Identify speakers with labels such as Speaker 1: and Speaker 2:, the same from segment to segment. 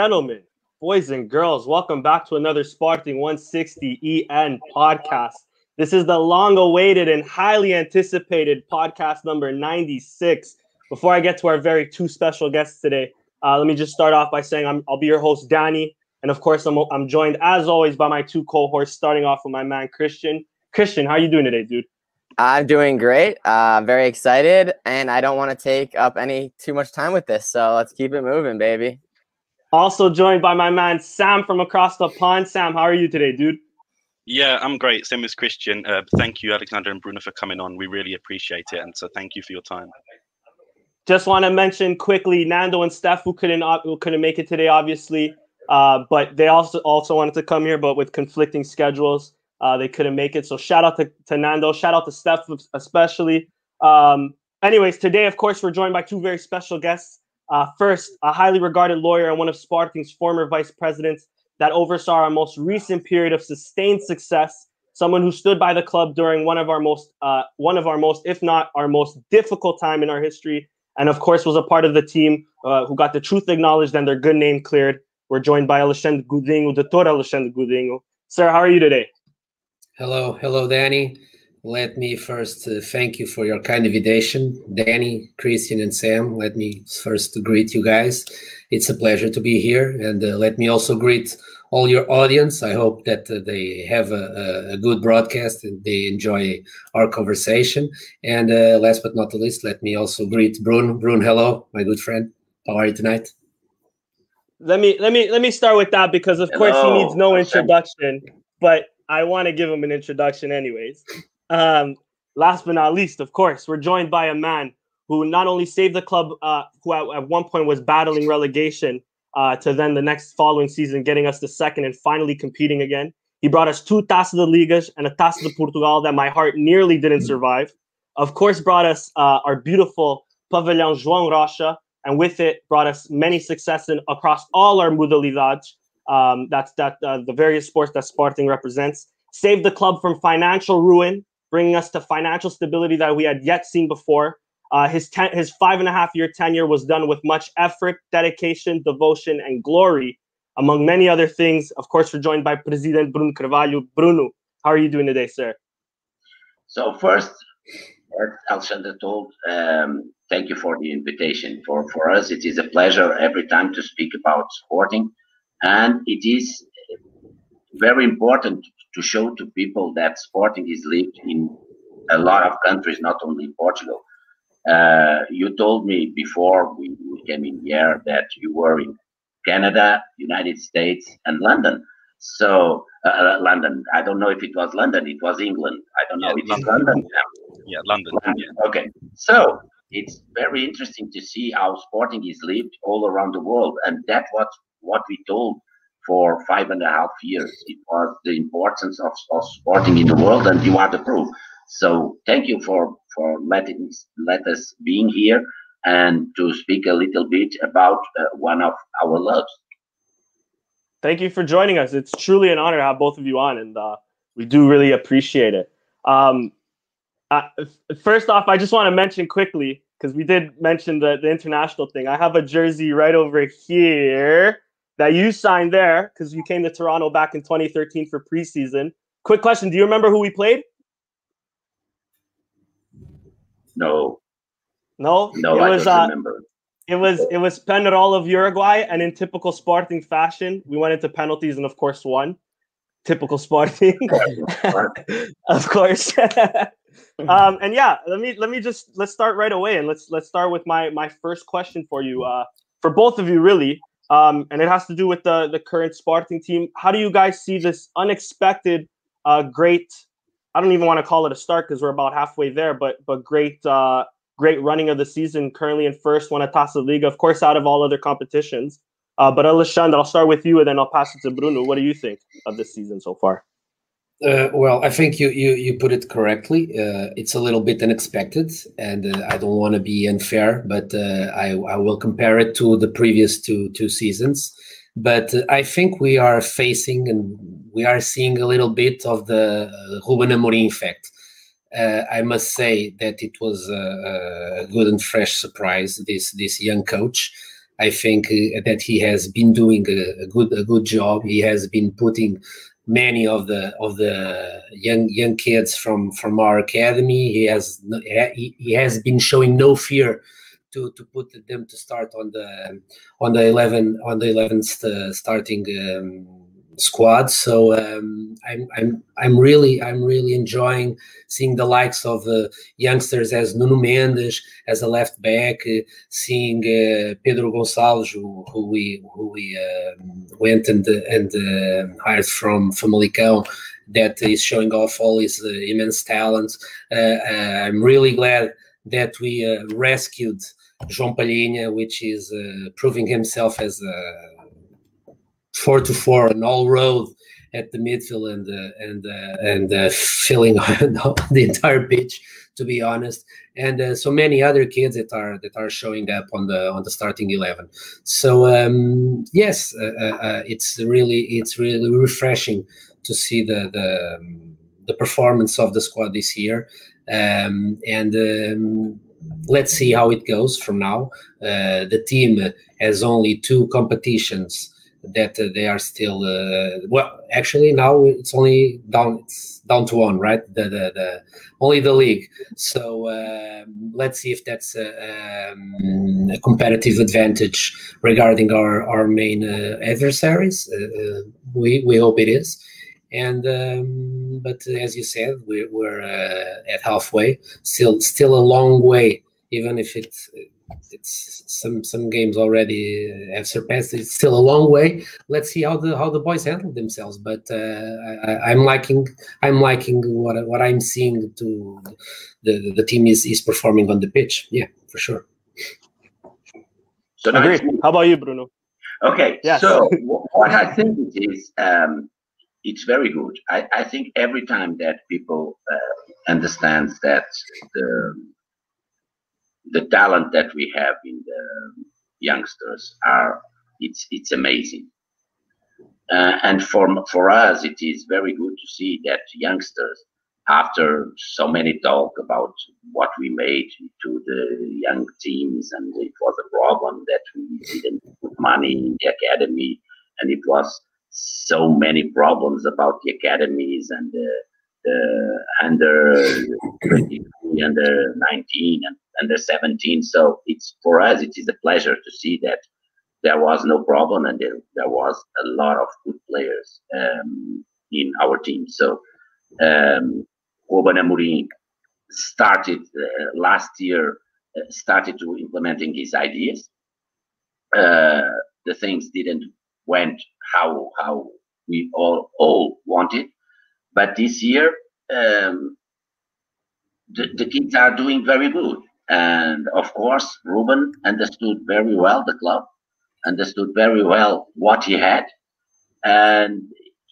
Speaker 1: Gentlemen, boys and girls, welcome back to another Sporting 160 EN podcast. This is the long awaited and highly anticipated podcast number 96. Before I get to our very two special guests today, uh, let me just start off by saying i will be your host, Danny. And of course, I'm, I'm joined as always by my two cohorts, starting off with my man, Christian. Christian, how you doing today, dude?
Speaker 2: I'm doing great. Uh, very excited, and I don't want to take up any too much time with this. So let's keep it moving, baby.
Speaker 1: Also joined by my man Sam from across the pond. Sam, how are you today, dude?
Speaker 3: Yeah, I'm great. Same as Christian. Uh, thank you, Alexander and Bruno, for coming on. We really appreciate it, and so thank you for your time.
Speaker 1: Just want to mention quickly, Nando and Steph, who couldn't who couldn't make it today, obviously, uh, but they also also wanted to come here, but with conflicting schedules. Uh, they couldn't make it. So shout out to, to Nando, shout out to Steph especially. Um, anyways, today, of course, we're joined by two very special guests. Uh, first, a highly regarded lawyer and one of Sporting's former vice presidents that oversaw our most recent period of sustained success. Someone who stood by the club during one of our most, uh, one of our most, if not our most difficult time in our history, and of course was a part of the team uh, who got the truth acknowledged and their good name cleared. We're joined by Alexandre Godinho, Dr. Alexandre Godinho. Sir, how are you today?
Speaker 4: Hello, hello, Danny. Let me first uh, thank you for your kind invitation, Danny, Christian, and Sam. Let me first greet you guys. It's a pleasure to be here, and uh, let me also greet all your audience. I hope that uh, they have a, a, good broadcast and they enjoy our conversation. And uh, last but not least, let me also greet Brun. Brun, hello, my good friend. How are you tonight?
Speaker 1: Let me let me let me start with that because of hello. course he needs no introduction, but I want to give him an introduction, anyways. Um, last but not least, of course, we're joined by a man who not only saved the club, uh, who at, at, one point was battling relegation, uh, to then the next following season getting us to second and finally competing again. He brought us two Taça de Ligas and a Taça de Portugal that my heart nearly didn't survive. Of course, brought us uh, our beautiful Pavilion João Rocha, and with it brought us many successes across all our modalidades. Um, that's that uh, the various sports that Sporting represents. Saved the club from financial ruin, bringing us to financial stability that we had yet seen before. Uh, his ten- his five and a half year tenure was done with much effort, dedication, devotion, and glory, among many other things. Of course, we're joined by President Bruno Carvalho. Bruno, how are you doing today, sir?
Speaker 5: So first, Alexander told, um, thank you for the invitation. For for us, it is a pleasure every time to speak about sporting and it is very important to show to people that sporting is lived in a lot of countries, not only in Portugal. Uh, you told me before we, we came in here that you were in Canada, United States, and London. So uh, uh London. I don't know if it was London. It was England. I don't know. Yeah, it London. London.
Speaker 3: Yeah, London.
Speaker 5: London. Yeah. Okay. So it's very interesting to see how sporting is lived all around the world, and that's what what we told for five and a half years. It was the importance of, of sporting in the world, and you are the proof. So thank you for for letting let us being here and to speak a little bit about uh, one of our loves.
Speaker 1: Thank you for joining us. It's truly an honor to have both of you on, and uh, we do really appreciate it. Um, uh, first off, I just want to mention quickly because we did mention the, the international thing. I have a jersey right over here that you signed there because you came to Toronto back in 2013 for preseason. Quick question: Do you remember who we played?
Speaker 5: No.
Speaker 1: No.
Speaker 5: No, it I was, don't uh, remember.
Speaker 1: It was it was Penarol of Uruguay, and in typical Sporting fashion, we went into penalties and of course won. Typical Sporting, of course. um, and yeah, let me let me just let's start right away, and let's let's start with my my first question for you, uh, for both of you, really. Um, and it has to do with the the current Sporting team. How do you guys see this unexpected, uh, great? I don't even want to call it a start because we're about halfway there, but but great uh, great running of the season. Currently in first, won a Taça Liga, of course, out of all other competitions. Uh, but Alexandre, I'll start with you, and then I'll pass it to Bruno. What do you think of this season so far?
Speaker 4: Uh, well, I think you you you put it correctly. Uh, it's a little bit unexpected, and uh, I don't want to be unfair, but uh, I I will compare it to the previous two two seasons. But uh, I think we are facing and we are seeing a little bit of the uh, Ruben Amorim effect. I must say that it was a, a, good and fresh surprise. This this young coach. I think that he has been doing a, a, good a good job. He has been putting many of the of the young young kids from from our academy. He has he, has been showing no fear to to put them to start on the on the 11 on the 11th uh, starting um, squad. So um, I'm I'm I'm really I'm really enjoying seeing the likes of uh, youngsters as Nuno Mendes as a left back, uh, seeing uh, Pedro Gonçalves who, who we who we um, went and and uh, hired from Famalicão that is showing off all his uh, immense talents. I'm really glad that we rescued João Palhinha, which is proving himself as a four to four on all road at the midfield and uh, and uh, and uh, filling the entire pitch to be honest. And uh, so many other kids that are that are showing up on the on the starting 11 so um, yes uh, uh, it's really it's really refreshing to see the the, um, the performance of the squad this year. Um, and um, let's see how it goes from now. The team has only two competitions that uh, they are still uh, well actually now it's only down it's down to one right? The the, the only the league. So um, let's see if that's a, um, a, competitive advantage regarding our our main uh, adversaries. Uh, uh, we we hope it is. And um, but as you said we're, we're uh, at halfway. Still still a long way even if it's it's some some games already have surpassed. It's still a long way. Let's see how the how the boys handle themselves. But uh, I, am liking I'm liking what what I'm seeing. To the the team is is performing on the pitch. Yeah, for sure.
Speaker 1: So Agree. How about you, Bruno?
Speaker 5: Okay. Yes. So what I think it is, um, it's very good. I, I think every time that people uh, understands that the the talent that we have in the youngsters are it's it's amazing. Uh, and for for us, it is very good to see that youngsters, after so many talk about what we made to the young teams, and it was a problem that we didn't put money in the academy, and it was so many problems about the academies and the, the under 23, under 19, and under 17. So it's for us, it is a pleasure to see that there was no problem and there, there was a lot of good players um, in our team. So um, Amorim started uh, last year, uh, started to implementing his ideas. Uh, the things didn't went how how we all all wanted, but this year um, the, the kids are doing very good. And of course, Ruben understood very well the club, understood very well what he had. And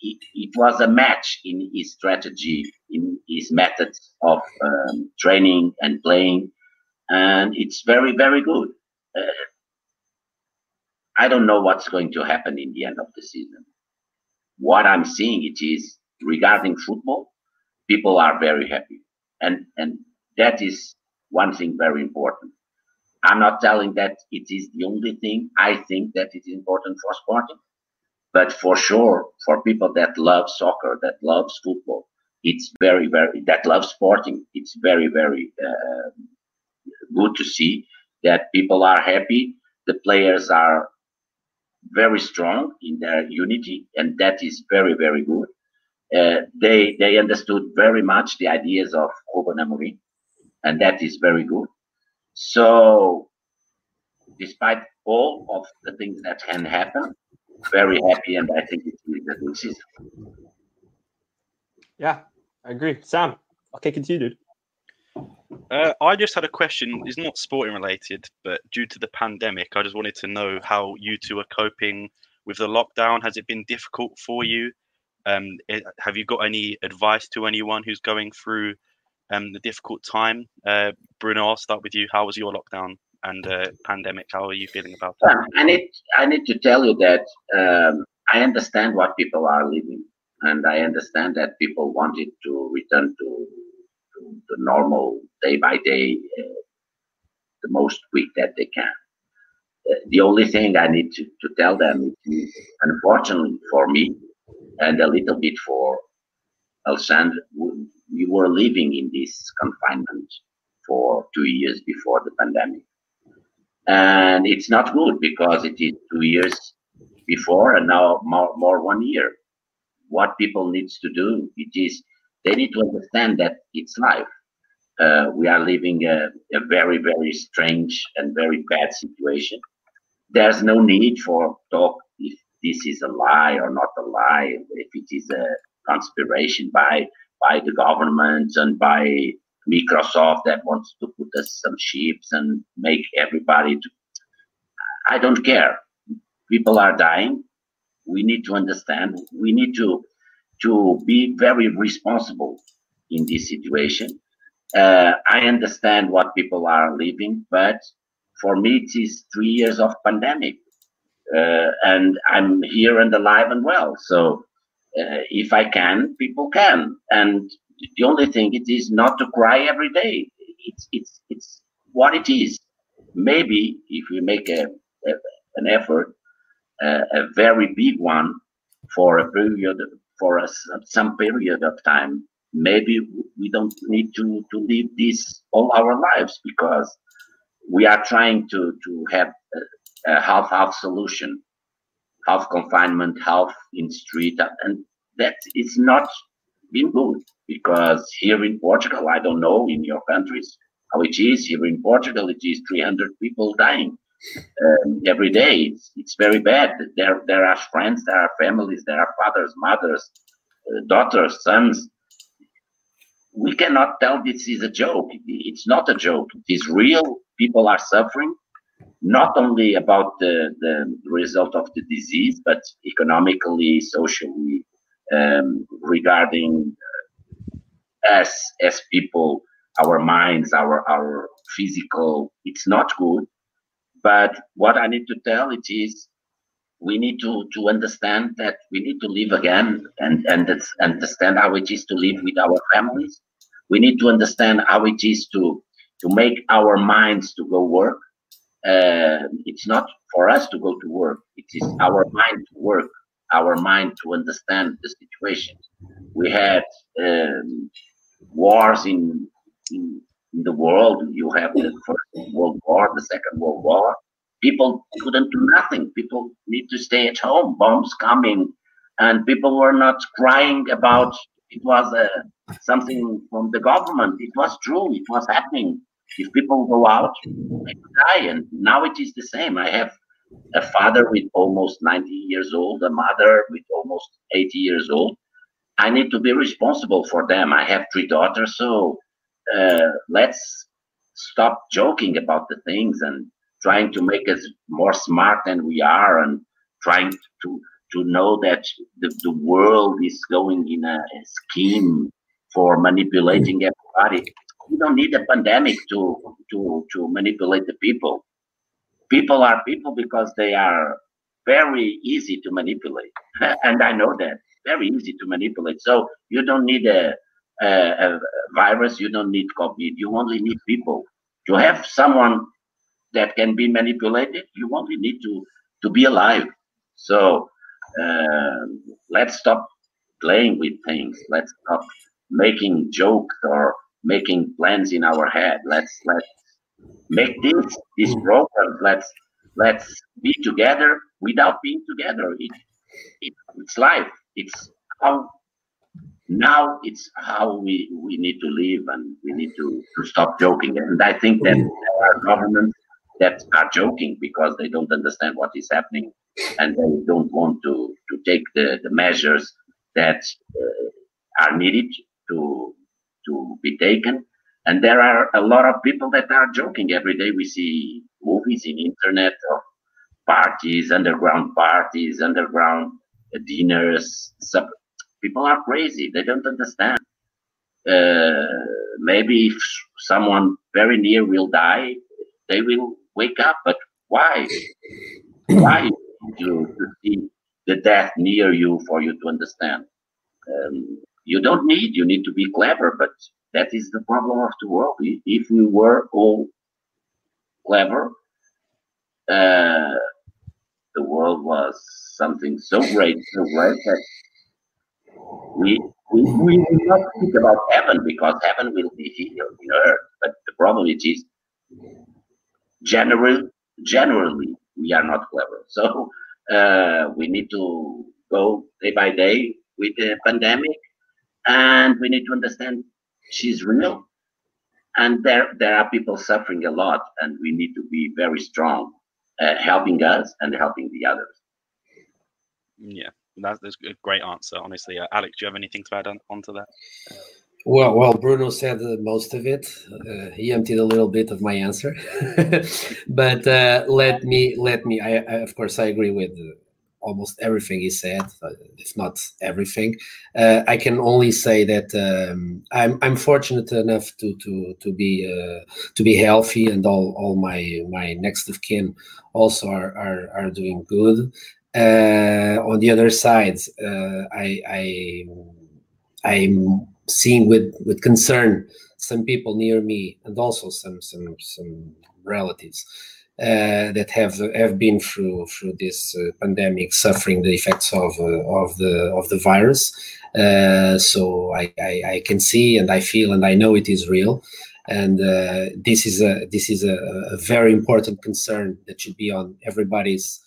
Speaker 5: it, it was a match in his strategy, in his methods of um, training and playing. And it's very, very good. Uh, I don't know what's going to happen in the end of the season. What I'm seeing it is regarding football, people are very happy. And, and that is one thing very important. I'm not telling that it is the only thing. I think that it is important for sporting, but for sure, for people that love soccer, that loves football, it's very, very that love sporting. It's very, very uh, good to see that people are happy. The players are very strong in their unity, and that is very, very good. Uh, they they understood very much the ideas of Ruben Amorim and that is very good. So, despite all of the things that can happen, very happy, and I think it's really a good season.
Speaker 1: Yeah, I agree. Sam, okay, continue, dude.
Speaker 3: Uh, I just had a question. It's not sporting related, but due to the pandemic, I just wanted to know how you two are coping with the lockdown. Has it been difficult for you? Um, it, have you got any advice to anyone who's going through um, the difficult time. Uh, Bruno, I'll start with you. How was your lockdown and uh, pandemic? How are you feeling about
Speaker 5: it? I need I need to tell you that um, I understand what people are living, and I understand that people wanted to return to, the normal day by day, uh, the most quick that they can. the only thing I need to, to tell them is, unfortunately for me, and a little bit for Alexandre, we were living in this confinement for two years before the pandemic. And it's not good because it is two years before and now more, more one year. What people needs to do, it is they need to understand that it's life. Uh, we are living a, a very, very strange and very bad situation. There's no need for talk this is a lie or not a lie, if it is a conspiration by by the government and by Microsoft that wants to put us some chips and make everybody to, I don't care. People are dying. We need to understand. We need to to be very responsible in this situation. Uh, I understand what people are living, but for me, it is three years of pandemic, uh, and I'm here and alive and well. So, uh, if I can, people can, and the only thing it is not to cry every day. It's it's it's what it is. Maybe if we make a, a an effort, uh, a very big one, for a period for a, some period of time, maybe we don't need to to live this all our lives because we are trying to to have a, half half solution, half confinement, half in street, and that is not been good because here in Portugal, I don't know in your countries how it is. Here in Portugal, it is 300 people dying um, every day. It's, it's very bad. There, there are friends, there are families, there are fathers, mothers, uh, daughters, sons. We cannot tell this is a joke. It's not a joke. It is real. People are suffering, not only about the, the result of the disease, but economically, socially, um, regarding us as people, our minds, our our physical. It's not good. But what I need to tell it is, we need to to understand that we need to live again and and understand how it is to live with our families. We need to understand how it is to to make our minds to go work. Uh, it's not for us to go to work. It is our mind to work, our mind to understand the situation. We had um, wars in, in, in the world. You have the First World War, the Second World War. People couldn't do nothing. People need to stay at home. Bombs coming, and people were not crying about it was uh, something from the government. It was true. It was happening. If people go out, they die. And now it is the same. I have a father with almost 90 years old, a mother with almost 80 years old. I need to be responsible for them. I have three daughters, so uh, let's stop joking about the things and trying to make us more smart than we are, and trying to to know that the, the world is going in a, a scheme for manipulating everybody. We don't need a pandemic to to to manipulate the people. People are people because they are very easy to manipulate, and I know that very easy to manipulate. So you don't need a, a, a virus, you don't need COVID, you only need people. To have someone that can be manipulated, you only need to, to be alive. So uh, let's stop playing with things. Let's stop making jokes or making plans in our head. Let's let's make this this program. Let's let's be together without being together. It, it, it's life it's how now it's how we we need to live and we need to, to stop joking and i think that there are governments that are joking because they don't understand what is happening and they don't want to to take the, the measures that uh, are needed to to be taken and there are a lot of people that are joking every day we see movies in internet of parties underground parties underground dinners. Some, people are crazy. They don't understand. Uh, maybe if someone very near will die, they will wake up. But why? why to see the death near you for you to understand? Um, you don't need. You need to be clever. But that is the problem of the world. If we were all clever, uh, the world was something so great, so great that we we, we will not think about heaven because heaven will be here on earth. But the problem it is generally generally we are not clever. So uh, we need to go day by day with the pandemic, and we need to understand she's real, and there there are people suffering a lot, and we need to be very strong, uh, helping us and helping the others.
Speaker 3: Yeah, that's, that's a great answer. Honestly, uh, Alex, do you have anything to add on, onto that?
Speaker 4: Well, well, Bruno said uh, most of it. Uh, he emptied a little bit of my answer, but uh, let me let me. I, I, of course I agree with uh, almost everything he said, uh, if not everything. Uh, I can only say that um, I'm I'm fortunate enough to to to be to be healthy, and all all my my next of kin also are are, are doing good. on the other side, I I I'm seeing with with concern some people near me and also some some some relatives uh, that have have been through through this uh, pandemic, suffering the effects of uh, of the of the virus. Uh, so I, I, I can see and I feel and I know it is real, and uh, this is a this is a, a, very important concern that should be on everybody's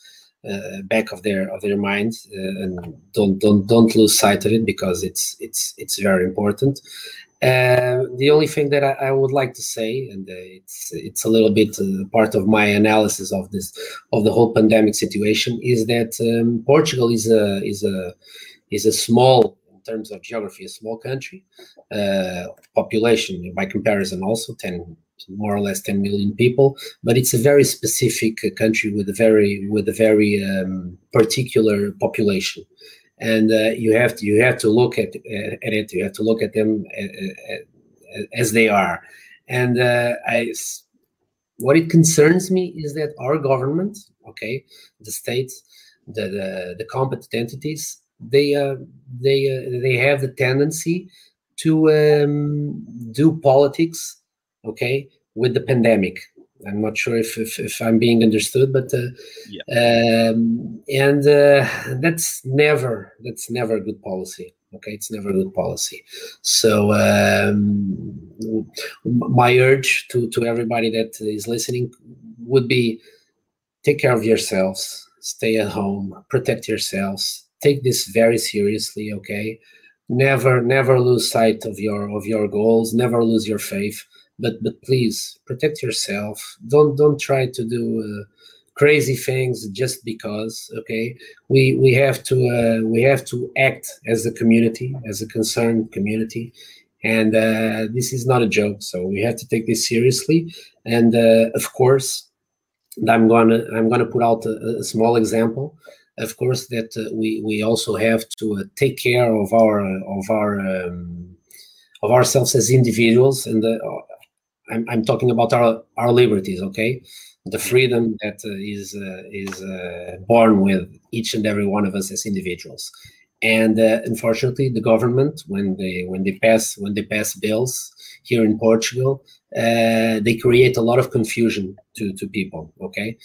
Speaker 4: uh, back of their of their mind uh, and don't don't don't lose sight of it because it's it's it's very important uh, the only thing that I, I, would like to say and uh, it's it's a little bit uh, part of my analysis of this of the whole pandemic situation is that um, Portugal is a is a is a small in terms of geography a small country. Uh, population by comparison also 10 more or less 10 million people but it's a very specific country with a very with a very um, particular population and uh, you have to you have to look at, at it. You have to look at them uh, uh, as they are. And uh, i what it concerns me is that our government okay the states the the, the competent entities they uh, they uh, they have the tendency to um, do politics okay with the pandemic i'm not sure if if, if i'm being understood but uh, yeah. um, and uh, that's never that's never a good policy okay? It's never a good policy. So um, my urge to to everybody that is listening would be take care of yourselves stay at home protect yourselves take this very seriously okay? Never never lose sight of your of your goals never lose your faith but but please protect yourself. Don't don't try to do uh, crazy things just because okay? We we have to uh, we have to act as a community as a concerned community. And uh, this is not a joke so we have to take this seriously. And of course i'm gonna i'm gonna put out a, a small example. Of course that uh, we we also have to uh, take care of our of our um, of ourselves as individuals and I'm, I'm talking about our, our liberties, okay? The freedom that uh, is uh, is uh, born with each and every one of us as individuals. And uh, unfortunately, the government, when they when they pass when they pass bills here in Portugal, uh, they create a lot of confusion to to people, okay,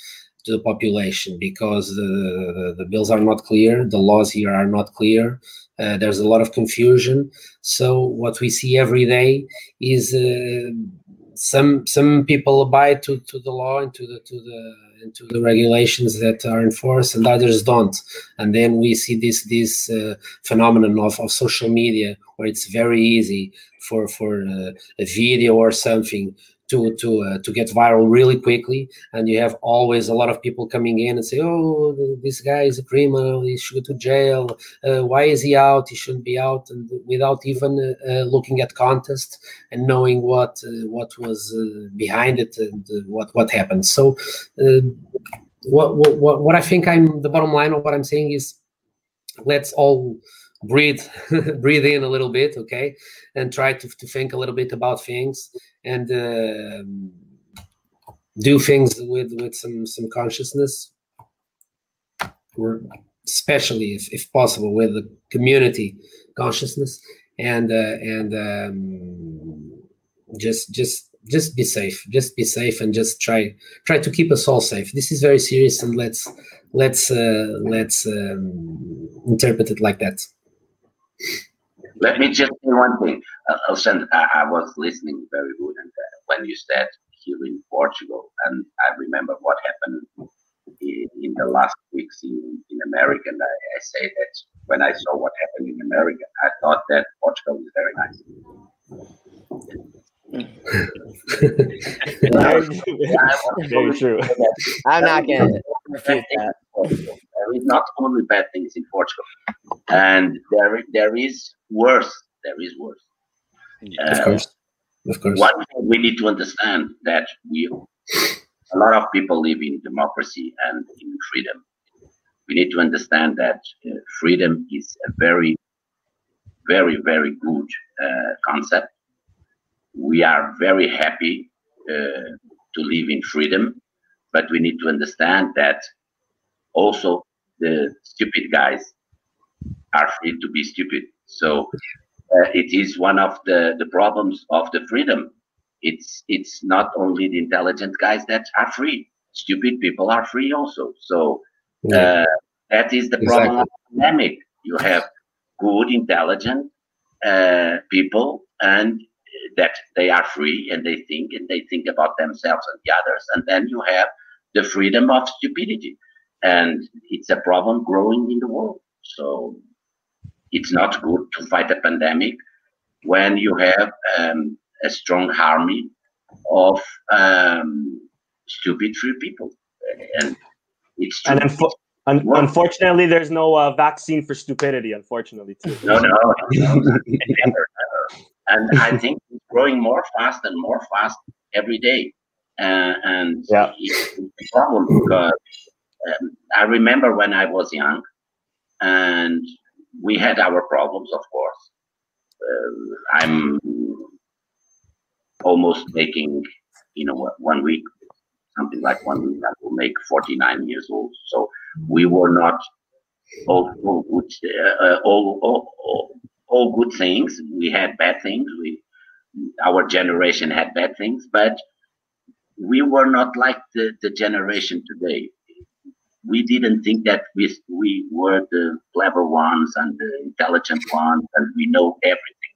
Speaker 4: to the population because the, the, the bills are not clear, the laws here are not clear. Uh, there's a lot of confusion. So what we see every day is some some people abide to, to the law and to the to the into the regulations that are enforced and others don't. And then we see this this uh, phenomenon of, of social media where it's very easy for for uh, a video or something to to uh, to get viral really quickly. And you have always a lot of people coming in and say oh this guy is a criminal. He should go to jail. Uh, why is he out? He shouldn't be out. And without even uh, uh looking at contest and knowing what uh, what was uh, behind it and what what happened. So what, what what i think i'm the bottom line of what i'm saying is let's all breathe breathe in a little bit okay? And try to, to think a little bit about things and uh, do things with with some some consciousness. Or especially if, if possible with the community consciousness and uh, and um, just just just be safe just be safe and just try try to keep us all safe. This is very serious and let's let's uh, let's um, interpret it like that
Speaker 5: let me just say one thing. Uh, I, I, was listening very good and uh, when you said here in portugal and i remember what happened in, in the last weeks in, in america and I, I say that when i saw what happened in america i thought that portugal is very nice.
Speaker 2: Very, true. I'm not going that.
Speaker 5: There is not only bad things in Portugal, and there there is worse. There is worse.
Speaker 4: Uh, of course, of course.
Speaker 5: One thing we need to understand that we, a lot of people live in democracy and in freedom. We need to understand that uh, freedom is a very, very, very good uh, concept we are very happy uh, to live in freedom, but we need to understand that also the stupid guys are free to be stupid. So uh, it is one of the, the problems of the freedom. It's it's not only the intelligent guys that are free. Stupid people are free also. So uh, that is the problem of the pandemic. You have good, intelligent uh, people and that they are free and they think and they think about themselves and the others. And then you have the freedom of stupidity. And it's a problem growing in the world. So it's not good to fight a pandemic when you have um, a strong army of um, stupid free people. And it's
Speaker 1: true. And Un- unfortunately, there's no uh, vaccine for stupidity. Unfortunately, too.
Speaker 5: No, no, no never, never. And I think it's growing more fast and more fast every day. Uh, and yeah. it's a problem because um, I remember when I was young, and we had our problems, of course. Uh, I'm almost making, you know, one week, something like one week, I will make 49 years old. So we were not all, all good, uh, all, all, all, all good things. We had bad things. We, our generation had bad things, but we were not like the, the generation today. We didn't think that we, we were the clever ones and the intelligent ones and we know everything.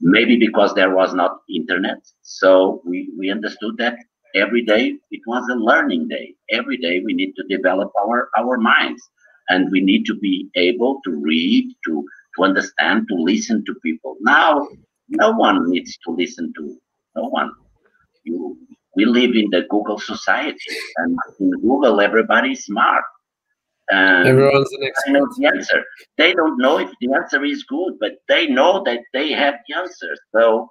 Speaker 5: Maybe because there was not internet. So we, we understood that every day it was a learning day every day we need to develop our our minds and we need to be able to read to to understand to listen to people now no one needs to listen to no one you we live in the google society and in google everybody is smart
Speaker 4: and Everyone's an
Speaker 5: expert. know the answer. They don't know if the answer is good, but they know that they have the answer. So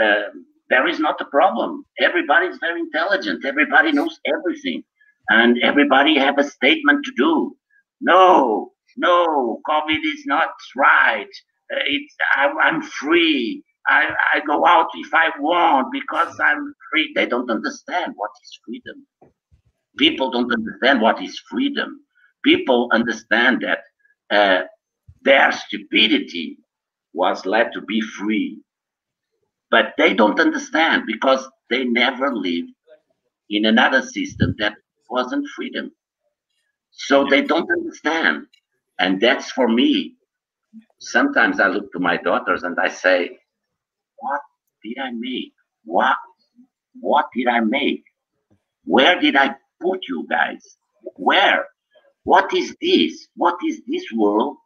Speaker 5: um, there is not a problem. Everybody is very intelligent. Everybody knows everything, and everybody have a statement to do. No, no, COVID is not right. Uh, it's I, am free. I, I go out if I want because I'm free. They don't understand what is freedom. People don't understand what is freedom. People understand that uh, their stupidity was led to be free but they don't understand because they never lived in another system that wasn't freedom. So they don't understand. And that's for me. Sometimes I look to my daughters and I say, did I make? What what did I make? Where did I put you guys? Where? What is this? What is this world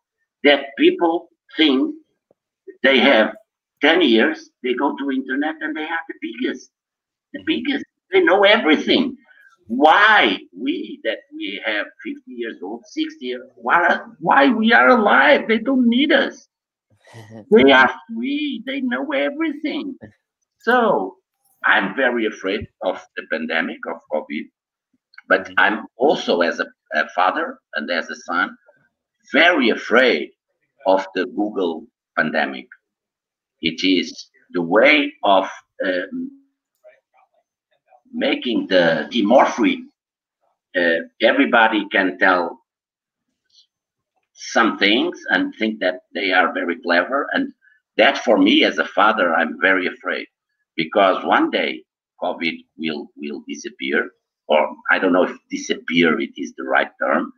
Speaker 5: that people think they have 10 years, they go to internet and they are the biggest, the biggest. They know everything. Why we that we have 50 years old, 60 years, why, why we are alive? They don't need us. They are free. They know everything. So I'm very afraid of the pandemic of COVID, but I'm also as a, a father and as a son very afraid of the Google pandemic it is the way of um, making the, the more free. Uh, everybody can tell some things and think that they are very clever. And that for me as a father, I'm very afraid because one day COVID will will disappear, or I don't know if disappear it is the right term.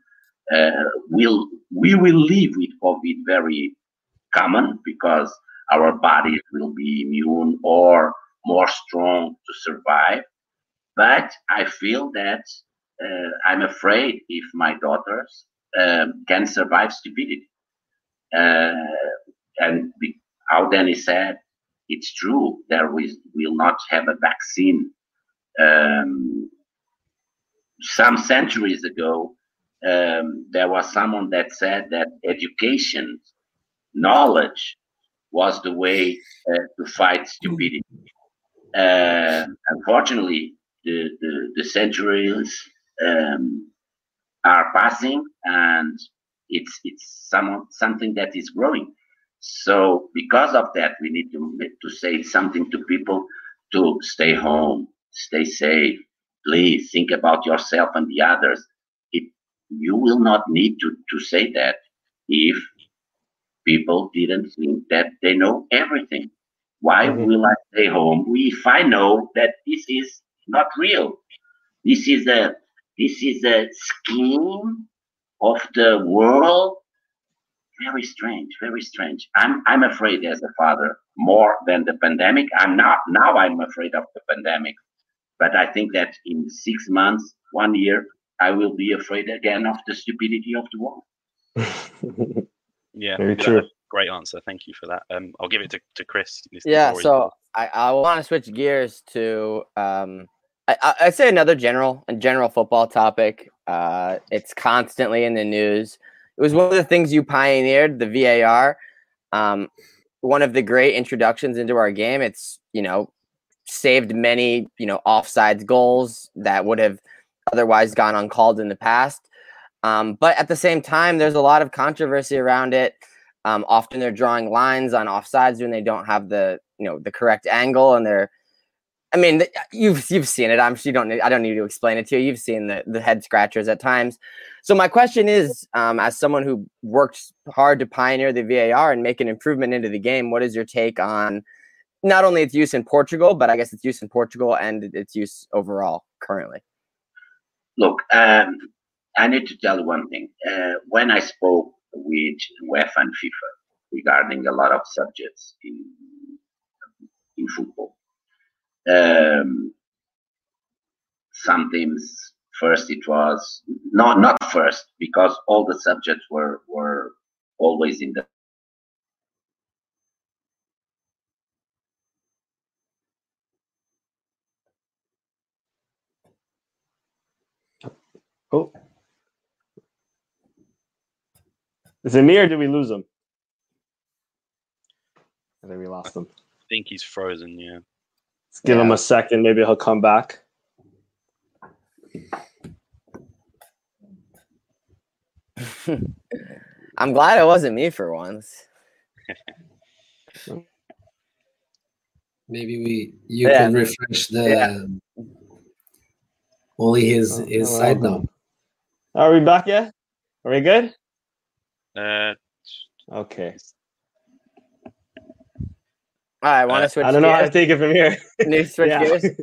Speaker 5: Uh, will we will live with COVID very common because our bodies will be immune or more strong to survive. But I feel that uh, I'm afraid if my daughters um, can survive stupidity. Uh, and how Danny said, it's true. that we will not have a vaccine. Um, some centuries ago, um, there was someone that said that education, knowledge, was the way uh, to fight stupidity. Uh, unfortunately, the, the, the centuries um, are passing and it's it's some, something that is growing. So because of that, we need to, to say something to people to stay home, stay safe. Please think about yourself and the others. It, you will not need to, to say that if people didn't think that they know everything. Why mm-hmm. will I stay home if I know that this is not real? This is a this is a scheme of the world. Very strange, very strange. I'm I'm afraid as a father more than the pandemic. I'm not now. I'm afraid of the pandemic, but I think that in six months, one year, I will be afraid again of the stupidity of the world.
Speaker 3: Yeah, very true. Great answer. Thank you for that. Um, I'll give it to, to Chris.
Speaker 2: Yeah, so I, I want to switch gears to um, I, I'd say another general a general football topic. Uh, it's constantly in the news. It was one of the things you pioneered, the VAR. Um, one of the great introductions into our game. It's you know saved many you know offsides goals that would have otherwise gone uncalled in the past. Um, but at the same time, there's a lot of controversy around it. Um, often they're drawing lines on offsides when they don't have the you know the correct angle, and they're. I mean, you've you've seen it. I'm sure you don't. Need, I don't need to explain it to you. You've seen the the head scratchers at times. So my question is, um, as someone who worked hard to pioneer the VAR and make an improvement into the game, what is your take on not only its use in Portugal, but I guess its use in Portugal and its use overall currently?
Speaker 5: Look, um, I need to tell you one thing. Uh, when I spoke with UEFA and FIFA regarding a lot of subjects in in football, um, some teams first it was not not first because all the subjects were were always in the
Speaker 1: Oh. Is it me or did we lose him? I think we lost him.
Speaker 3: I think he's frozen. Yeah.
Speaker 1: Let's give yeah. him a second. Maybe he'll come back.
Speaker 2: I'm glad it wasn't me for once.
Speaker 4: Maybe we you yeah. can refresh the yeah. only his oh, his oh, side now.
Speaker 1: Are we back yet? Are we good?
Speaker 3: Uh,
Speaker 1: okay.
Speaker 2: All right, want to uh, switch?
Speaker 1: I don't know how to take it from here.
Speaker 2: New switch yeah. gears.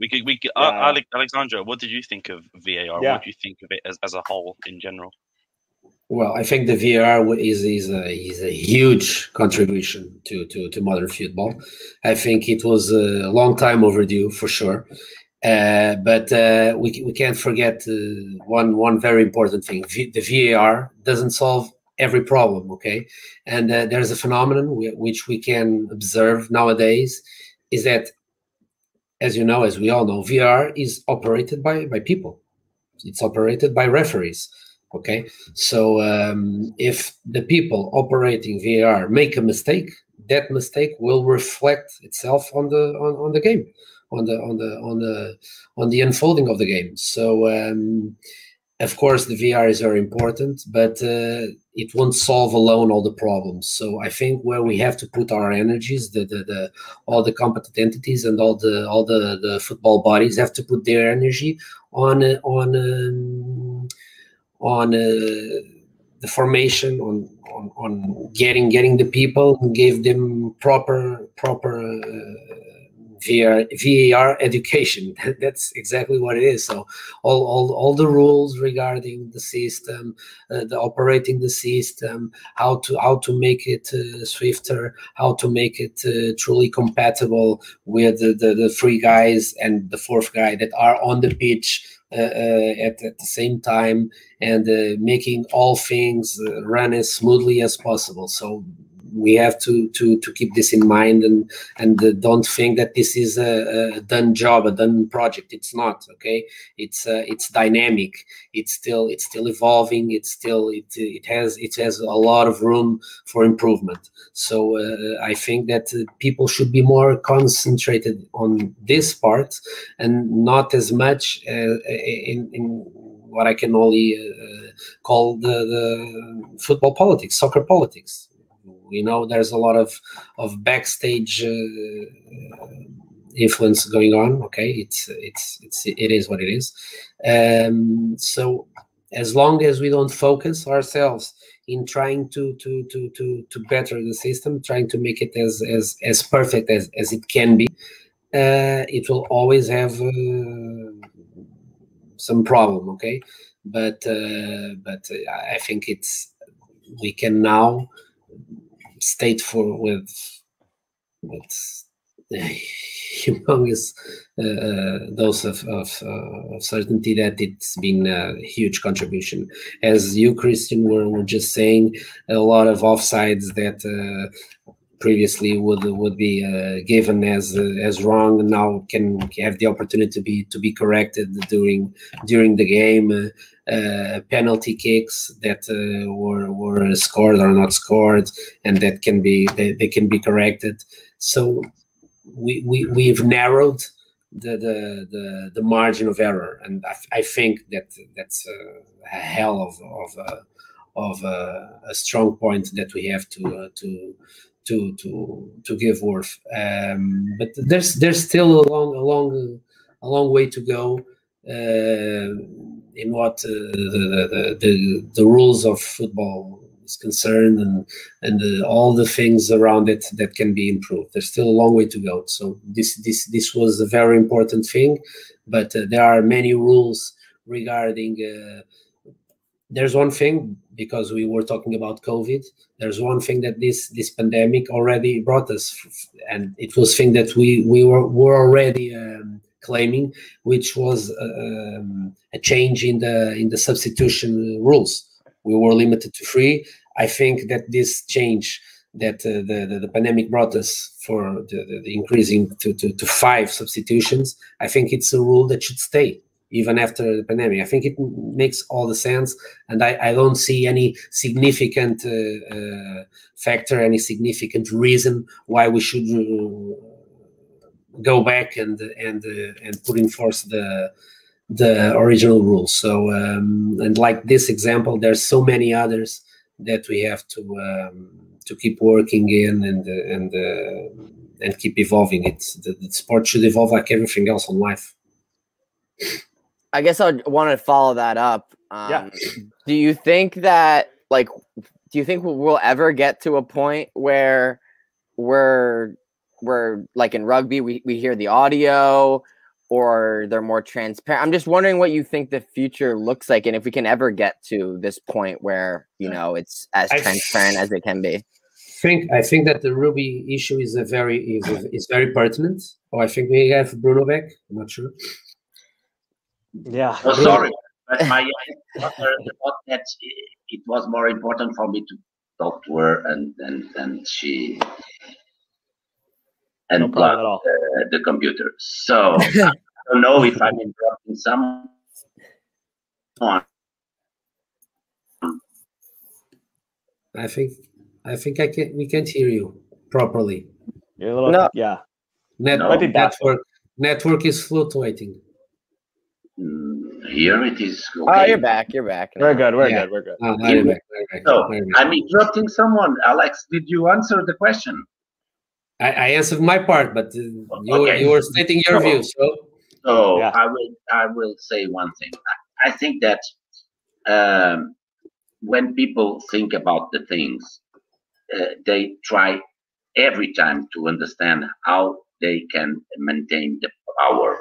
Speaker 3: We could, we could, uh, yeah. uh, Alexandre, what did you think of VAR? Yeah. What do you think of it as, as a whole in general?
Speaker 4: Well, I think the VAR is is a is a huge contribution to to to modern football. I think it was a long time overdue for sure. Uh, but uh, we, we can't forget uh, one one very important thing: v, the VAR doesn't solve every problem. Okay, and uh, there's a phenomenon which we can observe nowadays is that, as you know, as we all know, VAR is operated by by people. It's operated by referees. Okay, so um, if the people operating VAR make a mistake, that mistake will reflect itself on the on, on the game on the on the on the on the unfolding of the game. So um, of course the VAR is very important, but uh, it won't solve alone all the problems. So I think where we have to put our energies, the, the, the all the competent entities and all the all the, the football bodies have to put their energy on on um, on uh, the formation on, on on getting getting the people and give them proper proper uh, VAR education. That's exactly what it is. So all, all, all the rules regarding the system, uh, the operating the system, how to how to make it uh, swifter, how to make it uh, truly compatible with the, the, the three guys and the fourth guy that are on the pitch uh, uh, at, at, the same time and uh, making all things run as smoothly as possible. So we have to to to keep this in mind and and uh, don't think that this is a, a, done job a done project. It's not okay? It's uh, it's dynamic. It's still it's still evolving. It's still it it has it has a lot of room for improvement. So uh, i think that uh, people should be more concentrated on this part and not as much uh, in in what I can only uh, call the, the football politics, soccer politics we know there's a lot of of backstage uh, influence going on. Okay, it's it's it's it is what it is. Um, so as long as we don't focus ourselves in trying to to to to to better the system, trying to make it as as as perfect as as it can be, uh, it will always have uh, some problem. Okay, but uh, but I think it's we can now state for with with humongous uh, uh, dose of, of, uh, of, certainty that it's been a huge contribution. As you, Christian, were, were just saying, a lot of offsides that uh, previously would would be uh, given as uh, as wrong now can have the opportunity to be to be corrected during during the game uh, penalty kicks that uh, were were scored or not scored, and that can be they, they can be corrected. So we, we we've narrowed the the the, the margin of error, and I, I think that that's a, hell of of a, of a, a, strong point that we have to uh, to to to to give worth. Um, but there's there's still a long a long a long way to go. Uh, in what uh, the, the, the, the rules of football is concerned and and the, all the things around it that can be improved. There's still a long way to go. So this this this was a very important thing, but uh, there are many rules regarding. There's one thing because we were talking about COVID. There's one thing that this this pandemic already brought us, and it was thing that we we were were already. Um, claiming, which was um, a change in the in the substitution rules. We were limited to three. I think that this change that uh, the, the, the pandemic brought us for the, the, the increasing to, to, to five substitutions, I think it's a rule that should stay even after the pandemic. I think it makes all the sense, and I, I don't see any significant uh, uh, factor, any significant reason why we should uh, go back and and uh, and put in force the the original rules. So um, and like this example, there's so many others that we have to um, to keep working in and and uh, and keep evolving. it. the, the, sport should evolve like everything else in life.
Speaker 2: I guess I want to follow that up. Um, yeah. Do you think that like do you think we'll ever get to a point where we're where like in rugby we, we hear the audio or they're more transparent i'm just wondering what you think the future looks like and if we can ever get to this point where you know it's as I transparent as it can be
Speaker 4: think i think that the rugby issue is a very is, is very pertinent oh i think we have bruno back i'm not sure
Speaker 1: yeah
Speaker 5: oh, sorry but my thought that it was more important for me to talk to her and and, and she and no plug the, the, computer. So I don't know if I'm interrupting someone.
Speaker 4: I think I think I can we can't hear you properly.
Speaker 1: You're a little no. yeah.
Speaker 4: Net, no. network network is fluctuating.
Speaker 5: Mm, here it is.
Speaker 2: Okay. Oh, you're back. You're back.
Speaker 1: We're good. We're yeah. good. We're good. Oh,
Speaker 5: back, back. So, I'm interrupting someone. Alex, did you answer the question?
Speaker 4: I, I answered my part, but uh, you, okay. you were stating your view. So,
Speaker 5: so yeah. I will I will say one thing. I, I think that um, when people think about the things, uh, they try every time to understand how they can maintain the power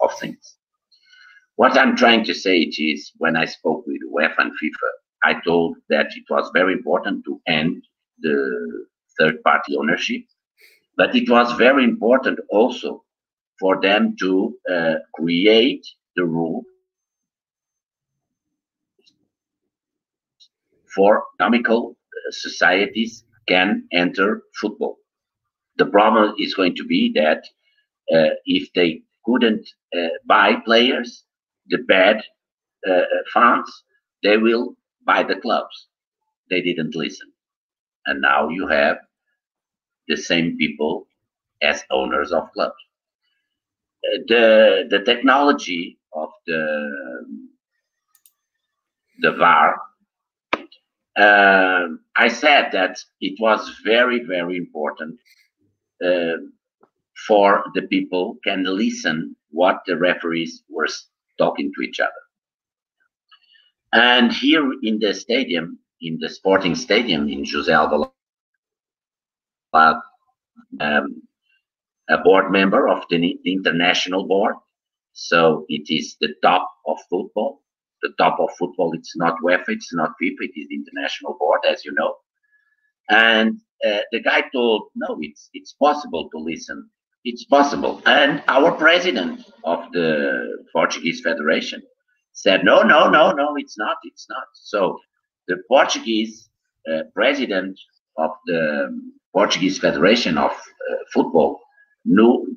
Speaker 5: of things. What I'm trying to say is when I spoke with UEFA and FIFA, I told that it was very important to end the third party ownership, but it was very important also for them to uh, create the rule for economical uh, societies can enter football. The problem is going to be that uh, if they couldn't uh, buy players, the bad uh, fans, they will buy the clubs. They didn't listen. And now you have the same people as owners of clubs. Uh, the, the technology of the, the VAR, uh, I said that it was very, very important uh, for the people can listen what the referees were talking to each other. And here in the stadium, in the sporting stadium in José Alvalade, um, a board member of the, the international board. So it is the top of football. The top of football, it's not UEFA, it's not FIFA, it is the international board, as you know. And uh, the guy told, no, it's it's possible to listen. It's possible. And our president of the Portuguese Federation said, no, no, no, no, it's not, it's not. So the Portuguese uh, president of the Portuguese Federation of uh, Football knew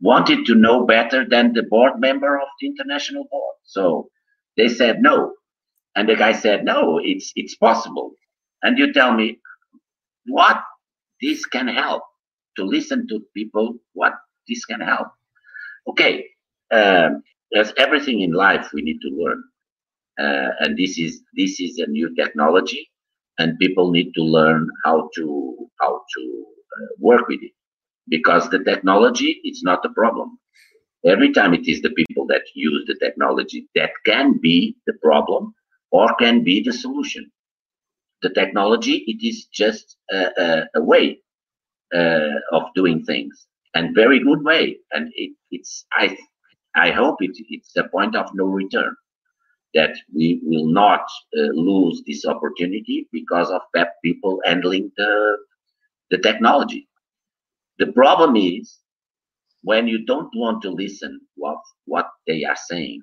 Speaker 5: wanted to know better than the board member of the international board. So they said no, and the guy said no, it's it's possible. And you tell me what this can help to listen to people. What this can help. Okay, um, there's everything in life we need to learn, uh, and this is this is a new technology, and people need to learn how to how to uh, work with it because the technology is not the problem. Every time it is the people that use the technology that can be the problem or can be the solution. The technology, it is just a, a, a way uh, of doing things and very good way. And it, it's, I, I hope it, it's a point of no return that we will not uh, lose this opportunity because of bad people handling the, the technology. The problem is when you don't want to listen what what they are saying,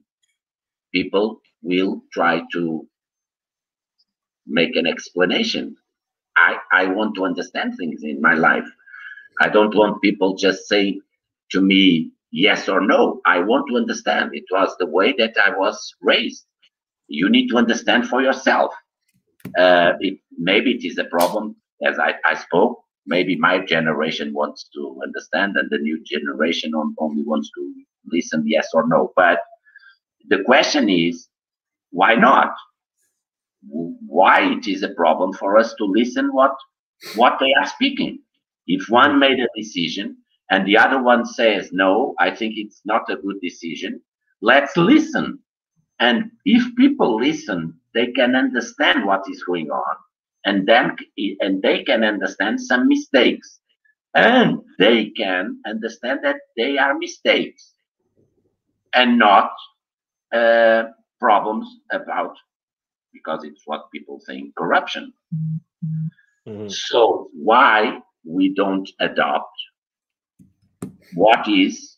Speaker 5: people will try to make an explanation. I, I want to understand things in my life. I don't want people just say to me yes or no. I want to understand. It was the way that I was raised. You need to understand for yourself. Uh, it, maybe it is a problem, as I, I spoke, maybe my generation wants to understand and the new generation only wants to listen yes or no but the question is why not why it is a problem for us to listen what what they are speaking if one made a decision and the other one says no i think it's not a good decision let's listen. And if people listen they can understand what is going on and then and they can understand some mistakes. And they can understand that they are mistakes and not uh, problems about because it's what people think corruption. Mm-hmm. so why we don't adopt what is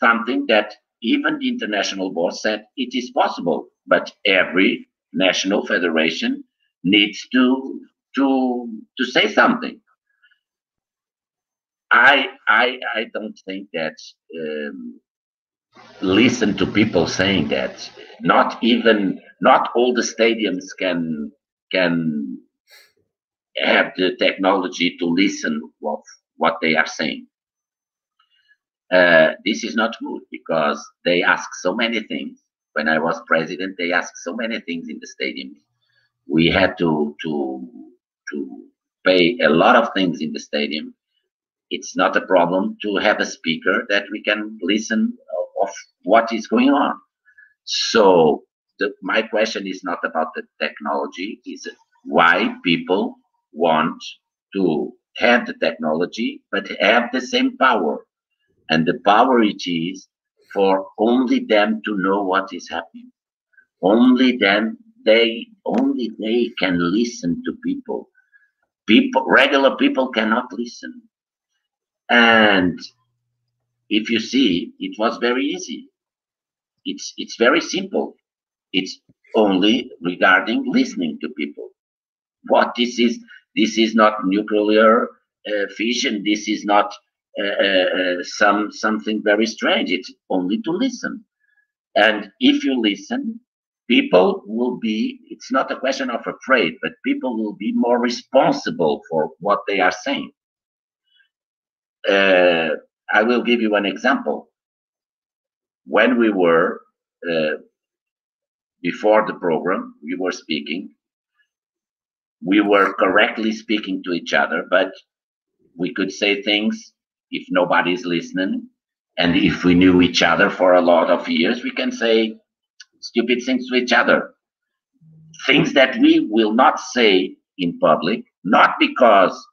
Speaker 5: something that even the international board said it is possible but every national federation needs to to to say something. I I I don't think that um, listen to people saying that. Not even not all the stadiums can can have the technology to listen what what they are saying. Uh, this is not good because they ask so many things. When I was president, they asked so many things in the stadiums we had to to to pay a lot of things in the stadium. It's not a problem to have a speaker that we can listen of what is going on. So the, my question is not about the technology; is why people want to have the technology, but have the same power. And the power it is for only them to know what is happening. Only them, they only they can listen to people. People, regular people cannot listen. And if you see, it was very easy. It's it's very simple. It's only regarding listening to people. What this is, this is not nuclear uh, fission. This is not uh, uh, uh, some something very strange. It's only to listen. And if you listen, people will be. It's not a question of afraid, but people will be more responsible for what they are saying. Uh, I will give you an example. When we were uh, before the program, we were speaking. We were correctly speaking to each other, but we could say things if nobody's listening. And if we knew each other for a lot of years, we can say stupid things to each other. Things that we will not say in public, not because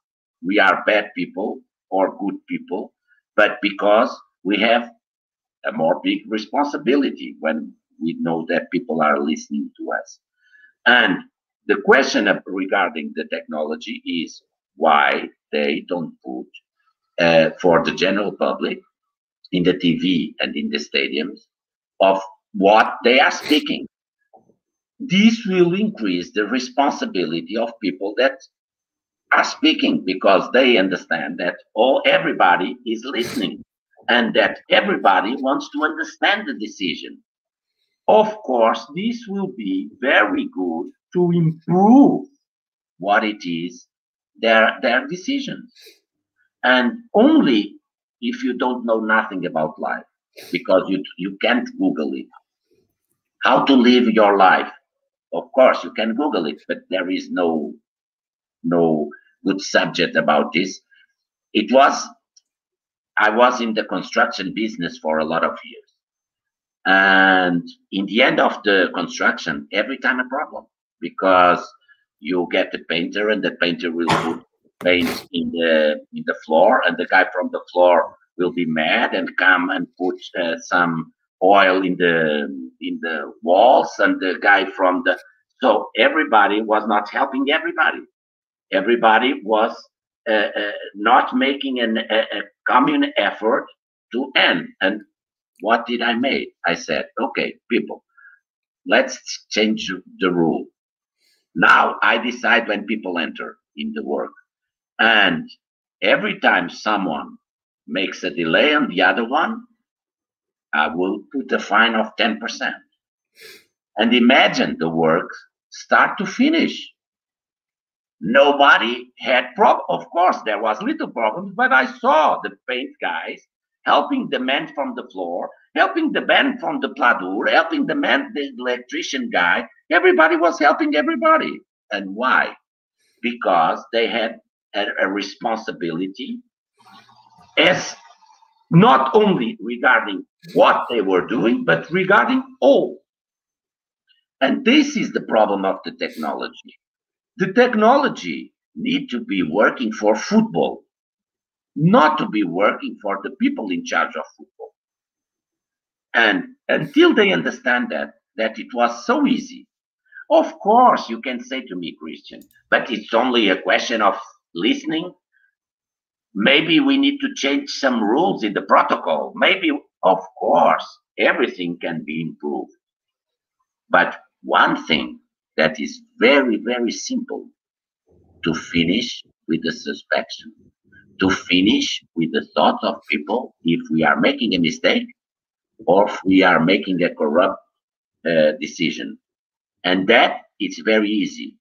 Speaker 5: we are bad people or good people, but because we have a more big responsibility when we know that people are listening to us. And the question regarding the technology is why they don't put uh, for the general public in the TV and in the stadiums of what they are speaking. This will increase the responsibility of people that are speaking because they understand that all everybody is listening and that everybody wants to understand the decision. Of course, this will be very good to improve what it is their their decisions. And only if you don't know nothing about life because you you can't google it. How to live your life? Of course you can google it but there is no no good subject about this. It was i was in the construction business for a lot of years. And in the end of the construction every time a problem because you get the painter and the painter will put paint in the in the floor and the guy from the floor will be mad and come and put uh, some oil in the in the walls and the guy from the so everybody was not helping everybody. Everybody was uh, uh, not making an, a, a common effort to end. And what did i make? I said okay people let's change the rule now I decide when people enter in the work. And every time someone makes a delay on the other one, I will put a fine of 10%. And imagine the work start to finish. Nobody had problem. Of course, there was little problems, but I saw the paint guys helping the man from the floor, helping the man from the pladur, helping the man, the electrician guy, Everybody was helping everybody. And why? Because they had a, responsibility as not only regarding what they were doing, but regarding all. And this is the problem of the technology. The technology need to be working for football, not to be working for the people in charge of football. And until they understand that, that it was so easy of course, you can say to me, Christian, but it's only a question of listening. Maybe we need to change some rules in the protocol. Maybe, of course, everything can be improved. But one thing that is very, very simple to finish with the suspicion, to finish with the thought of people if we are making a mistake or if we are making a corrupt uh, decision and that it's very easy.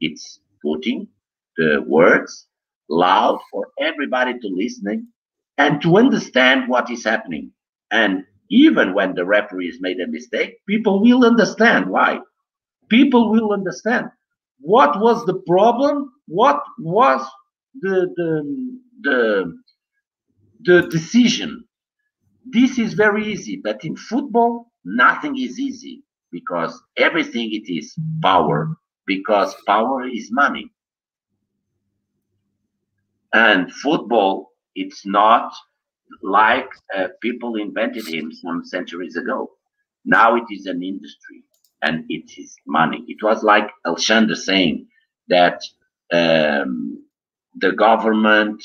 Speaker 5: It's putting the words loud for everybody to listen and to understand what is happening. And even when the referees made a mistake, people will understand why. People will understand what was the problem, what was the the the, the decision. This is very easy, but in football, nothing is easy because everything it is power because power is money And football, it's not like uh, people invented him some centuries ago. Now it is an industry and it is money. It was like Alexandre saying that um, the government,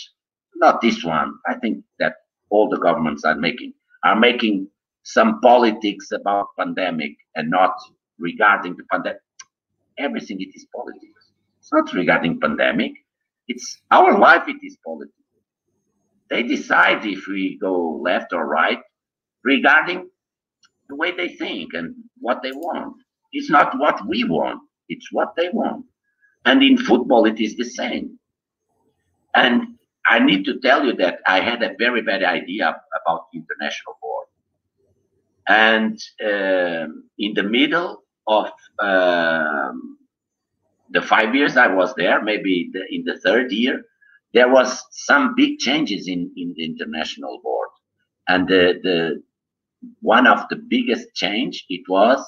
Speaker 5: not this one, I think that all the governments are making, are making some politics about pandemic and not regarding the pandemic. Everything it is politics. It's not regarding pandemic. It's our life. It is politics. They decide if we go left or right regarding the way they think and what they want. It's not what we want. It's what they want. And in football, it is the same. And I need to tell you that I had a very bad idea about international board. And um, in the middle of um, the five years I was there, maybe the, in the third year, there was some big changes in, in the international board. And the, the one of the biggest change it was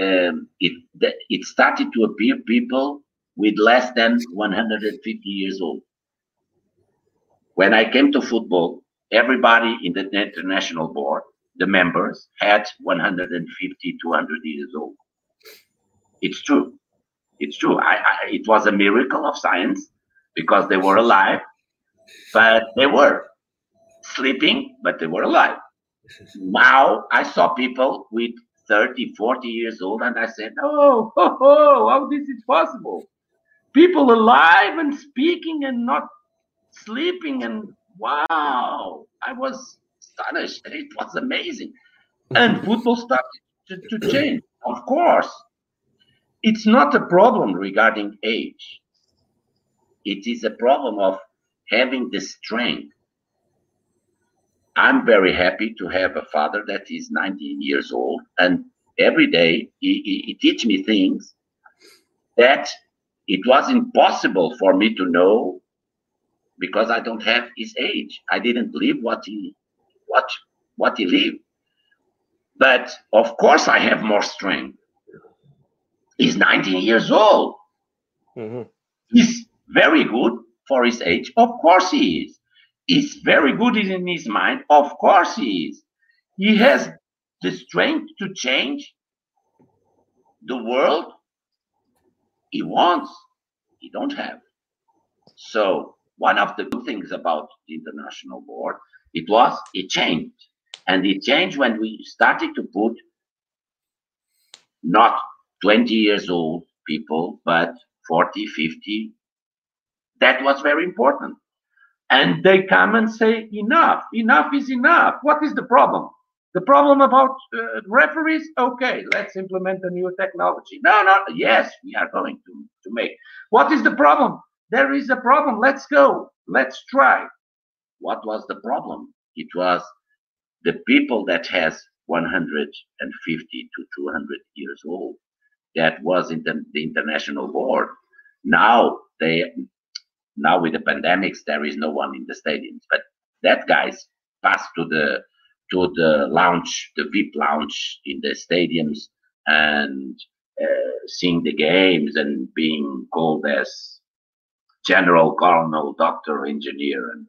Speaker 5: um, it the, it started to appear people with less than 150 years old. When I came to football, everybody in the international board, the members, had 150, 200 years old. It's true. It's true. I, I, it was a miracle of science because they were alive, but they were sleeping, but they were alive. Now I saw people with 30, 40 years old, and I said, Oh, oh, oh how this is possible? People alive and speaking and not sleeping, and wow, I was astonished. It was amazing. Mm-hmm. And football started to, to change, of course. It's not a problem regarding age, it is a problem of having the strength I'm very happy to have a father that is 19 years old, and every day he, he, he teach me things that it was impossible for me to know because I don't have his age. I didn't live what he what what he lived. But of course, I have more strength. He's 19 years old. Mm-hmm. He's very good for his age. Of course, he is He's very good in his mind. Of course he is. He has the strength to change the world he wants. He don't have. So one of the good things about the international board, it was it changed. And it changed when we started to put not 20 years old people, but 40, 50. That was very important. And they come and say enough enough is enough. What is the problem? The problem about uh, referees? Okay let's implement a new technology. No no yes we are going to, to make. What is the problem? There is a problem. Let's go. Let's try what was the problem it was the people that has 150 to 200 years old that was in the, the international board now they now with the pandemics, there is no one in the stadiums. But that guys passed to the to the lounge, the VIP lounge in the stadiums, and uh, seeing the games and being called as general, colonel, doctor, engineer, and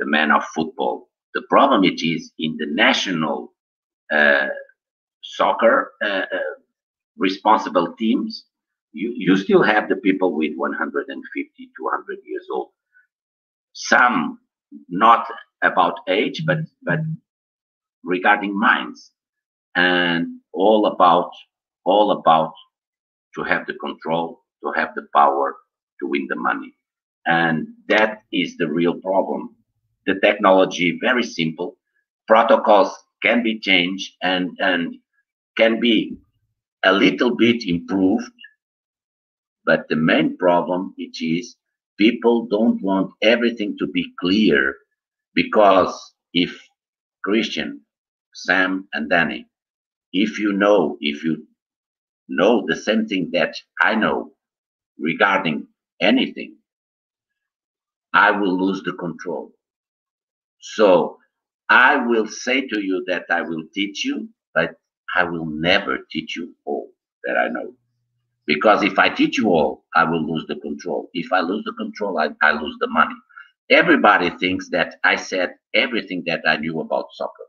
Speaker 5: the man of football. The problem it is in the national uh, soccer uh, uh responsible teams you, you still have the people with 150, 200 years old. Some not about age, but but regarding minds, and all about all about to have the control, to have the power, to win the money, and that is the real problem. The technology very simple, protocols can be changed and and can be a little bit improved but the main problem it is people don't want everything to be clear because if Christian, Sam, and Danny, if you know, if you know the same thing that I know regarding anything, I will lose the control. So I will say to you that I will teach you, but I will never teach you all that I know Because if I teach you all, I will lose the control. If I lose the control, I, I lose the money. Everybody thinks that I said everything that I knew about soccer.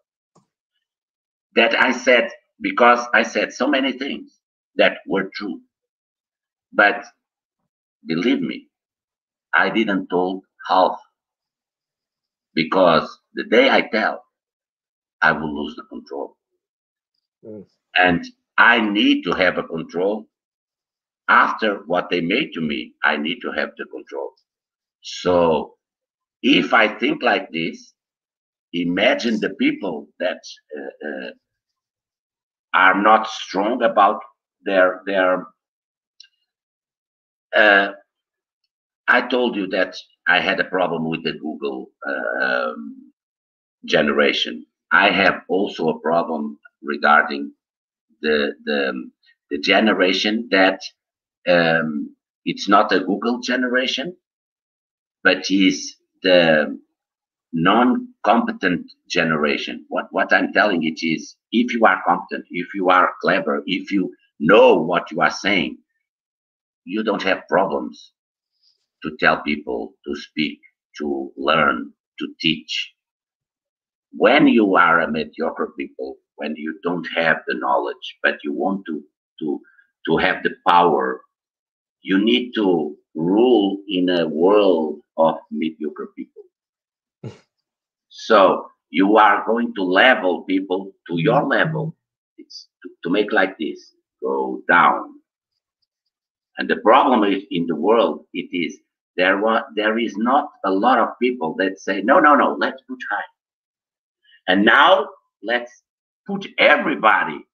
Speaker 5: That I said because I said so many things that were true. But believe me, I didn't told half. Because the day I tell, I will lose the control. Mm. And I need to have a control. After what they made to me, I need to have the control. So if I think like this, imagine the people that uh, uh, are not strong about their their. Uh, I told you that I had a problem with the Google um, generation. I have also a problem regarding the the, the generation that um, it's not a Google generation, but is the non-competent generation. What what I'm telling it is, if you are competent, if you are clever, if you know what you are saying, you don't have problems to tell people to speak, to learn, to teach. When you are a mediocre people, when you don't have the knowledge, but you want to to to have the power, you need to rule in a world of mediocre people. so you are going to level people to your mm-hmm. level. It's to, to make like this, go down. And the problem is in the world, it is there was there is not a lot of people that say, no, no, no, let's put high. And now let's put everybody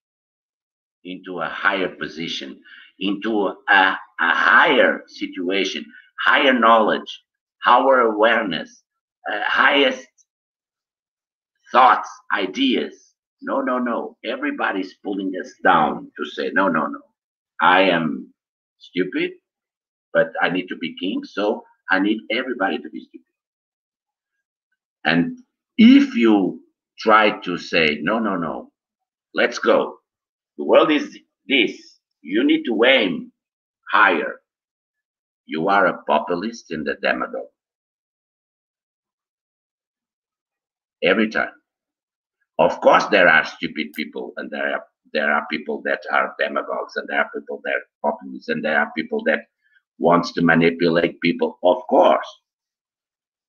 Speaker 5: into a higher position, into a, a higher situation, higher knowledge, higher awareness, uh, highest thoughts, ideas. No, no, no. Everybody's pulling us down to say, no, no, no. I am stupid, but I need to be king, so I need everybody to be stupid. And if you try to say, no, no, no, let's go. The world is this. You need to aim higher. You are a populist and a demagogue. Every time. Of course, there are stupid people, and there are there are people that are demagogues, and there are people that are populists, and there are people that wants to manipulate people. Of course,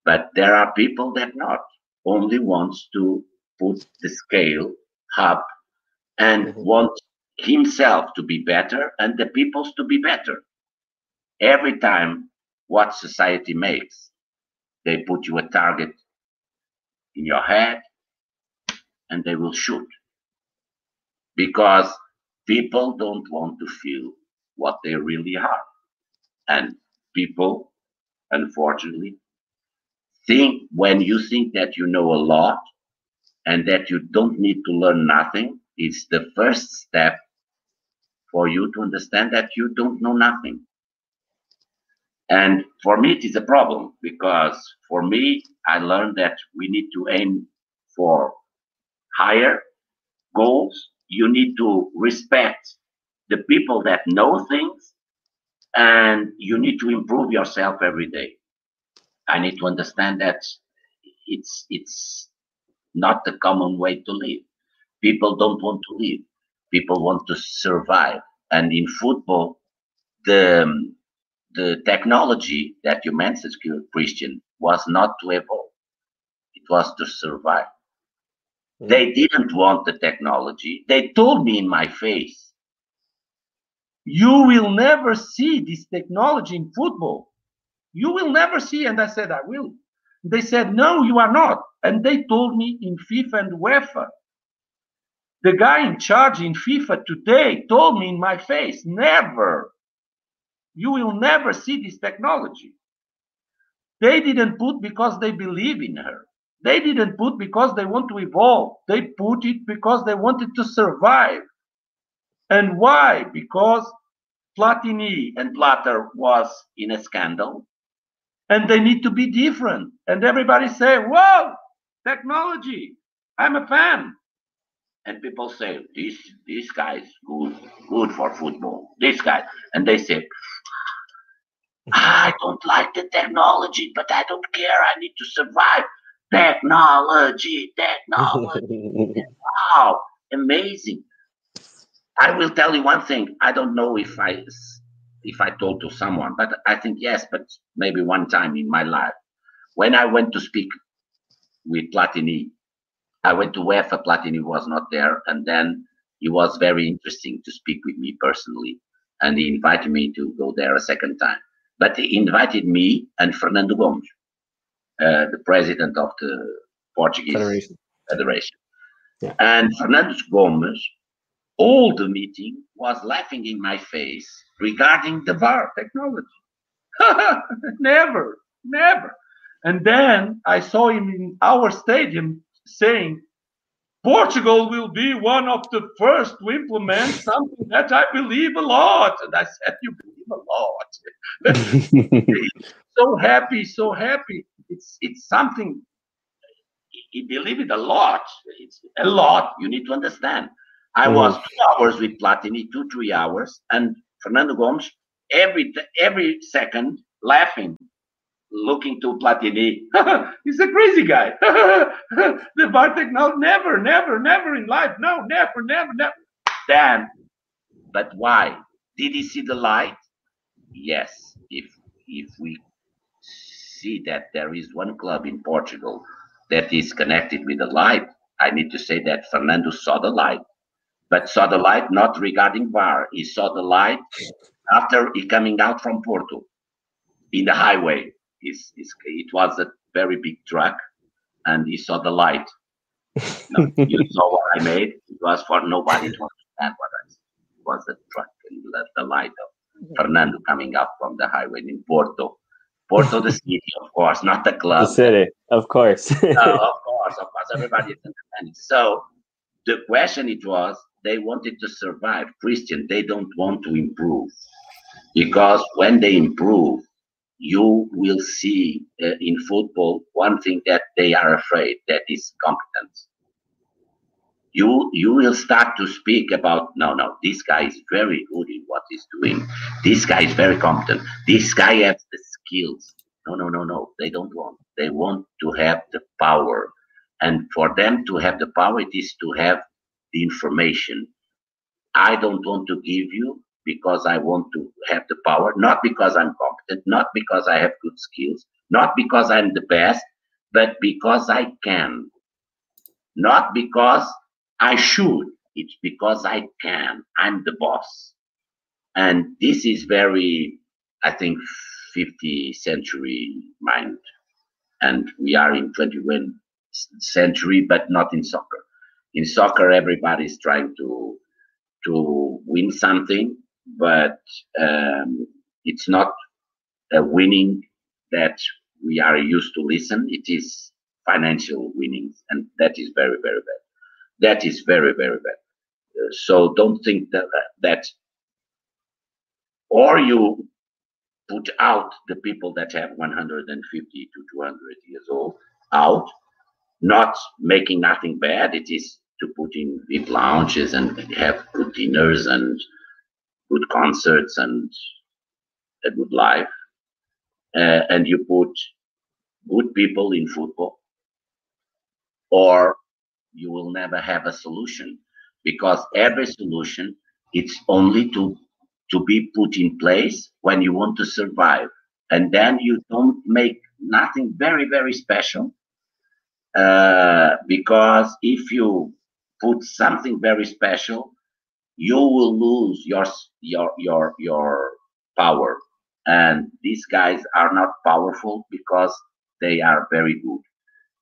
Speaker 5: but there are people that not only wants to put the scale up and mm-hmm. want himself to be better and the peoples to be better. Every time what society makes, they put you a target in your head and they will shoot. Because people don't want to feel what they really are. And people, unfortunately, think when you think that you know a lot and that you don't need to learn nothing, it's the first step for you to understand that you don't know nothing. And for me, it is a problem because for me, I learned that we need to aim for higher goals. You need to respect the people that know things and you need to improve yourself every day. I need to understand that it's, it's not the common way to live. People don't want to live. People want to survive. And in football, the the technology that you mentioned, Christian, was not to evolve. It was to survive. Mm. They didn't want the technology. They told me in my face, you will never see this technology in football. You will never see. And I said, I will. They said, no, you are not. And they told me in FIFA and UEFA. The guy in charge in FIFA today told me in my face, never. You will never see this technology. They didn't put because they believe in her. They didn't put because they want to evolve. They put it because they wanted to survive. And why? Because Platini and Blatter was in a scandal and they need to be different. And everybody say, whoa, technology, I'm a fan. and people say this this guy is good good for football this guy and they say i don't like the technology but i don't care i need to survive technology technology wow amazing i will tell you one thing i don't know if i if i told to someone but i think yes but maybe one time in my life when i went to speak with platini I went to UEFA, Platini was not there, and then he was very interesting to speak with me personally, and he invited me to go there a second time. But he invited me and Fernando Gomes, uh, the president of the Portuguese Federation. Federation. Yeah. And Fernando Gomes, all the meeting, was laughing in my face regarding the VAR technology. never, never. And then I saw him in our stadium saying Portugal will be one of the first to implement something that I believe a lot. And I said, You believe a lot. so happy, so happy. It's it's something he believed it a lot. It's a lot. You need to understand. I mm. was two hours with Platini, two, three hours, and Fernando Gomes every every second laughing looking to Platini. He's a crazy guy. the VAR tech now never, never, never in life. No, never, never, never. Then, but why? Did he see the light? Yes. If if we see that there is one club in Portugal that is connected with the light, I need to say that Fernando saw the light, but saw the light not regarding VAR. He saw the light after he coming out from Porto in the highway is, is it was a very big truck and he saw the light. you saw what I made. It was for nobody to understand what I. It was a truck and the, the light of mm-hmm. Fernando coming up from the highway in Porto. Porto, the city, of course, not the club.
Speaker 1: The city, of course.
Speaker 5: no, of course, of course. Everybody is understanding. So the question it was, they wanted to survive. Christian, they don't want to improve. Because when they improve, you will see uh, in football one thing that they are afraid that is competence. You you will start to speak about no no this guy is very good in what he's doing. This guy is very competent. This guy has the skills. No no no no they don't want. They want to have the power. And for them to have the power it is to have the information i don't want to give you because I want to have the power, not because I'm competent, not because I have good skills, not because I'm the best, but because I can. Not because I should, it's because I can. I'm the boss. And this is very, I think, 50th century mind. And we are in 21st century, but not in soccer. In soccer, everybody's trying to to win something but um, it's not a winning that we are used to listen. It is financial winnings, and that is very, very bad. That is very, very bad. Uh, so don't think that that, or you put out the people that have 150 to 200 years old out, not making nothing bad. It is to put in VIP lounges and have good dinners and good concerts and a good life, uh, and you put good people in football, or you will never have a solution because every solution it's only to to be put in place when you want to survive. And then you don't make nothing very very special uh, because if you put something very special you will lose your your your your power. And these guys are not powerful because they are very good.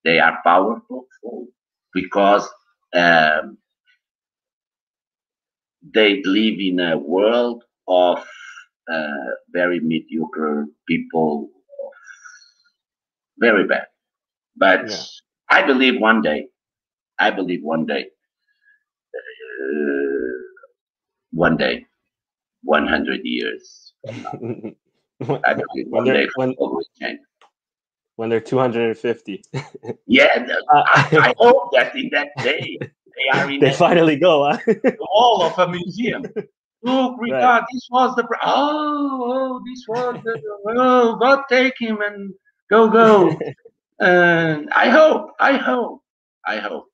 Speaker 5: They are powerful because um, they live in a world of uh, very mediocre people very bad. But yeah. i believe one day i believe one day one day, 100 years. Believe one day when.
Speaker 1: When they're 250.
Speaker 5: yeah, uh, I, I, hope that in that day, They are in
Speaker 1: they finally go. Huh?
Speaker 5: wall of a museum. Look, Ricard, right. this was the oh, oh this was the oh God take him and go go. and I hope, I hope, I hope,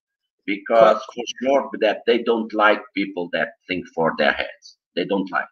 Speaker 5: because for sure that they don't like people that think for their heads. They don't like.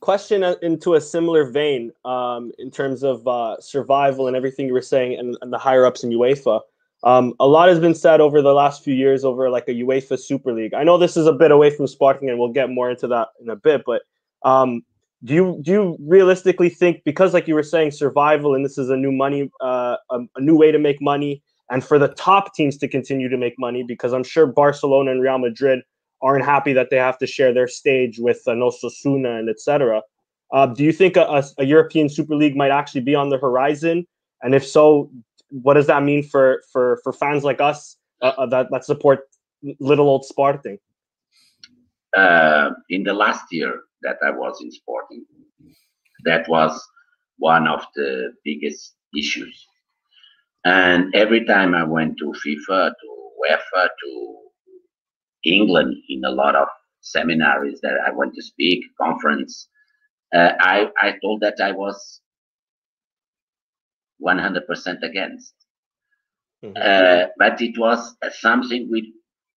Speaker 1: Question into a similar vein, um, in terms of uh, survival and everything you were saying, and, and the higher ups in UEFA. Um, a lot has been said over the last few years over like a UEFA Super League. I know this is a bit away from Sporting, and we'll get more into that in a bit. But um, do you do you realistically think because, like you were saying, survival and this is a new money, uh, a, a, new way to make money, and for the top teams to continue to make money, because I'm sure Barcelona and Real Madrid aren't happy that they have to share their stage with uh, Osasuna and etc. Uh, do you think a, a European Super League might actually be on the horizon? And if so, what does that mean for for for fans like us uh, uh, that that support little old Sporting?
Speaker 5: Uh, in the last year that I was in Sporting, that was one of the biggest issues. And every time I went to FIFA, to UEFA, to England, in a lot of seminaries that I went to speak, conference, uh, I, I told that I was 100% against. Mm-hmm. Uh, but it was something with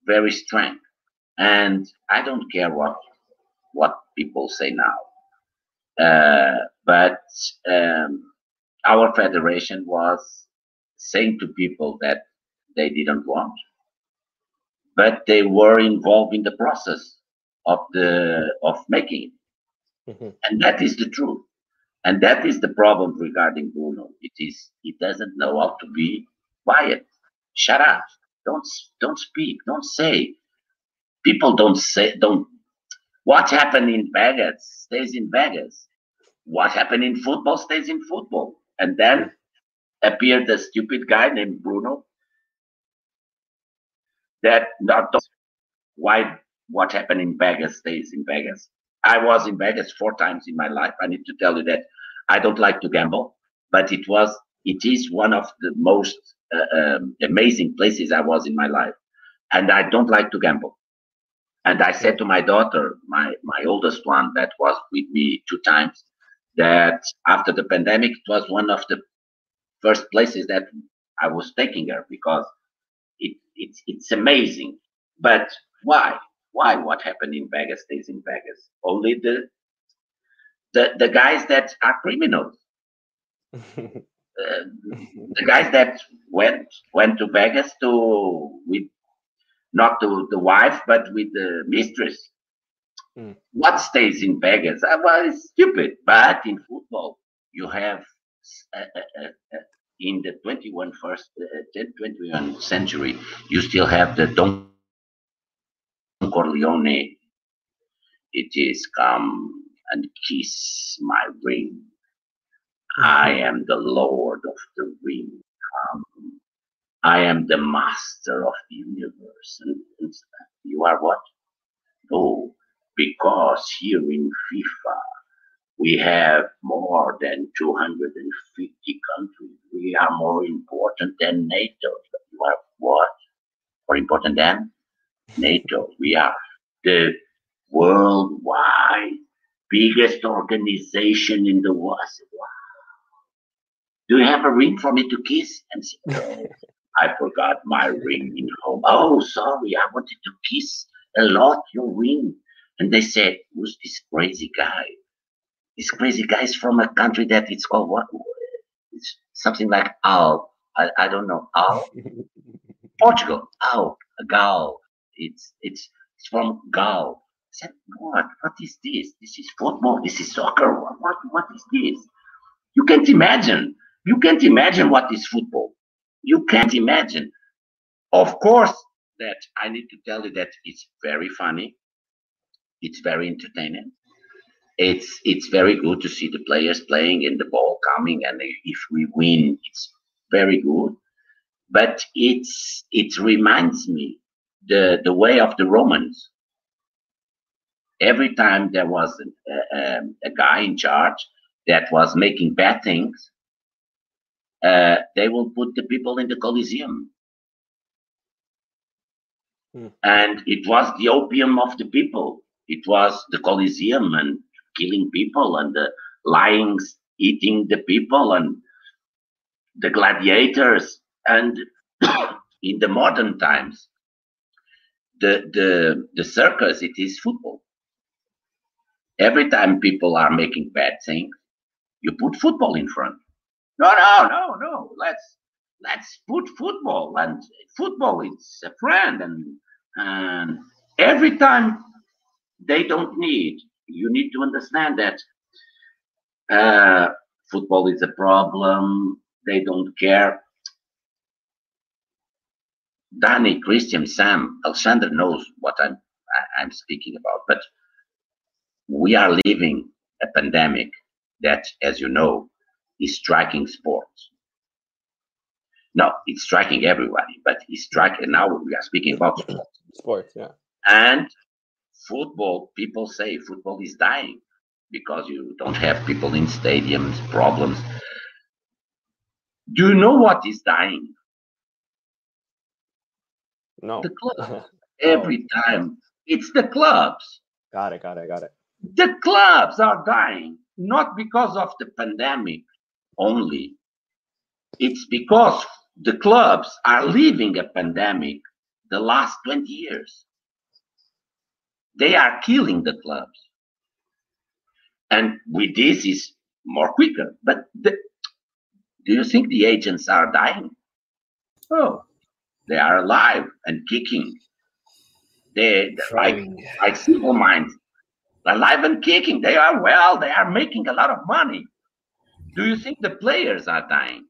Speaker 5: very strength. And I don't care what what people say now. Uh, but um, our federation was saying to people that they didn't want, but they were involved in the process of the of making it, mm-hmm. and that is the truth. And that is the problem regarding Bruno. It is he doesn't know how to be quiet. Shut up. Don't don't speak. Don't say. People don't say don't. What happened in Vegas stays in Vegas. What happened in football stays in football. And then appeared the stupid guy named Bruno that not why what happened in Vegas stays in Vegas. I was in Vegas four times in my life. I need to tell you that I don't like to gamble, but it was it is one of the most uh, um, amazing places I was in my life, and I don't like to gamble. And I said to my daughter, my my oldest one, that was with me two times, that after the pandemic, it was one of the first places that I was taking her because it, it's it's amazing. But why? Why what happened in Vegas stays in Vegas. Only the the, the guys that are criminals. uh, the guys that went went to Vegas to with not to the wife but with the mistress. Mm. What stays in Vegas? Uh, well, it's stupid. But in football, you have uh, uh, uh, uh Uh, uh, uh, in the 21st, 21st century, you still have the Don Corleone. It is come and kiss my ring. I am the Lord of the ring. Come. I am the master of the universe. And, and you are what? No, because here in FIFA, we have more than 250 countries. We are more important than NATO. You what? More important than NATO. We are the worldwide biggest organization in the world. I said, wow. Do you have a ring for me to kiss? And said, no, I forgot my ring in home. Oh, sorry, I wanted to kiss a lot your ring. And they said, who's this crazy guy? This crazy guy is from a country that it's called what? It's something like Al. I, I don't know. Al? Portugal. Al. Gal. It's, it's, it's from Gal I said, what? What is this? This is football. This is soccer. What, what, what is this? You can't imagine. You can't imagine what is football. You can't imagine. Of course, that I need to tell you that it's very funny. It's very entertaining. It's it's very good to see the players playing and the ball coming, and if we win, it's very good. But it's it reminds me the the way of the Romans every time there was a, a, a guy in charge that was making bad things, uh, they will put the people in the Coliseum. Hmm. And it was the opium of the people. It was the Colosseum and killing people and uh, the lions eating the people and the gladiators. And in the modern times, the, the, the circus, it is football. Every time people are making bad things, you put football in front. No, no, no, no. Let's let's put football and football is a friend and and every time they don't need you need to understand that uh, football is a problem they don't care danny christian sam alexander knows what i'm i'm speaking about but we are living a pandemic that as you know is striking sports no, it's striking everybody, but it's striking. Now we are speaking about sports.
Speaker 1: Sports, yeah.
Speaker 5: And football, people say football is dying because you don't have people in stadiums, problems. Do you know what is dying?
Speaker 1: No.
Speaker 5: The club. Every time. It's the clubs.
Speaker 1: Got it, got it, got it.
Speaker 5: The clubs are dying, not because of the pandemic only. It's because the clubs are leaving a pandemic the last 20 years. They are killing the clubs. And with this is more quicker. But the, do you think the agents are dying? Oh, they are alive and kicking. They like like simple minds, alive and kicking. They are well. They are making a lot of money. Do you think the players are dying?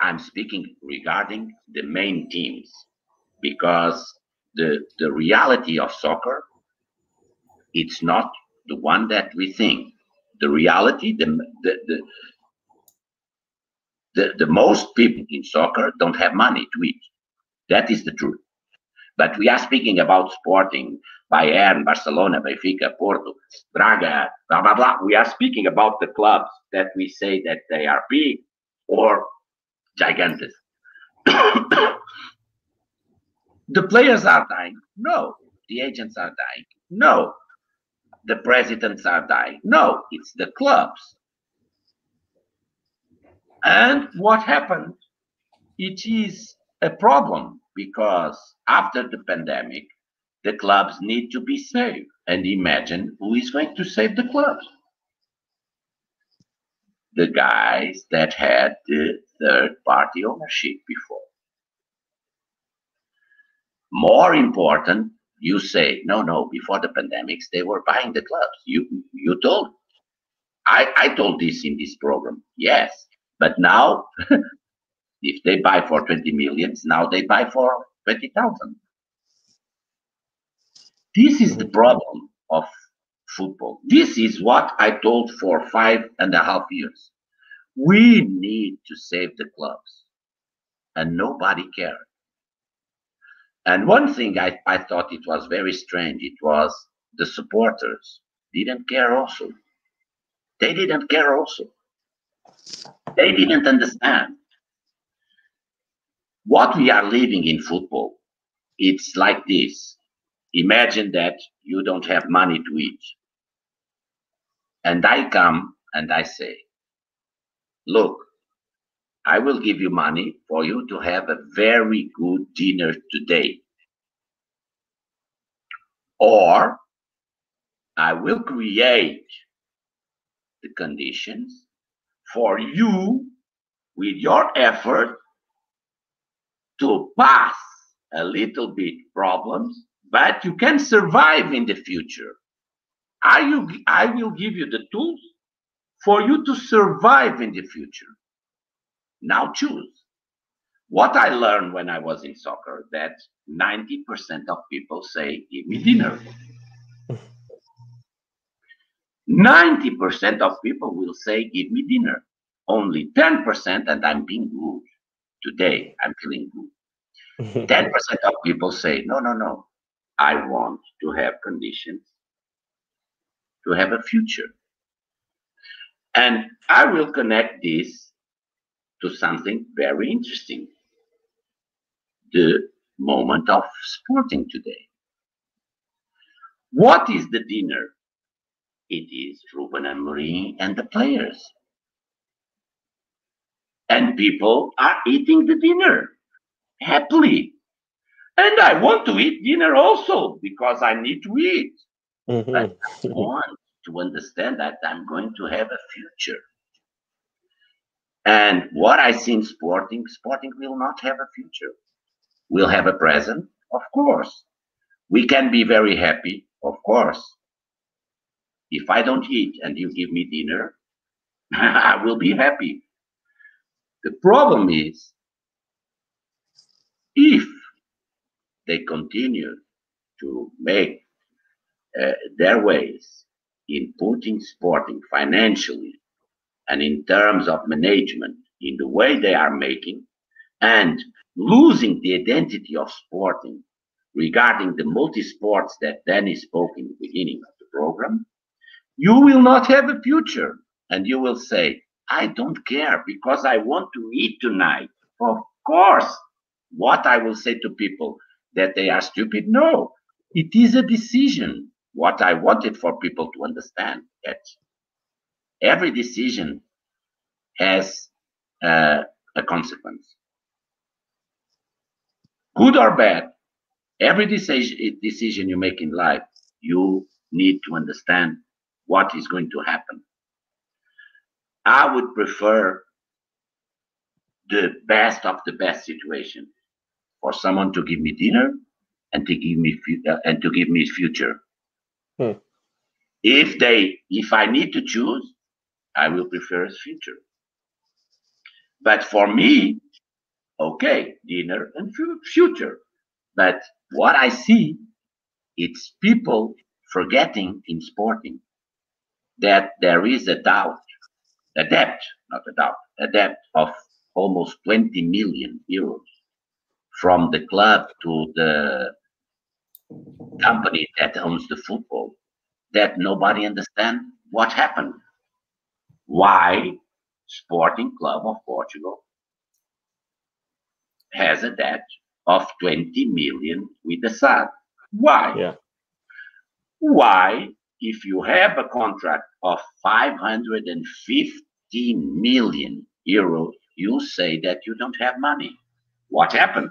Speaker 5: I'm speaking regarding the main teams because the the reality of soccer it's not the one that we think. The reality, the the the, the, the most people in soccer don't have money to eat. That is the truth. But we are speaking about sporting, Bayern, Barcelona, Benfica, Porto, Braga, blah, blah, blah. We are speaking about the clubs that we say that they are big or gigantic. the players are dying. No. The agents are dying. No. The presidents are dying. No. It's the clubs. And what happened? It is a problem because after the pandemic, the clubs need to be saved. And imagine who is going to save the clubs? The guys that had the third party ownership before. More important, you say, no, no, before the pandemics, they were buying the clubs. You you told. I, I told this in this program. Yes. But now if they buy for 20 millions, now they buy for 20,000. This is the problem of football. This is what I told for five and a half years. We need to save the clubs. And nobody cared. And one thing I, I thought it was very strange, it was the supporters didn't care also. They didn't care also. They didn't understand. What we are living in football, it's like this. Imagine that you don't have money to eat. And I come and I say, look, I will give you money for you to have a very good dinner today. Or I will create the conditions for you with your effort to pass a little bit problems, but you can survive in the future. I, you, I will give you the tools for you to survive in the future. Now choose. What I learned when I was in soccer that 90% of people say, give me dinner. 90% of people will say, give me dinner. Only 10%, and I'm being good. Today, I'm feeling good. 10% of people say, no, no, no. I want to have conditions to have a future. And I will connect this to something very interesting. the moment of sporting today. What is the dinner? It is Ruben and Amorim and the players. And people are eating the dinner happily. And I want to eat dinner also because I need to eat. Mm-hmm. But I want to understand that I'm going to have a future. And what I see in sporting, sporting will not have a future. We'll have a present, of course. We can be very happy, of course. If I don't eat and you give me dinner, I will be happy. The problem is if they continue to make uh, their ways in putting sporting financially and in terms of management in the way they are making and losing the identity of sporting regarding the multi-sports that Danny spoke in the beginning of the program, you will not have a future. And you will say, I don't care because I want to eat tonight. Of course. What I will say to people that they are stupid? No, it is a decision. What I wanted for people to understand that every decision has uh, a consequence. Good or bad, every decision, decision you make in life, you need to understand what is going to happen. I would prefer the best of the best situation for someone to give me dinner and to give me uh, and to give me future. Hmm. If they, if I need to choose, I will prefer future. But for me, okay, dinner and future. But what I see, it's people forgetting in sporting that there is a doubt, a debt, not a doubt, a debt of almost 20 million euros from the club to the company that owns the football that nobody understands what happened. Why Sporting Club of Portugal has a debt of 20 million with the SAD. Why?
Speaker 1: Yeah.
Speaker 5: Why, if you have a contract of 515 million euros, you say that you don't have money? What happened?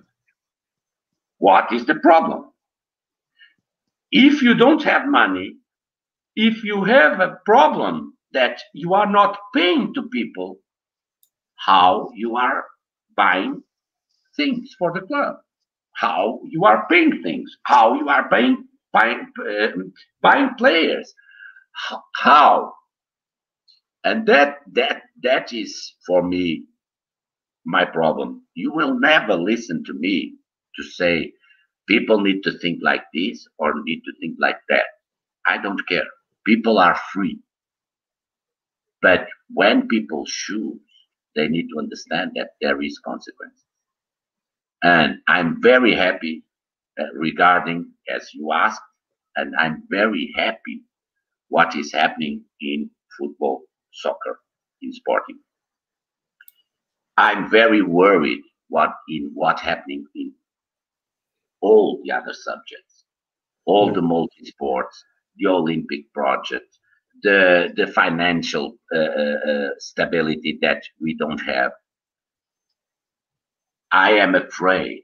Speaker 5: What is the problem? If you don't have money, if you have a problem that you are not paying to people how you are buying things for the club, how you are paying things, how you are paying buying, uh, buying players, how, and that that that is for me my problem. You will never listen to me to say people need to think like this or need to think like that. I don't care. People are free. But when people choose, they need to understand that there is consequences. And I'm very happy uh, regarding, as you asked, and I'm very happy what is happening in football, soccer, in sporting. I'm very worried what in what happening in all the other subjects, all the multi sports, the Olympic project, the the financial uh, uh, uh, stability that we don't have. I am afraid,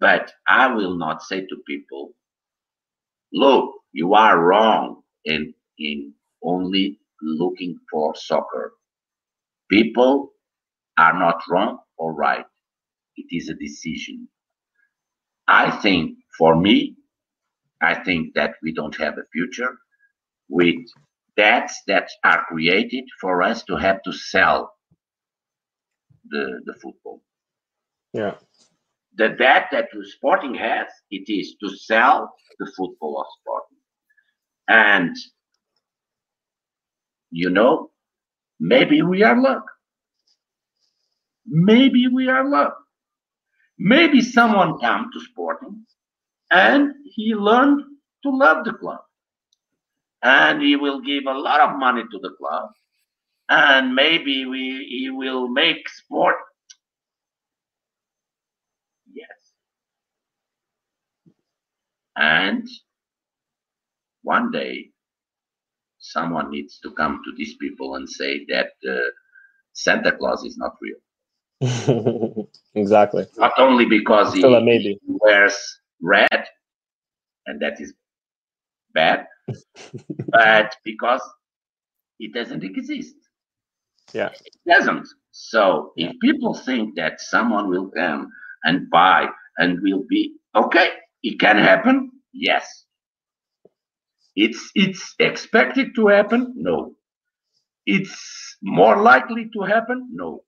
Speaker 5: but I will not say to people, "Look, you are wrong in in only looking for soccer." People are not wrong or right. It is a decision. I think for me, I think that we don't have a future with debts that are created for us to have to sell the, the football.
Speaker 1: Yeah.
Speaker 5: The debt that the Sporting has, it is to sell the football of Sporting. And, you know, maybe we are luck. Maybe we are luck. Maybe someone come to Sporting and he learned to love the club and he will give a lot of money to the club and maybe we he will make sport yes And one day, someone needs to come to these people and say that uh, Santa Claus is not
Speaker 1: real. exactly.
Speaker 5: Not only because he, he wears red, and that is bad, but because it doesn't exist.
Speaker 1: Yeah.
Speaker 5: It doesn't. So if people think that someone will come and buy and will be okay, it can happen. Yes. It's it's expected to happen. No. It's more likely to happen. No.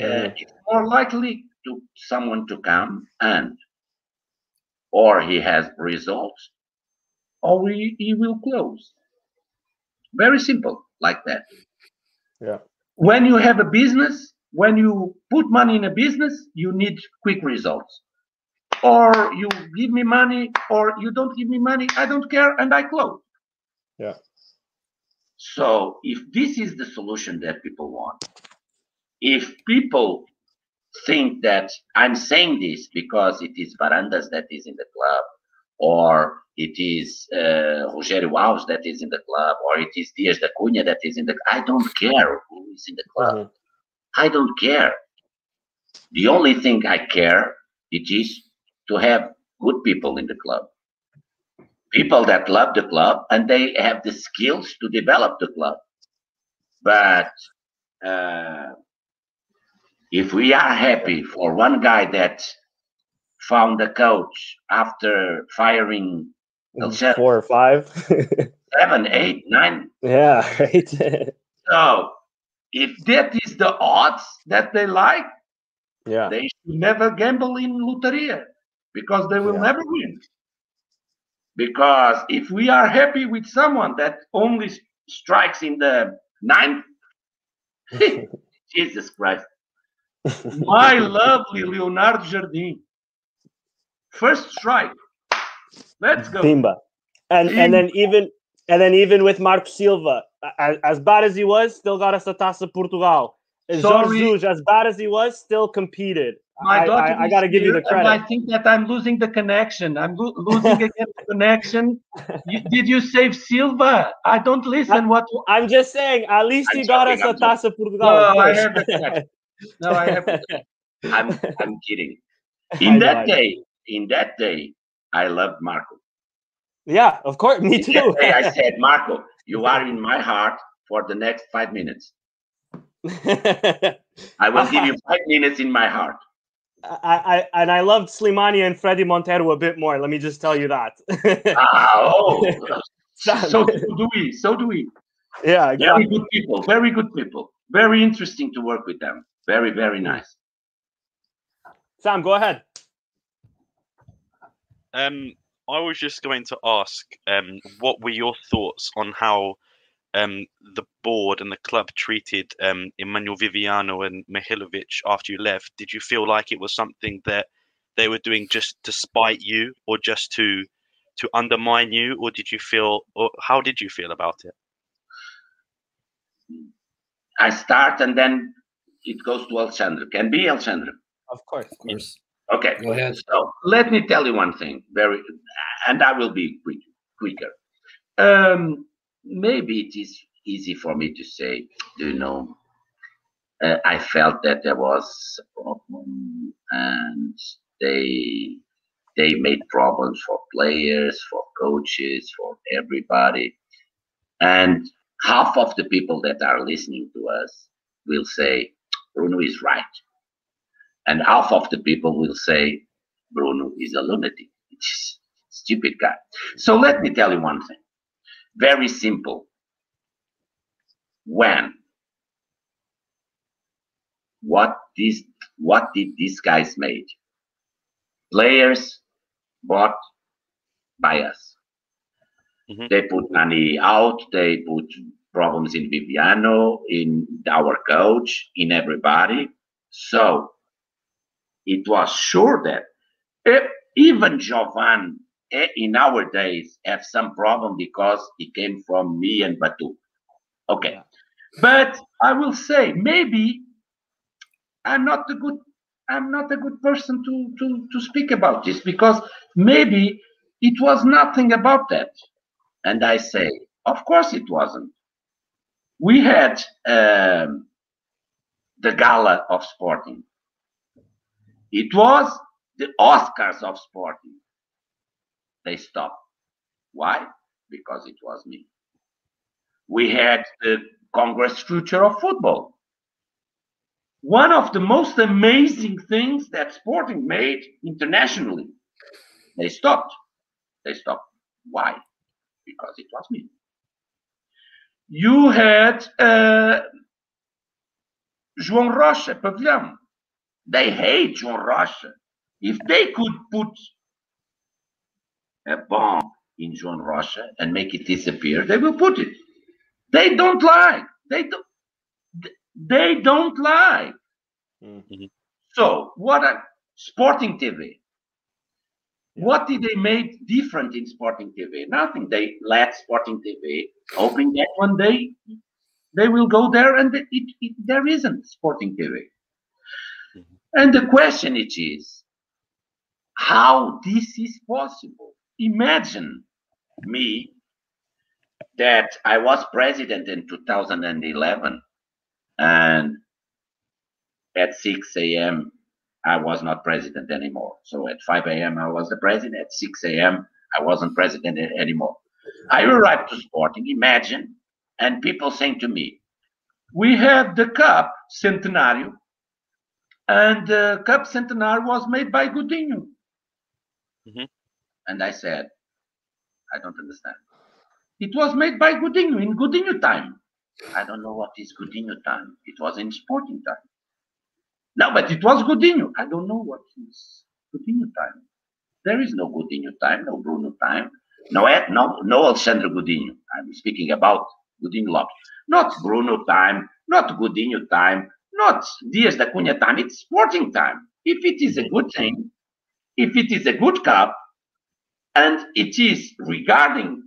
Speaker 5: Uh, it's more likely to someone to come and or he has results or he, he will close. Very simple, like that.
Speaker 1: Yeah.
Speaker 5: When you have a business, when you put money in a business, you need quick results. Or you give me money, or you don't give me money, I don't care, and I close.
Speaker 1: Yeah.
Speaker 5: So if this is the solution that people want, if people think that I'm saying this because it is Varandas that is in the club, or it is uh, Rogério Alves that is in the club, or it is Dias da Cunha that is in the. I don't care who is in the club. Mm-hmm. I don't care. The only thing I care it is to have good people in the club, people that love the club and they have the skills to develop the club. But uh, if we are happy for one guy that found a coach after firing mm,
Speaker 1: four or five,
Speaker 5: seven, eight, nine.
Speaker 1: Yeah, right.
Speaker 5: so if that is the odds that they like,
Speaker 1: yeah,
Speaker 5: they should never gamble in Loteria because they will yeah. never win. Because if we are happy with someone that only strikes in the ninth, Jesus Christ. My lovely Leonardo Jardim. First strike. Let's go.
Speaker 1: Timba. And and then even and then even with Marco Silva, as, as bad as he was, still got us a Taça Portugal. And Sorry. Jorge as bad as he was, still competed. My I, I, I got to give you the credit.
Speaker 5: I think that I'm losing the connection. I'm lo- losing again the connection. You, did you save Silva? I don't listen. I, what
Speaker 1: I'm just saying. At least I'm he got us a Taça Portugal.
Speaker 5: No, I have the No, I have. I'm I'm kidding. In that day, in that day, I loved Marco.
Speaker 1: Yeah, of course, me too.
Speaker 5: That day, I said, Marco, you are in my heart for the next five minutes. I will give you five minutes in my heart.
Speaker 1: I, I and I loved Slimani and Fredy Montero a bit more. Let me just tell you that.
Speaker 5: ah, oh, so do we. So do we.
Speaker 1: Yeah,
Speaker 5: exactly. very good people. Very good people. Very interesting to work with them. Very, very nice.
Speaker 1: Sam, go ahead.
Speaker 3: Um, I was just going to ask, um, what were your thoughts on how um, the board and the club treated um, Emiliano Viviano and Mihailovic after you left? Did you feel like it was something that they were doing just to spite you, or just to to undermine you, or did you feel, or how did you feel about it?
Speaker 5: I start and then it goes to Alexandre. Can be Alexandre.
Speaker 1: Of course, of course.
Speaker 5: Okay. Go ahead. So let me tell you one thing, very, and I will be quick, quicker. Um, maybe it is easy for me to say, do you know, uh, I felt that there was a problem, and they they made problems for players, for coaches, for everybody, and half of the people that are listening to us will say Bruno is right and half of the people will say Bruno is a lunatic. It's stupid guy. So let me tell you one thing. Very simple. When what these what did these guys made? Players bought by us. Mm-hmm. They put money out, they put problems in Viviano, in our coach, in everybody. So it was sure that even Jovan eh, in our days have some problem because he came from me and Batu. Okay. But I will say maybe I'm not a good I'm not a good person to to to speak about this because maybe it was nothing about that. And I say, of course it wasn't. We had um, the gala of sporting. It was the Oscars of sporting. They stopped. Why? Because it was me. We had the Congress Future of Football. One of the most amazing things that sporting made internationally. They stopped. They stopped. Why? Because it was me. You had uh, João Rocha, Pavilhão. They hate João Rocha. If they could put a bomb in João Rocha and make it disappear, they will put it. They don't lie. They don't. They don't lie. Mm-hmm. So what a Sporting TV. What did they make different in Sporting TV? Nothing. They let Sporting TV hoping that one day they will go there and it, it, there isn't Sporting TV. And the question it is, how this is possible? Imagine me that I was president in 2011 and at 6 a.m. I was not president anymore. So at 5 a.m. I was the president. At 6 a.m. I wasn't president anymore. I arrived to Sporting, imagine, and people saying to me, we have the cup Centenario, and the cup Centenario was made by Godinho. Mm-hmm. And I said, I don't understand. It was made by Godinho in Godinho time. I don't know what is Godinho time. It was in sporting time. No, but it was Godinho. I don't know what is Godinho time. There is no Godinho time, no Bruno time, no Ed, no no Alexandre Godinho. I'm speaking about Godinho Lopes. Not Bruno time, not Godinho time, not Dias da Cunha time. It's sporting time. If it is a good thing, if it is a good cup, and it is regarding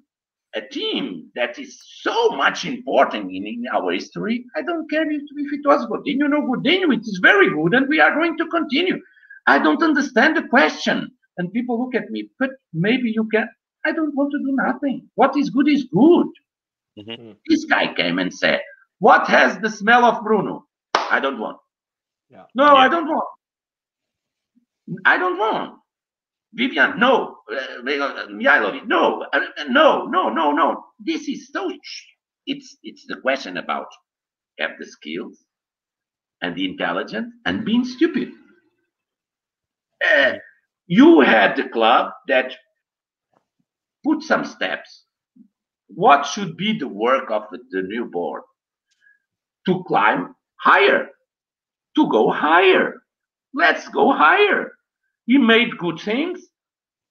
Speaker 5: a team that is so much important in, in our history. I don't care if, if it was Godinho, no Godinho. It is very good, and we are going to continue. I don't understand the question. And people look at me, but maybe you can. I don't want to do nothing. What is good is good. Mm-hmm. This guy came and said, What has the smell of Bruno? I don't want. Yeah. No, yeah. I don't want. I don't want. Vivian, no. Uh, Mihailovic, no. Uh, no, no, no, no. This is so. It's it's the question about have the skills and the intelligence and being stupid. Uh, you had the club that put some steps. What should be the work of the, the new board? To climb higher, to go higher. Let's go higher he made good things.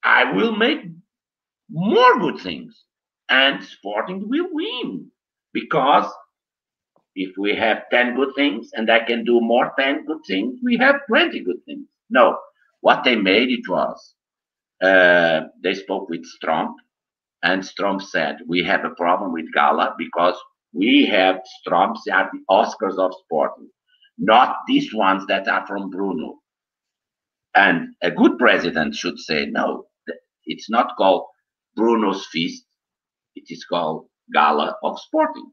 Speaker 5: I will make more good things. And Sporting will win. Because if we have 10 good things and I can do more 10 good things, we have plenty good things. No, what they made it was uh, they spoke with Stromp, and Stromp said, We have a problem with Gala because we have Stromps are the Oscars of sporting, not these ones that are from Bruno. And a good president should say, no, it's not called Bruno's Feast, it is called Gala of Sporting.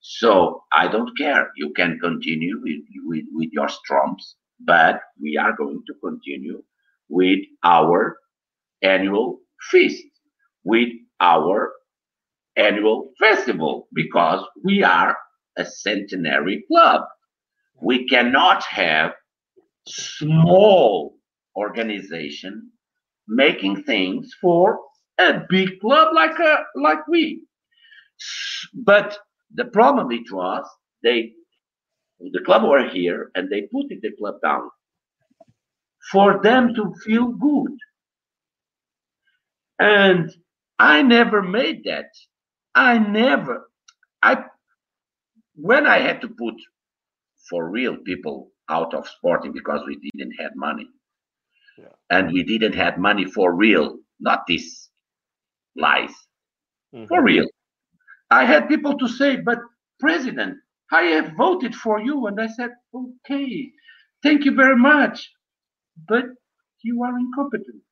Speaker 5: So I don't care. You can continue with, with, with your Stromps, but we are going to continue with our annual feast, with our annual festival, because we are a centenary club. We cannot have small organization making things for a big club like a, like we. But the problem it was they the club were here and they put the club down for them to feel good. And I never made that. I never I when I had to put for real people out of sporting because we didn't have money. Yeah. And we didn't have money for real, not this lies. Mm-hmm. For real. I had people to say, but President, I have voted for you. And I said, okay, thank you very much. But you are incompetent.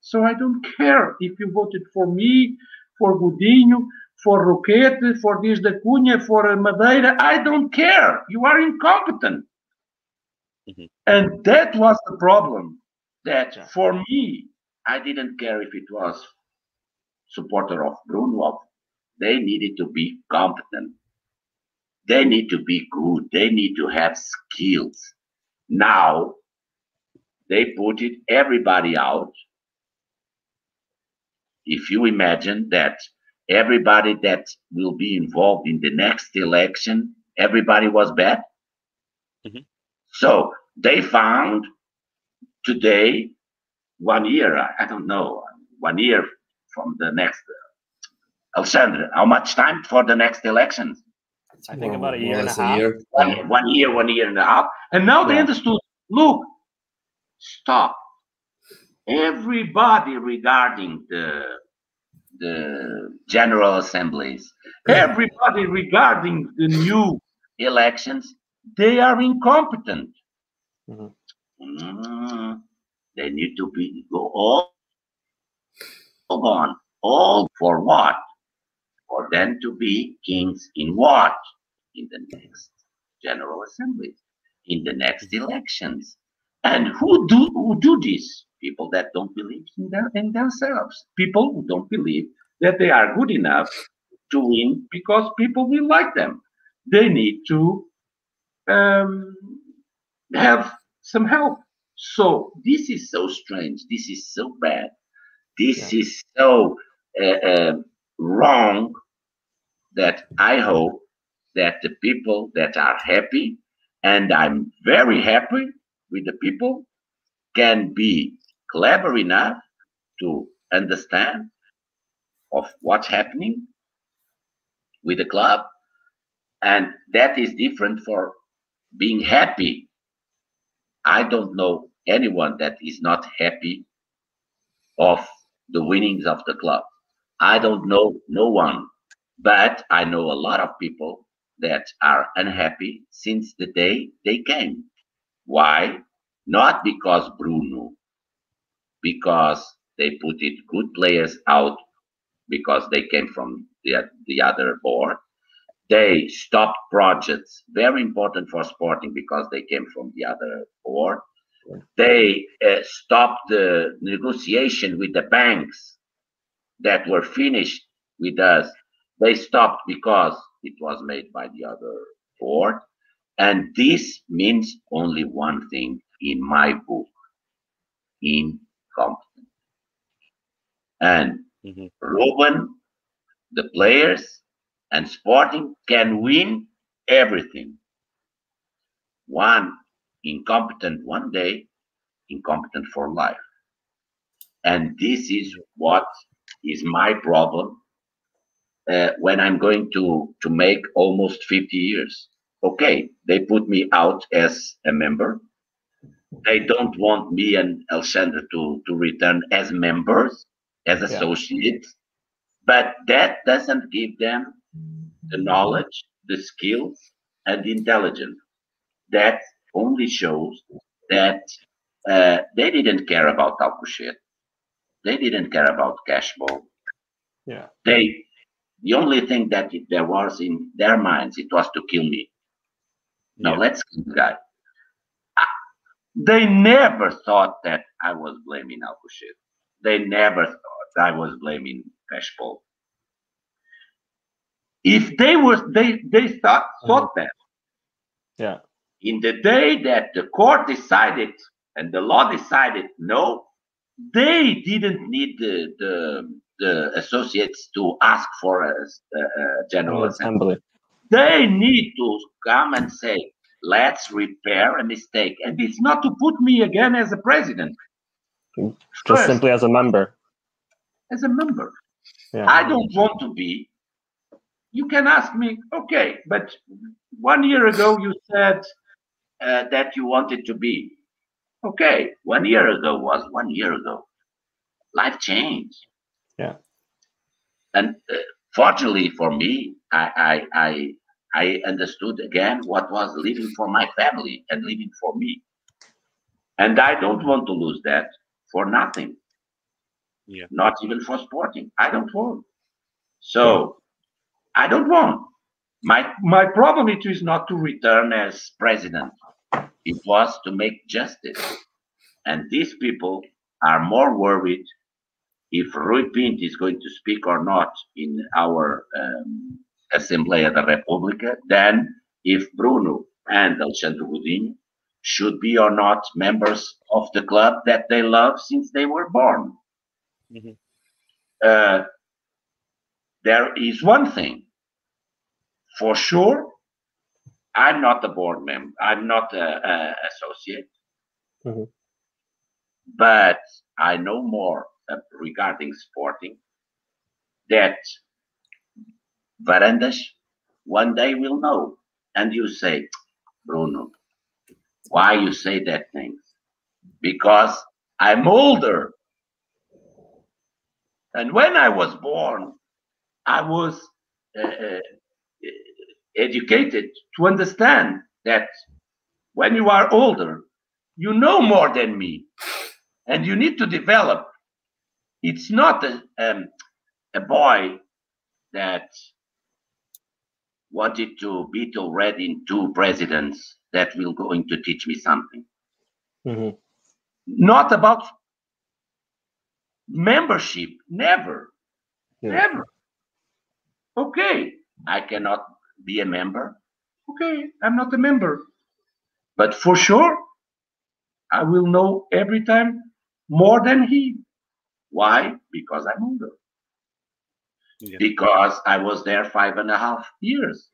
Speaker 5: So I don't care if you voted for me, for Godinho, for Roquette, for Dias da Cunha, for Madeira. I don't care. You are incompetent. Mm-hmm. And that was the problem. That for me, I didn't care if it was supporter of Bruno. They needed to be competent. They need to be good. They need to have skills. Now they put it everybody out if you imagine that everybody that will be involved in the next election, everybody was bad. Mm-hmm. So they found today, one year, I don't know, one year from the next. Uh, Alexander, how much time for the next election?
Speaker 1: I think about a year and a half. Year.
Speaker 5: One, one, year, one year and a half. And now yeah. they understood look, stop everybody regarding the the general assemblies, everybody regarding the new elections, they are incompetent. Mm-hmm. Mm, they need to be go all, all on all for what? For them to be kings in what? In the next general assembly, in the next elections. And who do who do this? people that don't believe in, their, in themselves, people who don't believe that they are good enough to win because people will like them. They need to um, have some help. So this is so strange. This is so bad. This yeah. is so uh, uh, wrong that I hope that the people that are happy, and I'm very happy with the people, can be clever enough to understand of what's happening with the club. And that is different for being happy. I don't know anyone that is not happy of the winnings of the club. I don't know no one but i know a lot of people that are unhappy since the day they came why not because bruno because they put it good players out because they came from the, the other board. They stopped projects, very important for sporting because they came from the other board. They uh, stopped the negotiation with the banks that were finished with us. They stopped because it was made by the other board. And this means only one thing in my book incompetent. And mm-hmm. Ruben, the players, and Sporting can win everything. One incompetent one day, incompetent for life. And this is what is my problem uh, when I'm going to, to make almost 50 years. Okay, they put me out as a member they don't want me and Alexander to, to return as members, as associates, yeah. but that doesn't give them the knowledge, the skills, and the intelligence. That only shows that uh, they didn't care about Alcochete. They didn't care about Cashball.
Speaker 1: Yeah.
Speaker 5: They, the only thing that there was in their minds, it was to kill me. Now yeah. let's guy. They never thought that I was blaming Alcochete. They never thought I was blaming Cashball. If they were, they they thought mm-hmm. thought that.
Speaker 1: Yeah.
Speaker 5: In the day that the court decided and the law decided no, they didn't need the the, the associates to ask for a, a, a general assembly. assembly. They need to come and say, let's repair a mistake. And it's not to put me again as a president.
Speaker 1: Just First, simply as a member.
Speaker 5: As a member. Yeah. I don't want to be. You can ask me, okay, but one year ago you said uh, that you wanted to be. Okay, one year ago was one year ago. Life changed.
Speaker 1: Yeah.
Speaker 5: And uh, fortunately for me, I, I, I I understood again what was living for my family and living for me. And I don't want to lose that for nothing.
Speaker 3: Yeah.
Speaker 5: Not even for sporting. I don't want. So I don't want. My my problem it is not to return as president. It was to make justice. And these people are more worried if Rui Pinto is going to speak or not in our um, Assembleia da República then if Bruno and Alexandre Godinho should be or not members of the club that they love since they were born. Mm-hmm. Uh, there is one thing for sure. I'm not a board member. I'm not an associate. Mm-hmm. But I know more regarding sporting that Varandas one day will know. And you say, Bruno, why you say that things? Because I'm older. And when I was born, I was uh, uh, educated to understand that when you are older, you know more than me, and you need to develop. It's not a, um, a boy that wanted to beat already two presidents that will going to teach me something. Mm-hmm. Not about membership, never, yeah. never. Okay, I cannot be a member. Okay, I'm not a member. But for sure, I will know every time more than he. Why? Because I'm older. Yeah. Because I was there five and a half years.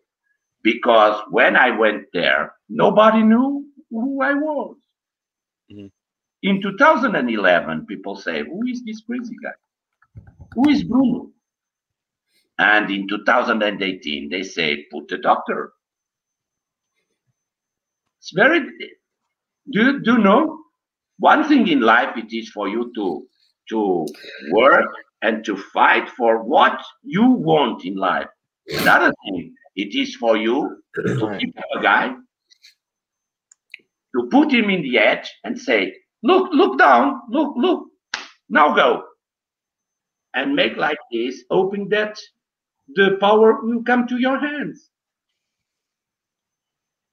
Speaker 5: Because when I went there, nobody knew who I was. Mm-hmm. In 2011, people say, Who is this crazy guy? Who is Bruno? And in 2018, they say, Put the doctor. It's very, do, do you know? One thing in life, it is for you to, to work and to fight for what you want in life. Another thing, it is for you to keep a guy, to put him in the edge and say, look, look down, look, look, now go. And make like this, hoping that the power will come to your hands.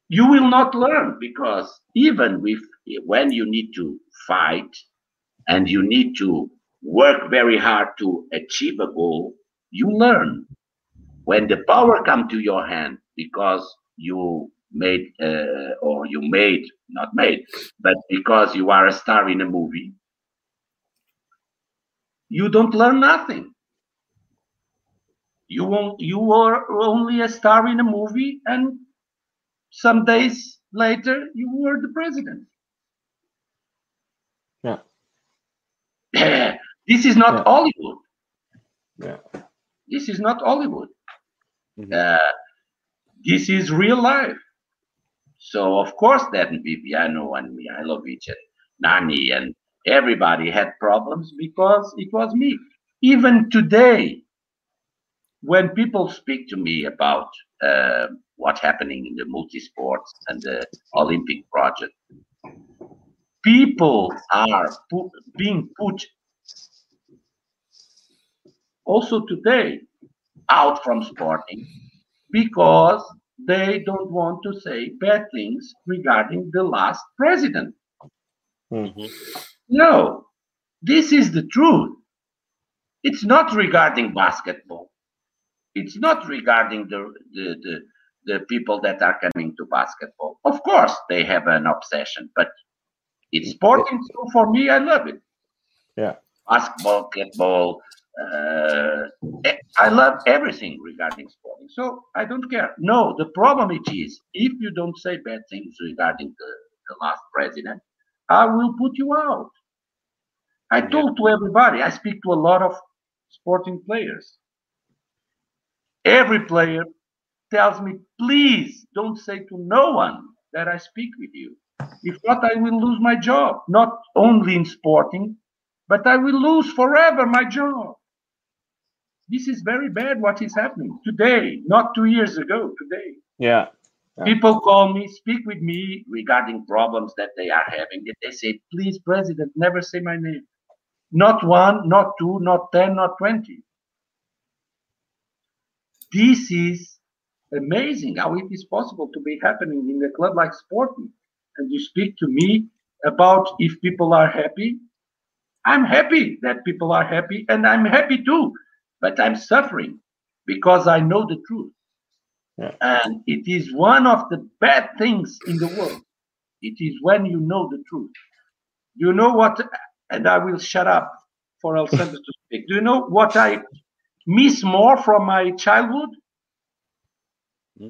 Speaker 5: You will not learn because even with when you need to fight and you need to work very hard to achieve a goal, you learn. When the power come to your hand because you made uh, or you made not made, but because you are a star in a movie, you don't learn nothing. You won't. You are only a star in a movie, and some days later you were the president.
Speaker 1: Yeah.
Speaker 5: This is not yeah. Hollywood.
Speaker 1: Yeah.
Speaker 5: This is not Hollywood. Mm-hmm. Uh, this is real life. So of course that Viviano and Mihailovic and Nani and everybody had problems because it was me. Even today, when people speak to me about uh, what's happening in the multi-sports and the Olympic project, people are put, being put also today out from sporting because they don't want to say bad things regarding the last president. Mm-hmm. No, this is the truth. It's not regarding basketball. It's not regarding the, the, the, the people that are coming to basketball. Of course, they have an obsession, but it's sporting. So for me, I love it.
Speaker 1: Yeah.
Speaker 5: Basketball, basketball, uh, I love everything regarding sporting, so I don't care. No, the problem it is if you don't say bad things regarding the, the last president, I will put you out. I talk to everybody. I speak to a lot of sporting players. Every player tells me, please don't say to no one that I speak with you. If not, I will lose my job, not only in sporting, but I will lose forever my job. This is very bad what is happening today, not two years ago, today.
Speaker 1: Yeah. yeah.
Speaker 5: People call me, speak with me regarding problems that they are having. They say, please, President, never say my name. not one, not two, not 10, not 20. This is amazing how it is possible to be happening in a club like Sporting. And you speak to me about if people are happy. I'm happy that people are happy, and I'm happy too, but I'm suffering because I know the truth. Yeah. And it is one of the bad things in the world. It is when you know the truth. Do you know what? And I will shut up for Alessandro to speak. Do you know what I miss more from my childhood? Hmm?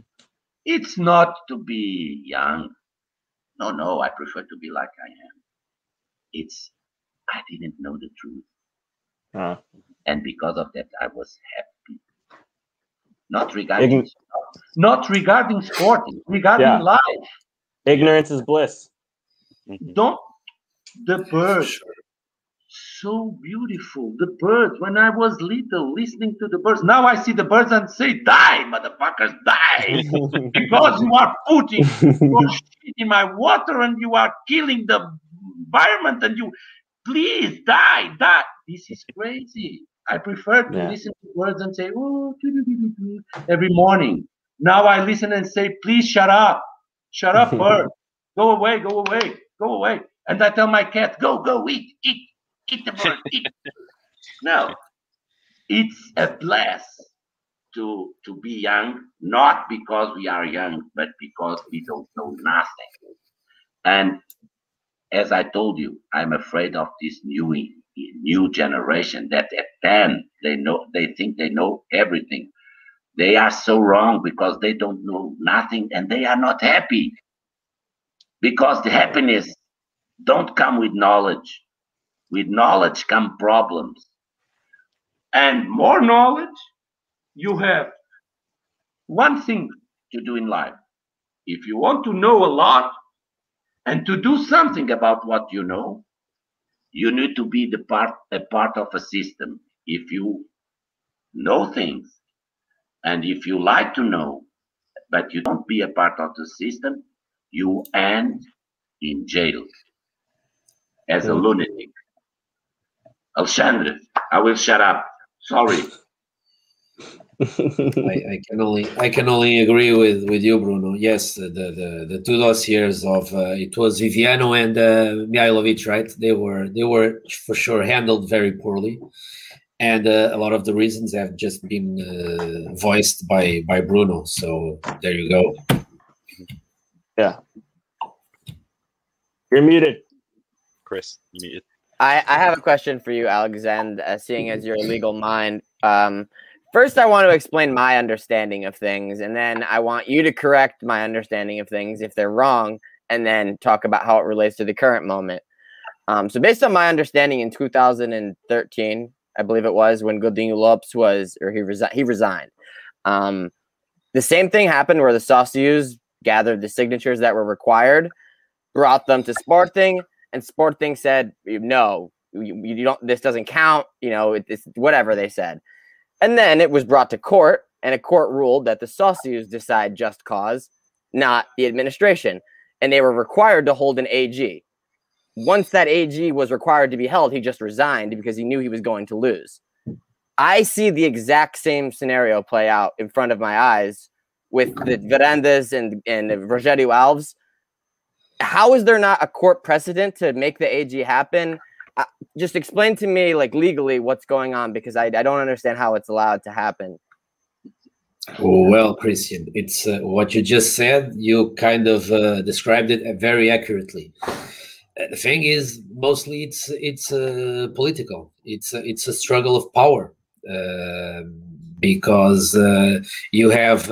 Speaker 5: It's not to be young. No, no, I prefer to be like I am. It's, I didn't know the truth. Uh. And because of that, I was happy. Not regarding, Ign- not regarding sport, regarding yeah. life.
Speaker 1: Ignorance is bliss.
Speaker 5: Don't the birds so beautiful. The birds, when I was little, listening to the birds. Now I see the birds and say, Die, motherfuckers, die. because you are putting your shit in my water and you are killing the environment and you, please, die, die. This is crazy. I prefer to yeah. listen to birds and say, Oh, every morning. Now I listen and say, Please shut up. Shut up, bird. Go away, go away, go away. And I tell my cat, Go, go, eat, eat eat the bird, eat. no, it's a bless to to be young, not because we are young, but because we don't know nothing. And as I told you, I'm afraid of this new new generation that at 10 they know they think they know everything. They are so wrong because they don't know nothing and they are not happy. Because the happiness don't come with knowledge. With knowledge come problems. And more knowledge, you have one thing to do in life. If you want to know a lot and to do something about what you know, you need to be the part a part of a system. If you know things and if you like to know, but you don't be a part of the system, you end in jail as a lunatic. Alexandre, I will shut up. Sorry.
Speaker 4: I, I, can only I can only agree with with you, Bruno. Yes, the the, the two dossiers of uh, it was Viviano and uh, Mihailovic, right? They were they were for sure handled very poorly, and uh, a lot of the reasons have just been uh, voiced by by Bruno. So there you go.
Speaker 1: Yeah, you're muted,
Speaker 3: Chris. You muted.
Speaker 2: I, I have a question for you, Alexander, uh, seeing as you're a legal mind. Um, first, I want to explain my understanding of things, and then I want you to correct my understanding of things if they're wrong, and then talk about how it relates to the current moment. Um, so, based on my understanding, in 2013, I believe it was when Godinho Lopes was, or he, resi- he resigned. Um, the same thing happened where the Sócios gathered the signatures that were required, brought them to Sporting, and Sporting said, no, you, you don't, this doesn't count, you know, it, it's whatever they said. And then it was brought to court, and a court ruled that the Sócios decide just cause, not the administration. And they were required to hold an AG. Once that AG was required to be held, he just resigned because he knew he was going to lose. I see the exact same scenario play out in front of my eyes with the Varandas and, and Rogério Alves how is there not a court precedent to make the AG happen? Uh, just explain to me, like legally, what's going on because I, I don't understand how it's allowed to happen.
Speaker 4: Well, Christian, it's uh, what you just said. You kind of uh, described it very accurately. Uh, the thing is, mostly it's it's uh, political. It's it's a struggle of power um, because uh, you have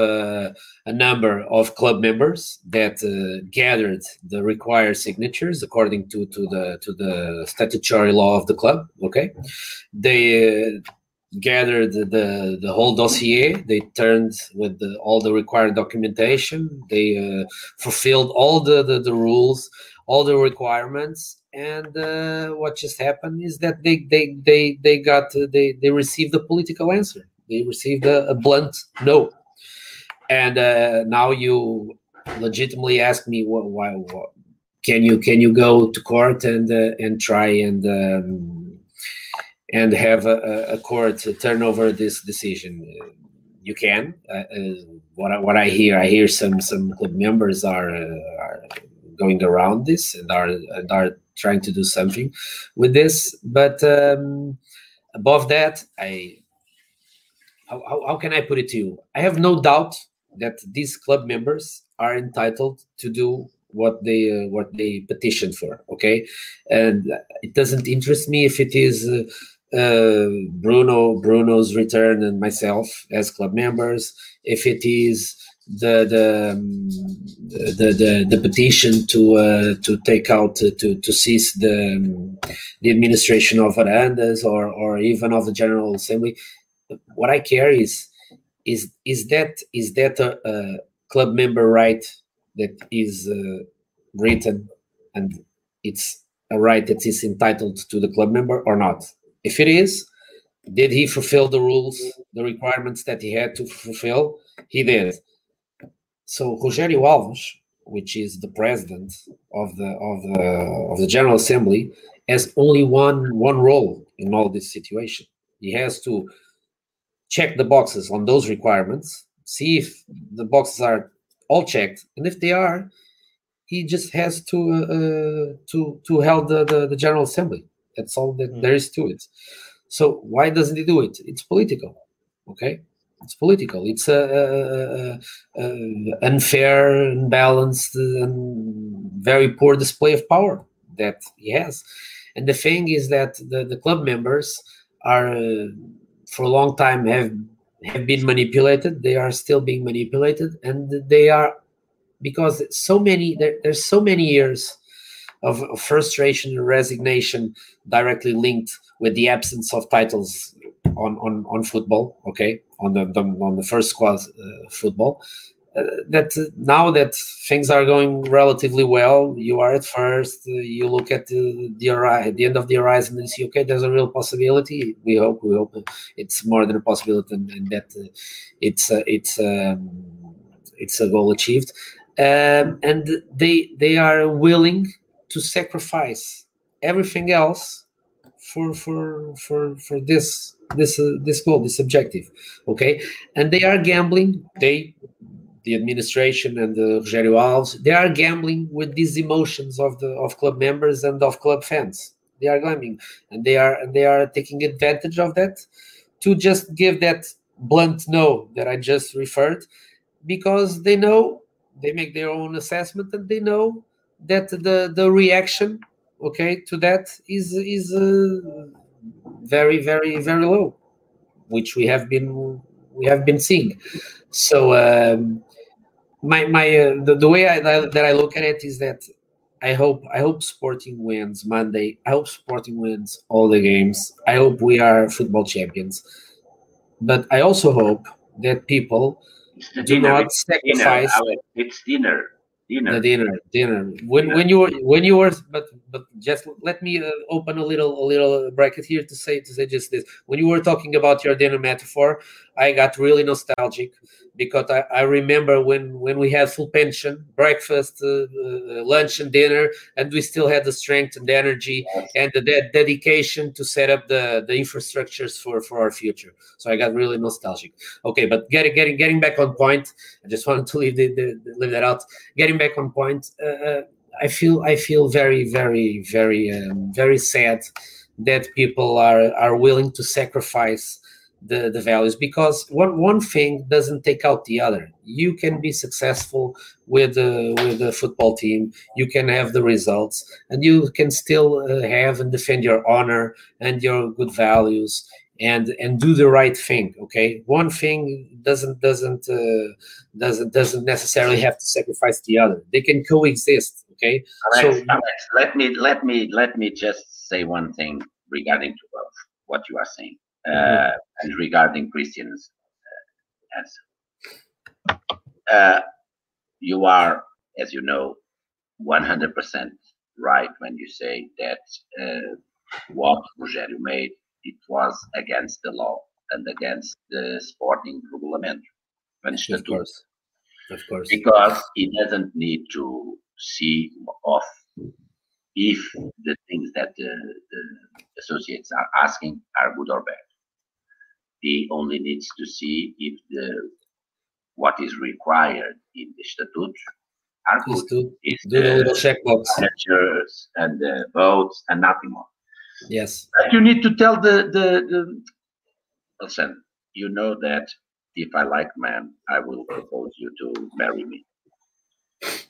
Speaker 4: a number of club members that uh, gathered the required signatures according to, to the to the statutory law of the club. Okay, they uh, gathered the the whole dossier. They turned with the, all the required documentation. They uh, fulfilled all the, the, the rules, all the requirements. And uh, what just happened is that they they they they got they they received a political answer. They received a, a blunt no and uh, now you legitimately ask me what, why what, can you can you go to court and uh, and try and um, and have a, a court turn over this decision. You can. Uh, uh, what I, what I hear, I hear some some club members are, uh, are going around this and are and are trying to do something with this. But um, above that, I how, how, how can I put it to you? I have no doubt that these club members are entitled to do what they uh, what they petitioned for okay and it doesn't interest me if it is uh, uh, bruno bruno's return and myself as club members if it is the the um, the, the, the petition to uh, to take out to to cease the um, the administration of Varandas or or even of the General Assembly. What I care is is is that is that a, a club member right that is uh, written and it's a right that is entitled to the club member or not. If it is, did he fulfill the rules, the requirements that he had to fulfill? He did. So Rogério Alves, which is the president of the of the of the General Assembly, has only one one role in all this situation. He has to check the boxes on those requirements, see if the boxes are all checked, and if they are, he just has to uh, to to held the, the, the General Assembly. That's all that mm. there is to it. So why doesn't he do it? It's political. Okay, it's political. It's a, a, a, unfair, unbalanced, and very poor display of power that he has. And the thing is that the, the club members are, uh, for a long time, have have been manipulated. They are still being manipulated, and they are because so many there, there's so many years of, of frustration and resignation directly linked with the absence of titles on on, on football. Okay, on the, on the first squad uh, football. Uh, that uh, now that things are going relatively well, you are at first. Uh, you look at the the, the end of the horizon and see, okay, there's a real possibility. We hope, we hope it's more than a possibility, and, and that uh, it's it's um, it's a goal achieved. Um, and they they are willing to sacrifice everything else for for for for this this uh, this goal this objective okay and they are gambling they the administration and the Rogério Alves they are gambling with these emotions of the of club members and of club fans. They are gambling and they are and they are taking advantage of that to just give that blunt no that I just referred because they know they make their own assessment and they know that the the reaction okay to that is is uh, very very very low which we have been we have been seeing. So um, my my uh, the, the way I, that i look at it is that i hope i hope sporting wins monday i hope sporting wins all the games i hope we are football champions but i also hope that people do
Speaker 5: dinner.
Speaker 4: not sacrifice
Speaker 5: dinner. it's dinner dinner.
Speaker 4: The dinner dinner. When dinner. when you were when you were but but just let me uh, open a little a little bracket here to say to say just this. When you were talking about your dinner metaphor i got really nostalgic because I, I remember when when we had full pension breakfast uh, uh, lunch and dinner and we still had the strength and the energy and the de- dedication to set up the the infrastructures for for our future. So i got really nostalgic. Okay but getting getting getting back on point i just wanted to leave the, the, leave that out. Getting back on point uh, i feel i feel very very very um, very sad that people are are willing to sacrifice the, the values because one, one thing doesn't take out the other. You can be successful with the with the football team, you can have the results, and you can still uh, have and defend your honor and your good values and and do the right thing. Okay, one thing doesn't doesn't uh, doesn't doesn't necessarily have to sacrifice the other. They can coexist. Okay,
Speaker 5: Alex, so Alex, let me let me let me just say one thing regarding to what you are saying uh, and regarding Christian's uh, answer. Uh, you are, as you know, 100% right when you say that what Rogério made, it was against the law and against the sporting regulament.
Speaker 4: Of course. Of course.
Speaker 5: Because he doesn't need to see off if the things that the, the associates are asking are good or bad. He only needs to see if the what is required in the statute are good.
Speaker 4: is do the little checkbox.
Speaker 5: And the votes and nothing more.
Speaker 4: Yes.
Speaker 5: But you need to tell the the, the listen, you know that if I like man, I will propose you to marry me.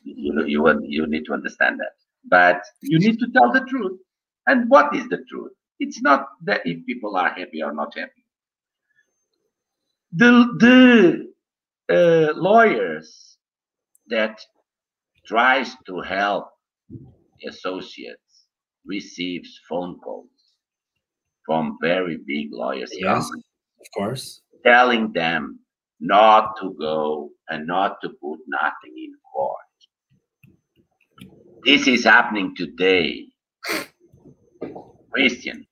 Speaker 5: You know, you you need to understand that. But you need to tell the truth. And what is the truth? It's not that if people are happy or not happy. The the uh, lawyers that tries to help associates receives phone calls from very big lawyers.
Speaker 4: Yes, of course.
Speaker 5: Telling them not to go and not to put nothing in court. This is happening today. Christian,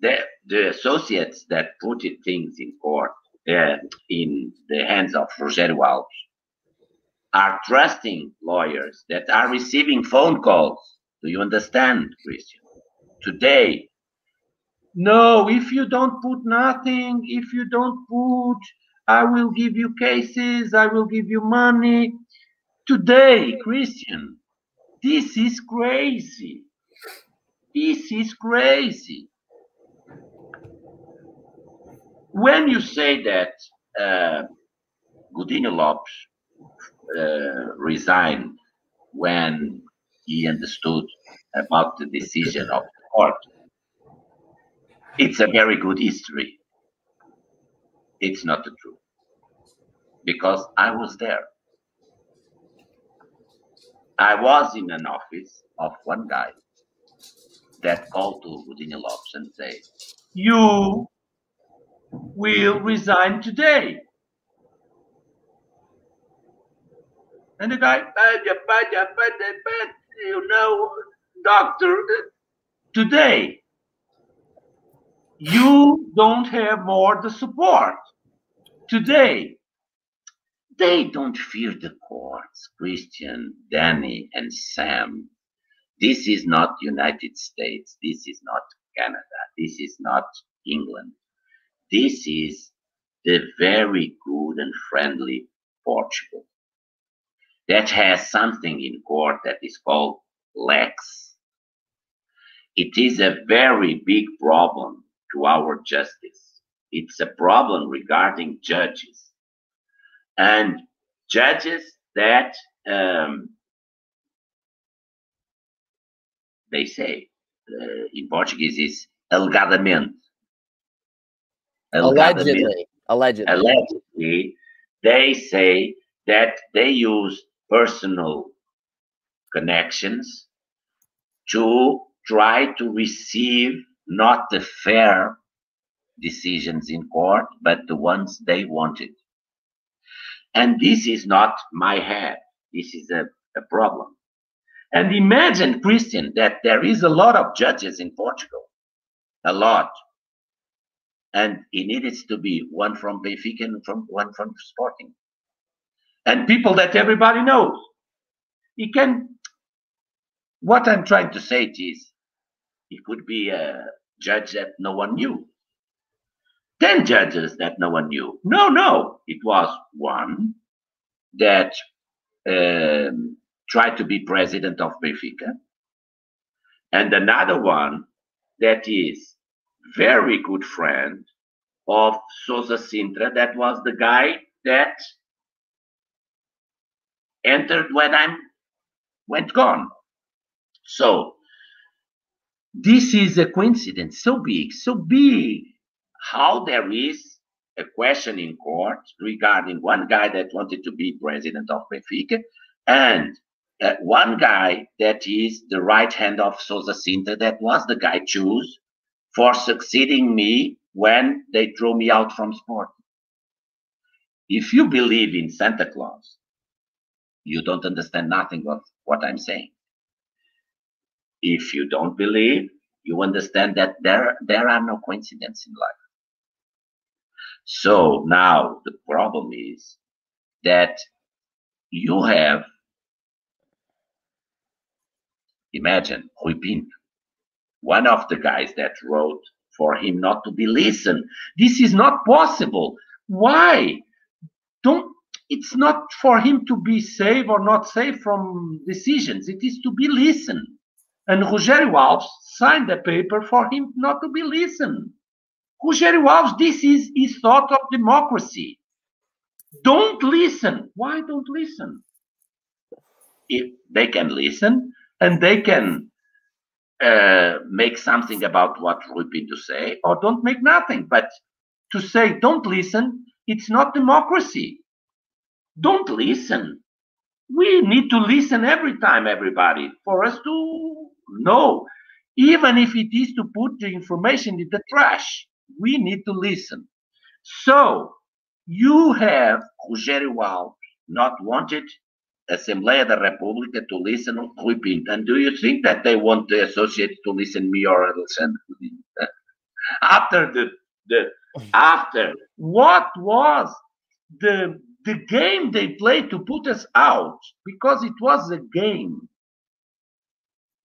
Speaker 5: the, the associates that put things in court uh, in the hands of Roger Alves are trusting lawyers that are receiving phone calls. Do you understand, Christian? Today, no, if you don't put nothing, if you don't put, I will give you cases, I will give you money. Today, Christian, this is crazy. This is crazy. When you say that uh, Godinho Lopes uh, resigned when he understood about the decision of the court, it's a very good history. It's not the truth. Because I was there. I was in an office of one guy that called to Godinho Lopes and said, You will resign today. And the guy, you know, doctor, today you don't have more the support. Today, they don't fear the courts, Christian, Danny, and Sam. This is not United States. This is not Canada. This is not England. This is the very good and friendly Portugal that has something in court that is called lex. It is a very big problem to our justice. It's a problem regarding judges and judges that um, they say uh, in Portuguese is alegadamente.
Speaker 2: Allegedly. Allegedly.
Speaker 5: Allegedly, they say that they use personal connections to try to receive not the fair decisions in court, but the ones they wanted. And this is not my head. This is a, a problem. And imagine, Christian, that there is a lot of judges in Portugal. A lot. And it needs to be one from Benfica and from one from Sporting. And people that everybody knows. He can what I'm trying to say is he could be a judge that no one knew. 10 judges that no one knew. No, no, it was one that um, tried to be president of Benfica, and another one that is very good friend of Sousa Cintra, that was the guy that entered when I'm went gone. So this is a coincidence so big, so big how there is a question in court regarding one guy that wanted to be president of Benfica and uh, one guy that is the right hand of Sousa Cintra that was the guy choose for succeeding me when they threw me out from sport. If you believe in Santa Claus, you don't understand nothing of what I'm saying. If you don't believe, you understand that there, there are no coincidences in life. So now the problem is that you have Imagine Rui one of the guys that wrote for him not to be listened. This is not possible. Why? Don't it's not for him to be safe or not safe from decisions. It is to be listened. And Rogério Alves signed a paper for him not to be listened. Rogério Alves, this is his thought of democracy. Don't listen. Why don't listen? If they can listen and they can uh, make something about what Rui Pinto say, or don't make nothing. But to say don't listen, it's not democracy. Don't listen. We need to listen every time, everybody, for us to know. Even if it is to put the information in the trash, we need to listen. So you have Rogério Alves not wanted Assembleia da República to listen to Rui Pinto. And do you think that they want the associates to listen me or Alexandre? after the the after what was the the game they played to put us out because it was a game.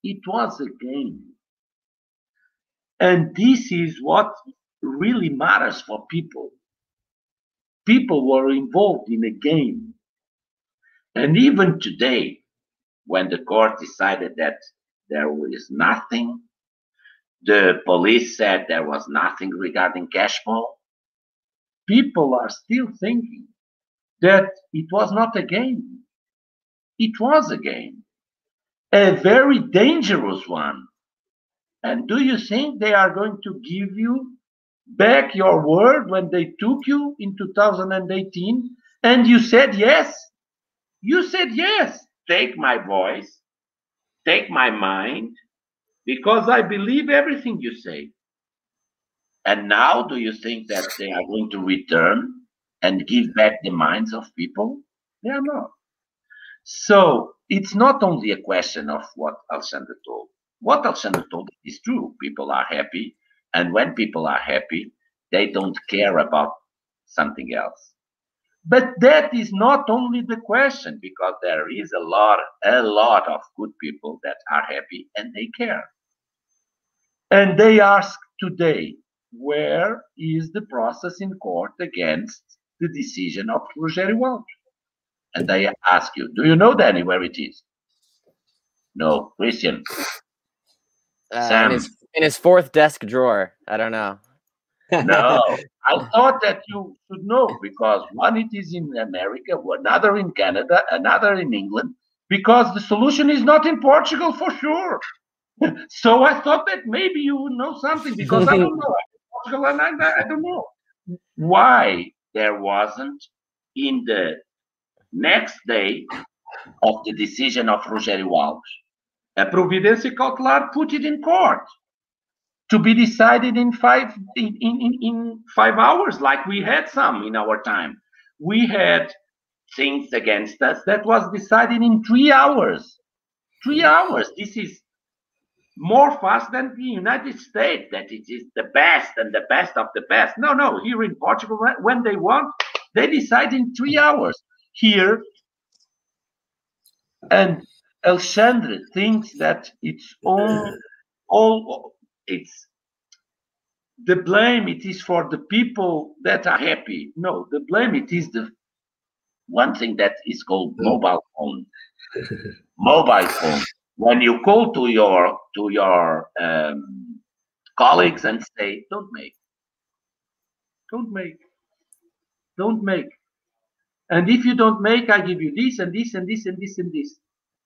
Speaker 5: It was a game. And this is what really matters for people. People were involved in a game. And even today, when the court decided that there was nothing, the police said there was nothing regarding Cashmore, people are still thinking that it was not a game. It was a game, a very dangerous one. And do you think they are going to give you back your word when they took you in 2018 and you said yes? You said yes. Take my voice, take my mind, because I believe everything you say. And now, do you think that they are going to return and give back the minds of people? They are not. So it's not only a question of what Alexander told. What Alexander told is true. People are happy. And when people are happy, they don't care about something else. But that is not only the question, because there is a lot, a lot of good people that are happy and they care. And they ask today, where is the process in court against the decision of Rogério Alves. And I ask you, do you know, Danny, where it is? No, Christian.
Speaker 2: Uh, Sam. In his, in his fourth desk drawer. I don't know.
Speaker 5: no, I thought that you should know because one it is in America, another in Canada, another in England, because the solution is not in Portugal for sure. so I thought that maybe you would know something because I don't know. Portugal and I, I don't know. Why there wasn't in the next day of the decision of Rogério Alves. A providência cautelar put it in court to be decided in five in, in, in five hours, like we had some in our time. We had things against us that was decided in three hours. Three hours. This is more fast than the United States, that it is the best and the best of the best. No, no, here in Portugal, when they want, they decide in three hours. Here, and Alexandre thinks that it's all, all, it's the blame it is for the people that are happy. No, the blame it is the one thing that is called mobile phone. mobile phone when you call to your to your um, colleagues and say, "Don't make, don't make, don't make," and if you don't make, I give you this and this and this and this and this.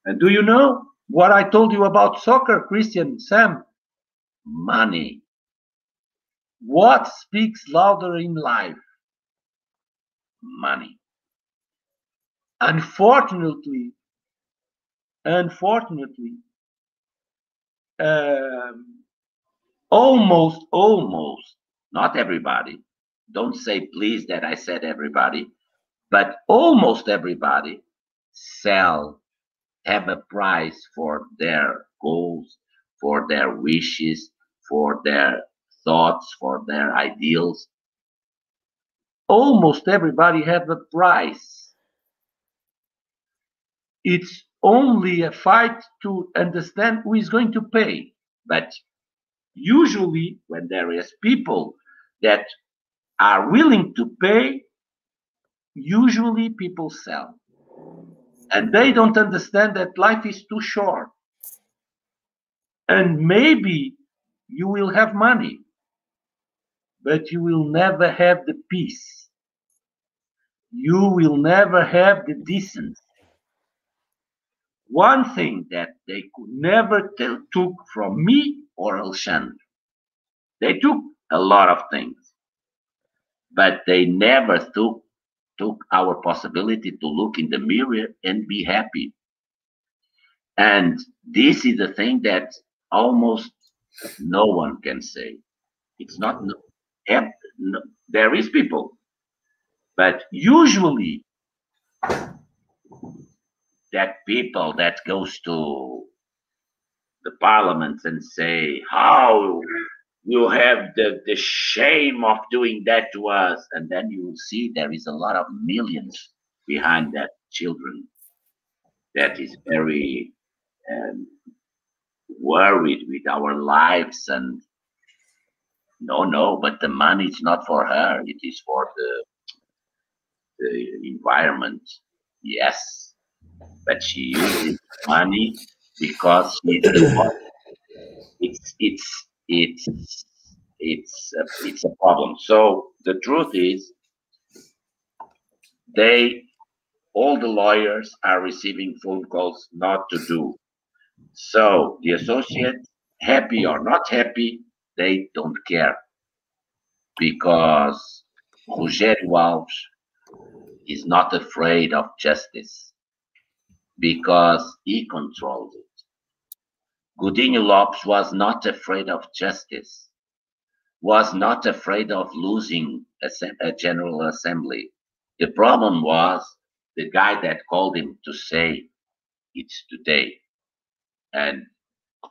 Speaker 5: And do you know what I told you about soccer, Christian Sam? Money. What speaks louder in life? Money. Unfortunately, unfortunately, um, almost, almost, not everybody, don't say please that I said everybody, but almost everybody sell, have a price for their goals, for their wishes, for their thoughts, for their ideals. Almost everybody have a price. It's only a fight to understand who is going to pay. But usually, when there is people that are willing to pay, usually people sell. And they don't understand that life is too short. And maybe you will have money, but you will never have the peace. You will never have the decency. One thing that they could never tell, took from me or Alexandre, they took a lot of things, but they never took took our possibility to look in the mirror and be happy. And this is the thing that almost no one can say. It's not, no, there is people, but usually that people that goes to the parliament and say how you have the, the shame of doing that to us and then you will see there is a lot of millions behind that children. That is very um, worried with our lives and no no but the money is not for her. It is for the the environment. Yes but she uses money because it's it's it's it's a, it's a problem. So the truth is they all the lawyers are receiving phone calls not to do. So the associates, happy or not happy, they don't care. Because Rogério Alves is not afraid of justice because he controlled it. Godinho Lopes was not afraid of justice, was not afraid of losing a, a General Assembly. The problem was the guy that called him to say it's today. And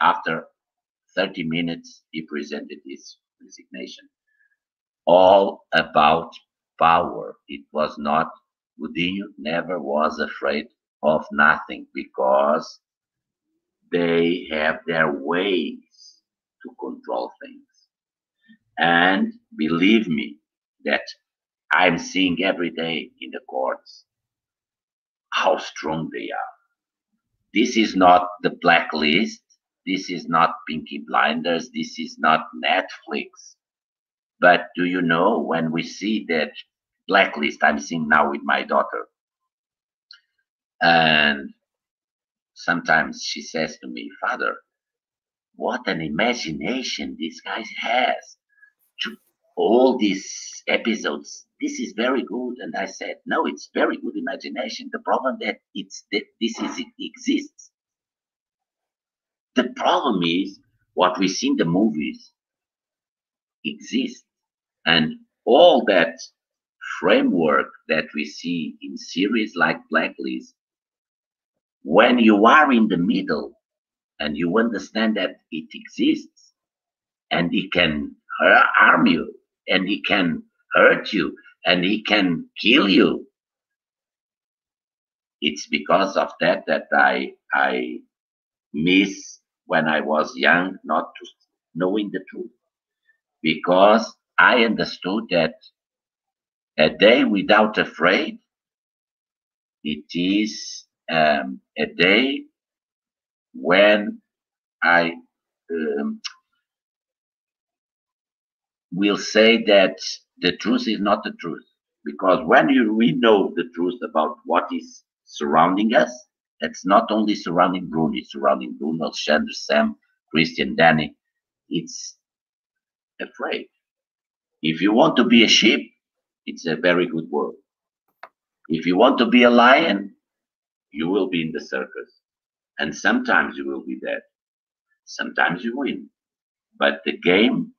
Speaker 5: after 30 minutes, he presented his resignation. All about power. It was not, Godinho never was afraid of nothing because they have their ways to control things. And believe me that I'm seeing every day in the courts how strong they are. This is not the blacklist. This is not Pinky Blinders. This is not Netflix. But do you know when we see that blacklist I'm seeing now with my daughter? And sometimes she says to me, Father, what an imagination this guy has to all these episodes this is very good. And I said, no, it's very good imagination. The problem that it's that this is it exists. The problem is what we see in the movies exists. And all that framework that we see in series like Blacklist, when you are in the middle and you understand that it exists and it can harm you and it can hurt you and it can kill you. It's because of that that I I miss when I was young not to knowing the truth. Because I understood that a day without afraid, it is um, a day when I um, will say that the truth is not the truth. Because when you, we know the truth about what is surrounding us, it's not only surrounding Bruno, it's surrounding Bruno, Alexandre, Sam, Christian, Danny. It's afraid. If you want to be a sheep, it's a very good word. If you want to be a lion, you will be in the circus. And sometimes you will be dead. Sometimes you win. But the game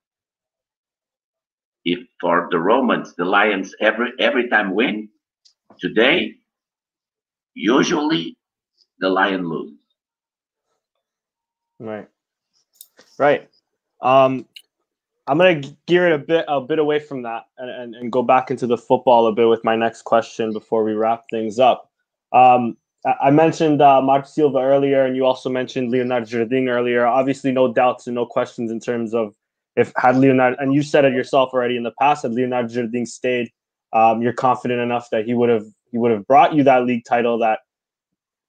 Speaker 5: if for the Romans the Lions every every time win, today usually the Lion loses.
Speaker 1: Right. Right. Um, I'm gonna gear it a bit a bit away from that and, and, and go back into the football a bit with my next question before we wrap things up. Um, I mentioned uh, Marco Silva earlier, and you also mentioned Leonardo Jardim earlier. Obviously, no doubts and no questions in terms of if had Leonardo, and you said it yourself already in the past, had Leonardo Jardim stayed, um, you're confident enough that he would have he would have brought you that league title that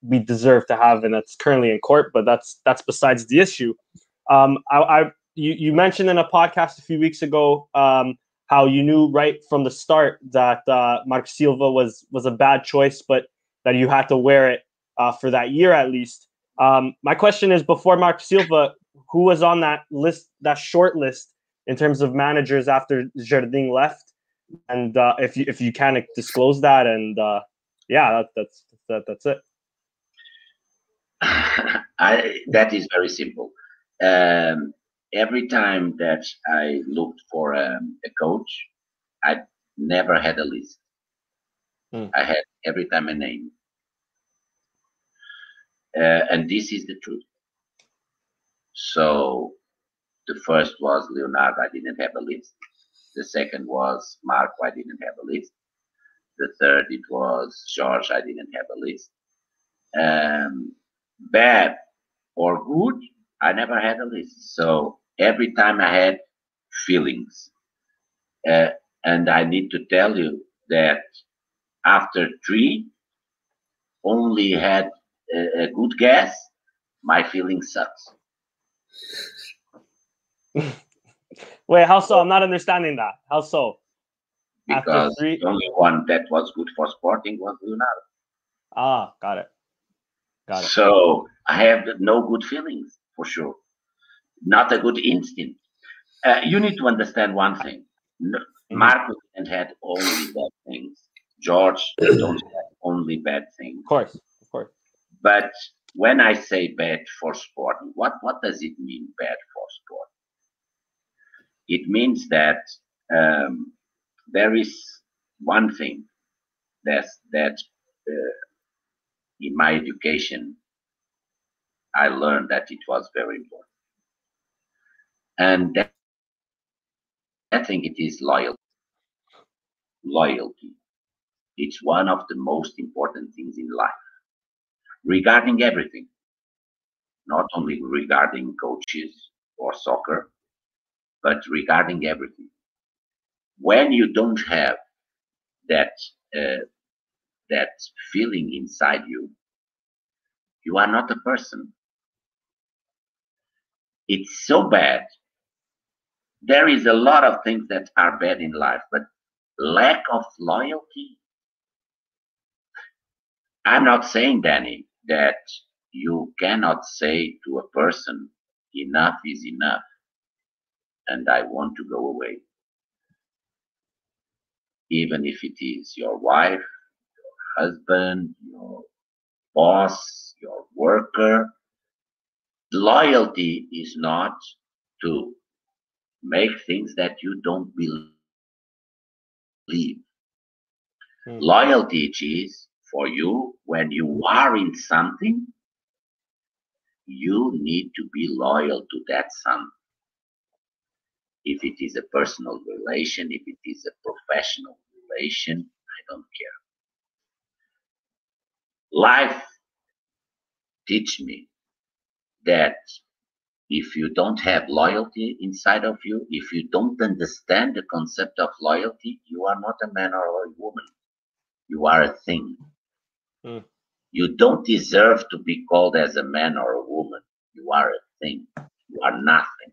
Speaker 1: we deserve to have, and that's currently in court. But that's that's besides the issue. Um, I, I you, you mentioned in a podcast a few weeks ago um, how you knew right from the start that uh, Mark Silva was was a bad choice, but that you had to wear it uh, for that year at least. Um, my question is: Before Mark Silva, who was on that list, that short list in terms of managers after Jardim left? And uh, if you if you can disclose that, and uh, yeah, that, that's that, that's it.
Speaker 5: I, that is very simple. Um, every time that I looked for um, a coach, I never had a list. Hmm. I had every time a name. Uh, and this is the truth. So the first was Leonardo, I didn't have a list. The second was Marco, I didn't have a list. The third, it was George, I didn't have a list. Um, bad or good, I never had a list. So every time I had feelings. Uh, and I need to tell you that after three, only had a, a good guess, my feeling sucks.
Speaker 1: Wait, how so? I'm not understanding that. How so?
Speaker 5: Because the only one that was good for sporting was Leonardo.
Speaker 1: Ah, got it. Got it.
Speaker 5: So I have no good feelings for sure. Not a good instinct. Uh, you need to understand one thing. No, mm-hmm. Marcus and had only bad things. George don't have only bad things.
Speaker 1: Of course, of course.
Speaker 5: But when I say bad for sport, what, what does it mean bad for sport? It means that um, there is one thing that's, that uh, in my education I learned that it was very important. And that, I think it is loyalty. Loyalty. It's one of the most important things in life regarding everything, not only regarding coaches or soccer, but regarding everything. When you don't have that uh, that feeling inside you, you are not a person. It's so bad. There is a lot of things that are bad in life, but lack of loyalty. I'm not saying, Danny, that you cannot say to a person, enough is enough, and I want to go away. Even if it is your wife, your husband, your boss, your worker. Loyalty is not to make things that you don't believe. Hmm. Loyalty is for you when you are in something, you need to be loyal to that something. If it is a personal relation, if it is a professional relation, I don't care. Life teach me that if you don't have loyalty inside of you, if you don't understand the concept of loyalty, you are not a man or a woman. You are a thing. Mm. You don't deserve to be called as a man or a woman. You are a thing. You are nothing.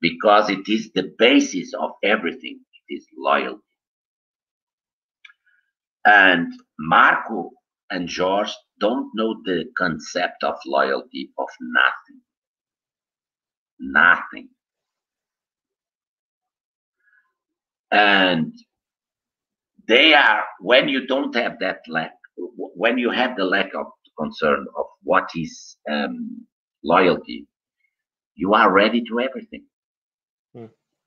Speaker 5: Because it is the basis of everything. It is loyalty. And Marco and George don't know the concept of loyalty of nothing. Nothing. And they are, when you don't have that when you have the lack of concern of what is um, loyalty, you are ready to everything. Hmm.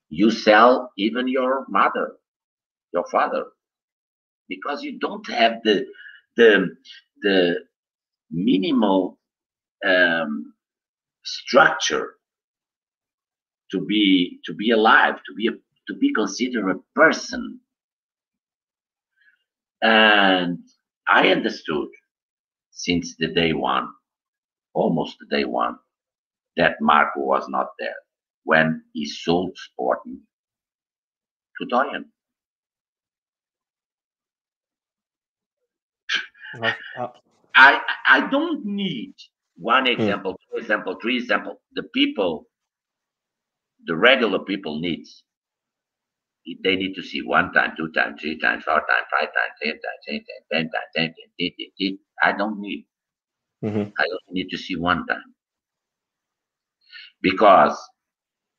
Speaker 5: You sell even your mother, your father, because you don't have the the the minimal um, structure to be to be alive, to be a, to be considered a person. And I understood since the day one, almost the day one, that Marco was not there when he sold Sporting to Doyen. I I don't need one hmm. example, two example, three example. The people, the regular people needs. They need to see one time, two times, three times, four times, five times, ten times, ten times, ten times, ten times, ten times. Ten, ten. I don't need. Mm-hmm. I only need to see one time. Because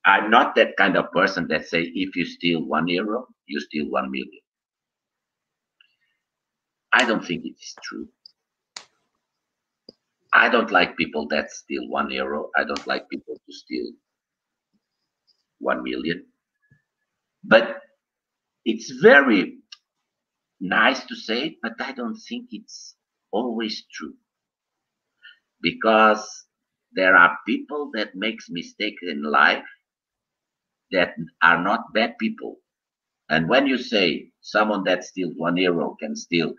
Speaker 5: I'm not that kind of person that say if you steal one euro, you steal one million. I don't think it is true. I don't like people that steal one euro. I don't like people to steal one million. But it's very nice to say it, but I don't think it's always true. Because there are people that makes mistakes in life that are not bad people. And when you say someone that steals one euro can steal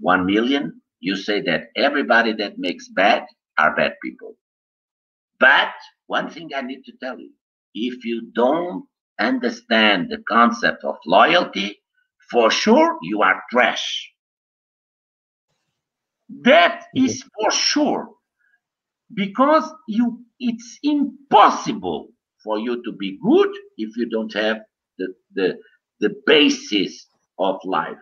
Speaker 5: 1 million, you say that everybody that makes bad are bad people. But one thing I need to tell you if you don't understand the concept of loyalty, for sure you are trash. That mm-hmm. is for sure because you it's impossible for you to be good if you don't have the the, the basis of life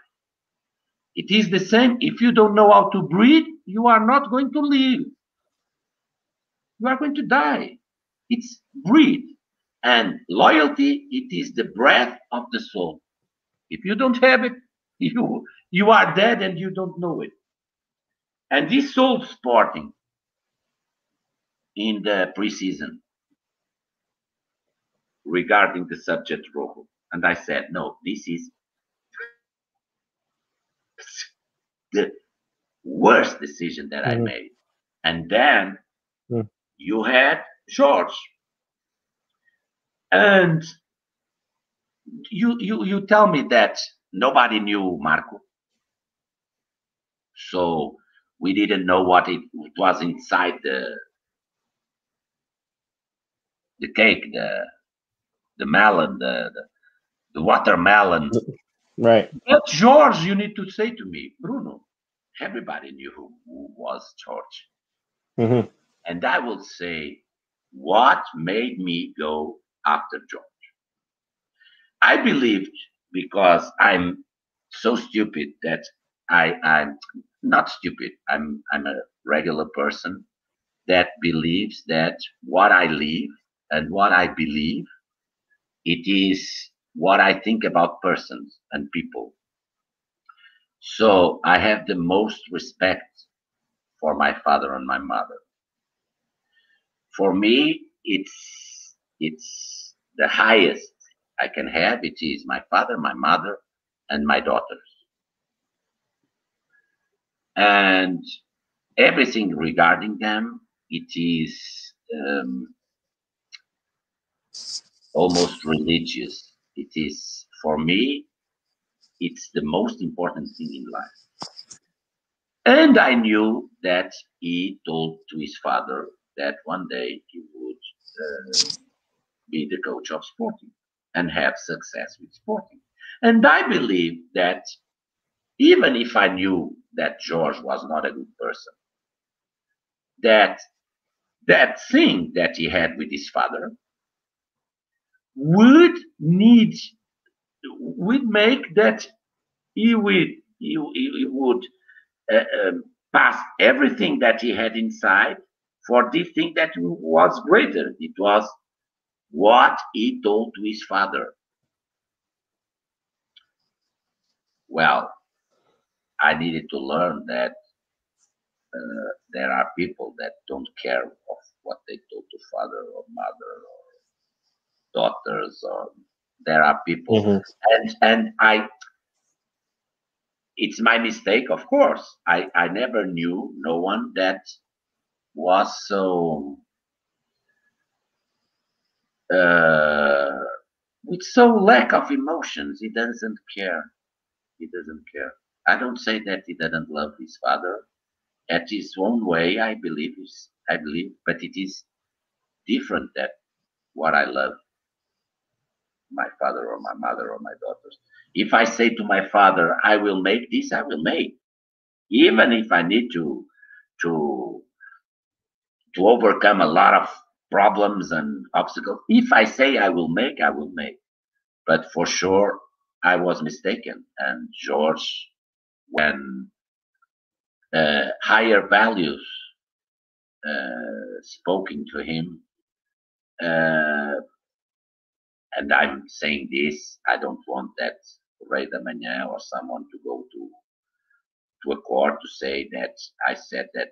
Speaker 5: it is the same. If you don't know how to breathe, you are not going to live. You are going to die. It's breathe. And loyalty, it is the breath of the soul. If you don't have it, you, you are dead and you don't know it. And this soul sporting in the preseason regarding the subject role. And I said, no, this is the worst decision that mm-hmm. I made. And then mm. you had George. And you you you tell me that nobody knew Marco. So we didn't know what it, it was inside the the cake, the the melon, the the, the watermelon,
Speaker 1: Right.
Speaker 5: But George, you need to say to me, Bruno, everybody knew who, who was George. Mm-hmm. And I will say, what made me go after George? I believed because I'm so stupid that I, I'm not stupid. I'm I'm a regular person that believes that what I live and what I believe, it is what I think about persons and people. So I have the most respect for my father and my mother. For me, it's it's the highest I can have. It is my father, my mother, and my daughters. And everything regarding them, it is um, almost religious it is for me it's the most important thing in life and i knew that he told to his father that one day he would uh, be the coach of sporting and have success with sporting and i believe that even if i knew that george was not a good person that that thing that he had with his father would need would make that he would he, he would uh, um, pass everything that he had inside for this thing that was greater. It was what he told to his father. Well, I needed to learn that uh, there are people that don't care of what they told to father or mother or daughters or there are people mm-hmm. and and i it's my mistake of course i i never knew no one that was so uh with so lack of emotions he doesn't care he doesn't care i don't say that he doesn't love his father at his own way, I believe, I believe, but it is different that what I love my father or my mother or my daughters. If I say to my father, I will make this, I will make. Even if I need to to to overcome a lot of problems and obstacles. If I say I will make, I will make. But for sure, I was mistaken. And George, when uh, higher values uh, spoken to him, uh, and I'm saying this, I don't want that Ray da Manhã or someone to go to to a court to say that I said that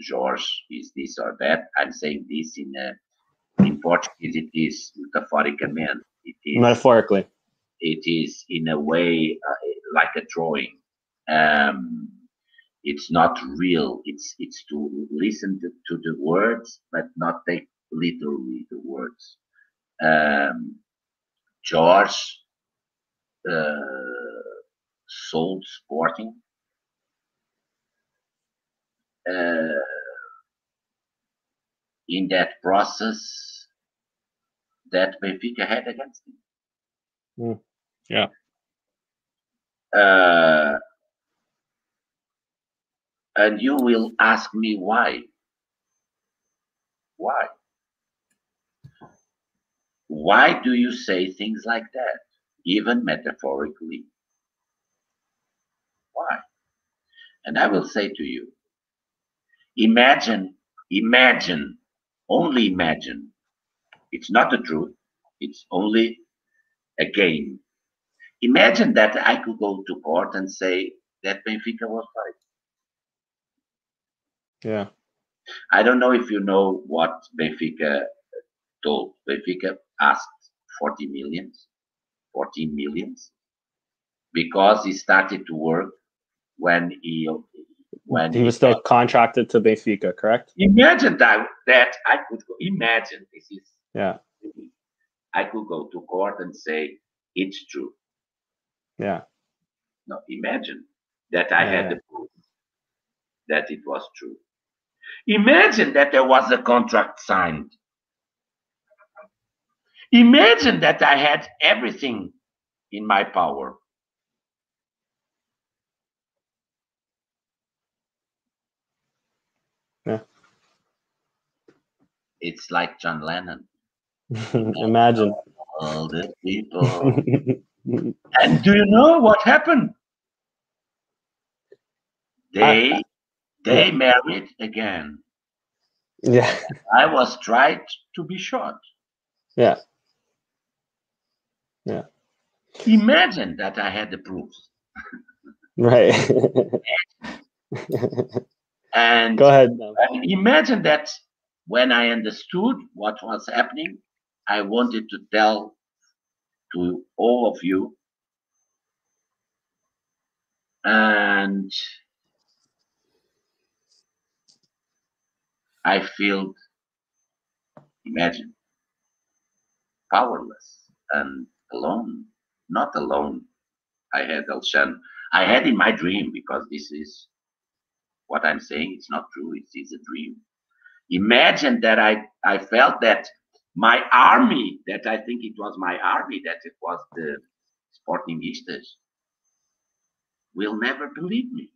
Speaker 5: George is this or that. I'm saying this in a, in Portuguese. It is metaphorically. It is
Speaker 1: metaphorically.
Speaker 5: It is in a way uh, like a drawing. Um, it's not real. It's it's to listen to, to the words, but not take literally the words. Um, George uh, sold Sporting. Uh, in that process that Benfica had against him.
Speaker 1: Mm. Yeah.
Speaker 5: Uh, and you will ask me why. Why? Why do you say things like that, even metaphorically? Why? And I will say to you imagine, imagine only imagine. It's not the truth. It's only a game. Imagine that I could go to court and say that Benfica was right.
Speaker 1: Yeah.
Speaker 5: I don't know if you know what Benfica told. Benfica asked 40 millions, 14 millions, because he started to work when he when
Speaker 1: he was still contracted to Benfica, correct?
Speaker 5: Imagine that that I could go, imagine this is
Speaker 1: yeah.
Speaker 5: I could go to court and say it's true.
Speaker 1: Yeah.
Speaker 5: No, imagine that I
Speaker 1: Yeah,
Speaker 5: had the proof that it was true. Imagine that there was a contract signed. Imagine that I had everything in my power. It's like John Lennon.
Speaker 1: Imagine.
Speaker 5: All the people. and do you know what happened? They they married again.
Speaker 1: yeah.
Speaker 5: I was tried to be shot.
Speaker 1: Yeah. Yeah.
Speaker 5: Imagine that I had the proof.
Speaker 1: Right.
Speaker 5: And
Speaker 1: Go ahead.
Speaker 5: imagine that when I understood what was happening, I wanted to tell to all of you. And I feel, imagine, powerless and alone. Not alone. I had Elshan. I had in my dream because this is what I'm saying. It's not true. It is a dream. Imagine that I, I felt that my army, that I think it was my army, that it was the Sportingistas, will never believe me.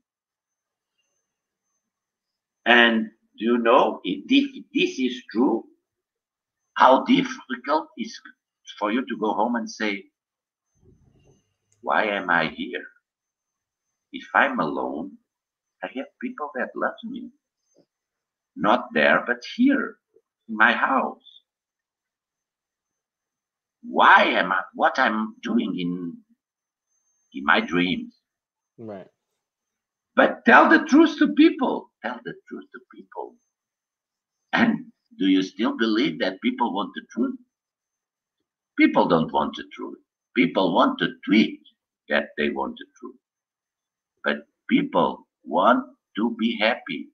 Speaker 5: And do you know if this, this is true? How difficult is for you to go home and say, Why am I here? If I'm alone, I have people that love me. Not there, but here, in my house. Why am I what I'm doing in in my dreams?
Speaker 1: Right.
Speaker 5: But tell the truth to people. Tell the truth to people. And do you still believe that people want the truth? People don't want the truth. People want to tweet that they want the truth. But people want to be happy.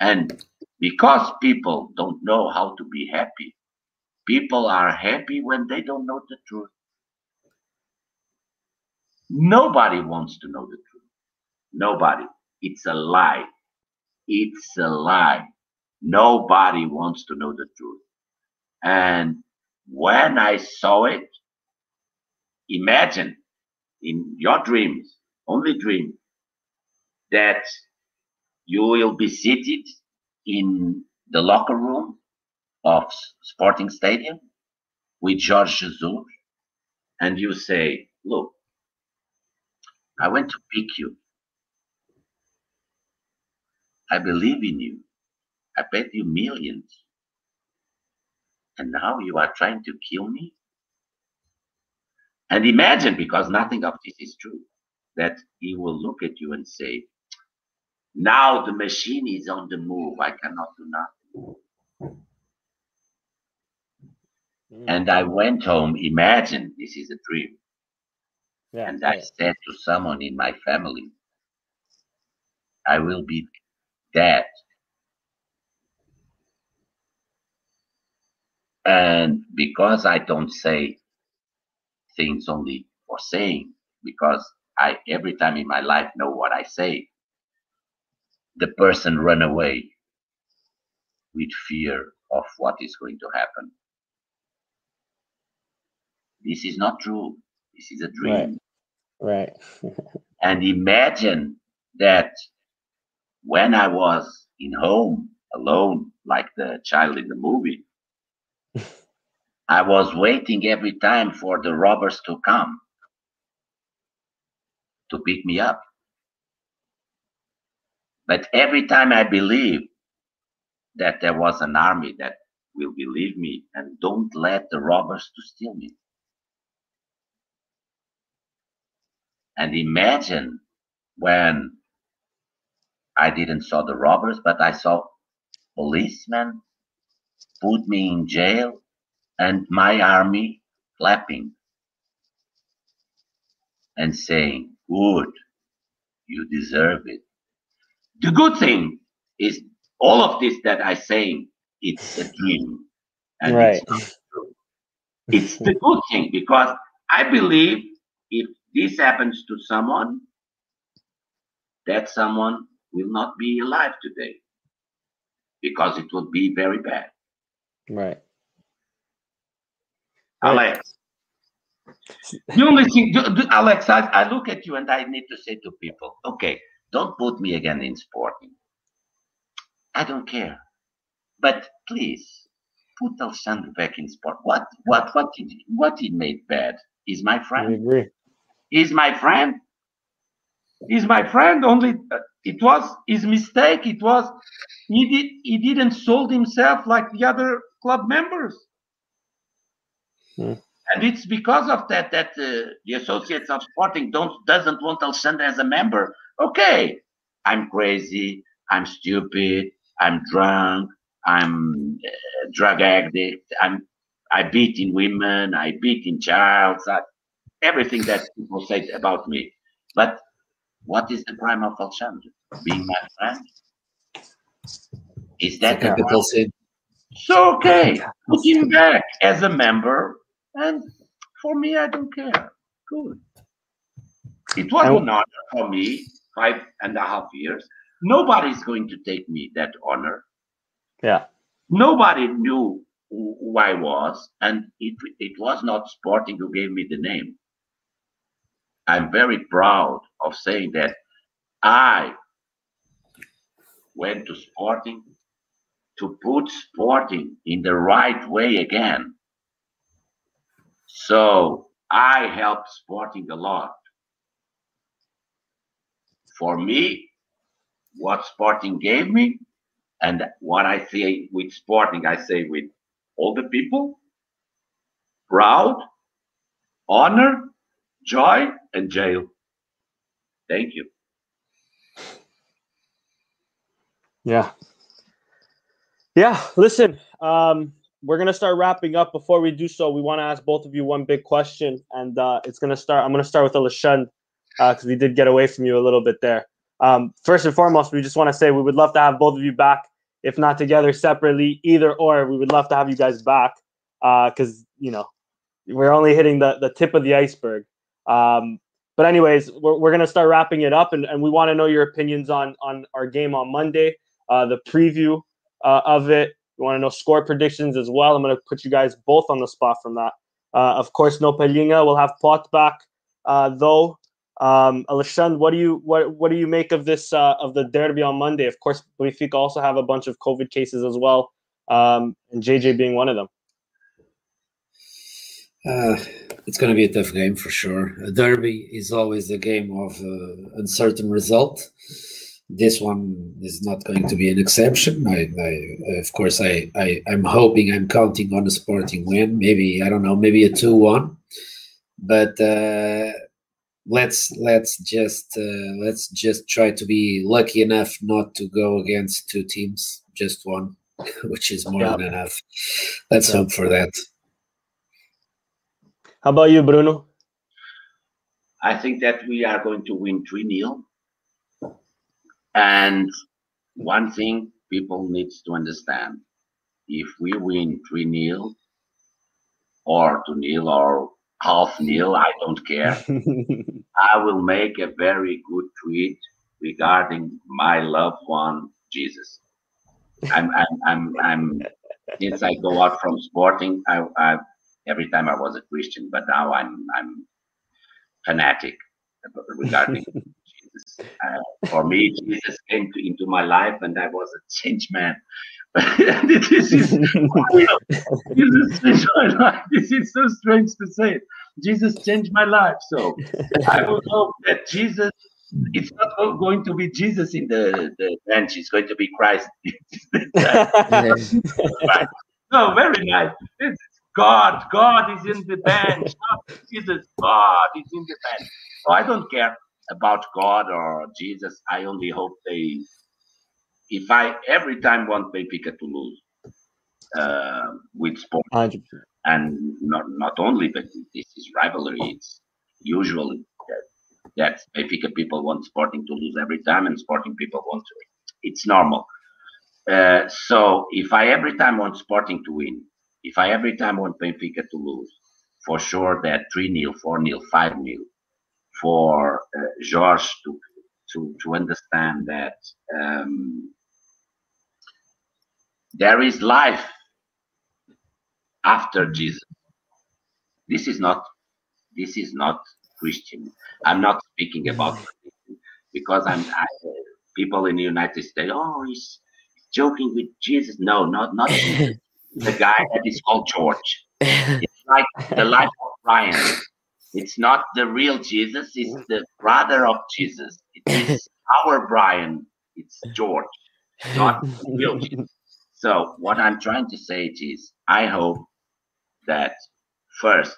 Speaker 5: And because people don't know how to be happy, people are happy when they don't know the truth. Nobody wants to know the truth. Nobody. It's a lie. It's a lie. Nobody wants to know the truth. And when I saw it, imagine in your dreams, only dream, that you will be seated in the locker room of Sporting Stadium with George Jesus, and you say, Look, I went to pick you. I believe in you. I paid you millions. And now you are trying to kill me? And imagine, because nothing of this is true, that he will look at you and say, Now the machine is on the move. I cannot do nothing. Mm. And I went home. Imagine this is a dream. Yeah, and I said to someone in my family, I will be dead. And because I don't say things only for saying, because I every time in my life know what I say, the person run away with fear of what is going to happen. This is not true. This is a dream.
Speaker 1: Right.
Speaker 5: right. and imagine that when I was in home alone, like the child in the movie, I was waiting every time for the robbers to come to pick me up. But every time I believed that there was an army that will believe me and don't let the robbers to steal me. And imagine when I didn't saw the robbers, but I saw policemen put me in jail and my army clapping and saying, Good, you deserve it. The good thing is all of this that I say, it's a dream.
Speaker 1: And right.
Speaker 5: It's, it's the good thing because I believe if this happens to someone, that someone will not be alive today because it would be very bad.
Speaker 1: Right.
Speaker 5: Alex. The only thing, Alex, I, I look at you and I need to say to people, okay, don't put me again in sporting. I don't care. But please put Alexandre back in sport. What what what did what he made bad? Is my friend.
Speaker 1: I agree.
Speaker 5: He's my friend. He's my friend. Only uh, it was his mistake. It was he did he didn't sold himself like the other club members. Hmm. And it's because of that that uh, the Associates of Sporting don't doesn't want Alexandre as a member. Okay, I'm crazy. I'm stupid. I'm drunk. I'm uh, drug addict. I'm I beat in women. I beat in child. Everything that people say about me. But what is the crime of Alexandre? Being my friend? Is that the people said? So okay, put him back as a member, and for me, I don't care. Good. It was an honor for me, five and a half years. Nobody's going to take me that honor.
Speaker 1: Yeah.
Speaker 5: Nobody knew who I was, and it it was not Sporting who gave me the name. I'm very proud of saying that I went to Sporting to put Sporting in the right way again. So I helped Sporting a lot. For me, what Sporting gave me, and what I say with Sporting, I say with all the people proud, honor, joy, and jail. Thank you.
Speaker 1: Yeah. Yeah. Listen, um, we're gonna start wrapping up. Before we do so, we want to ask both of you one big question, and uh, it's gonna start. I'm gonna start with Alexandre because uh, we did get away from you a little bit there. Um, first and foremost, we just want to say we would love to have both of you back, if not together, separately, either or. We would love to have you guys back because uh, you know we're only hitting the the tip of the iceberg. Um, but anyways, we're, we're gonna start wrapping it up, and, and we want to know your opinions on on our game on Monday. uh, the preview uh, of it. We want to know score predictions as well. I'm to put you guys both on the spot from that. Uh, of course, no Palhinha. We'll have Pote back uh, though. Um, Alexandre, what do you what what do you make of this uh, of the derby on Monday? Of course, Benfica also have a bunch of COVID cases as well, um, and JJ being one of them.
Speaker 4: Uh, it's going to be a tough game for sure. A derby is always a game of uh, uncertain result. This one is not going to be an exception. I, I of course, I, I, I'm hoping, I'm counting on a Sporting win. Maybe I don't know, maybe a two-one. But uh, let's let's just uh, let's just try to be lucky enough not to go against two teams, just one, which is more than enough. Let's hope for that.
Speaker 1: How about you, Bruno?
Speaker 5: I think that we are going to win 3 0. And one thing people needs to understand if we win 3 0 or 2 0 or half nil, I don't care. I will make a very good tweet regarding my loved one, Jesus. I'm, I'm, I'm, I'm since I go out from sporting, I, I every time I was a Christian, but now I'm I'm fanatic regarding Jesus. Uh, for me, Jesus came to, into my life, and I was a changed man. this is Jesus changed my life. This is so strange to say. It. Jesus changed my life. So I would hope that Jesus. It's not going to be Jesus in the, the bench. It's going to be Christ. no, very nice. It's, God, God is in the bench. Not Jesus, God is in the bench. So I don't care about God or Jesus. I only hope they, if I every time want Benfica to lose uh, with sport, 100%. and not not only, but this is rivalry. It's usually that, that Benfica people want Sporting to lose every time, and Sporting people want to. It's normal. Uh, so if I every time want Sporting to win, if I every time want Benfica to lose, for sure that 3 0, 4 0, 5 0, for uh, Jorge to, to, to understand that um, there is life after Jesus. This is not this is not Christian. I'm not speaking about mm. Christian because I'm I, people in the United States. Oh, he's joking with Jesus. No, not not the guy that is called George. It's like the life of Brian. It's not the real Jesus, it's the brother of Jesus. It is our Brian. It's George, not real Jesus. So what I'm trying to say is I hope that first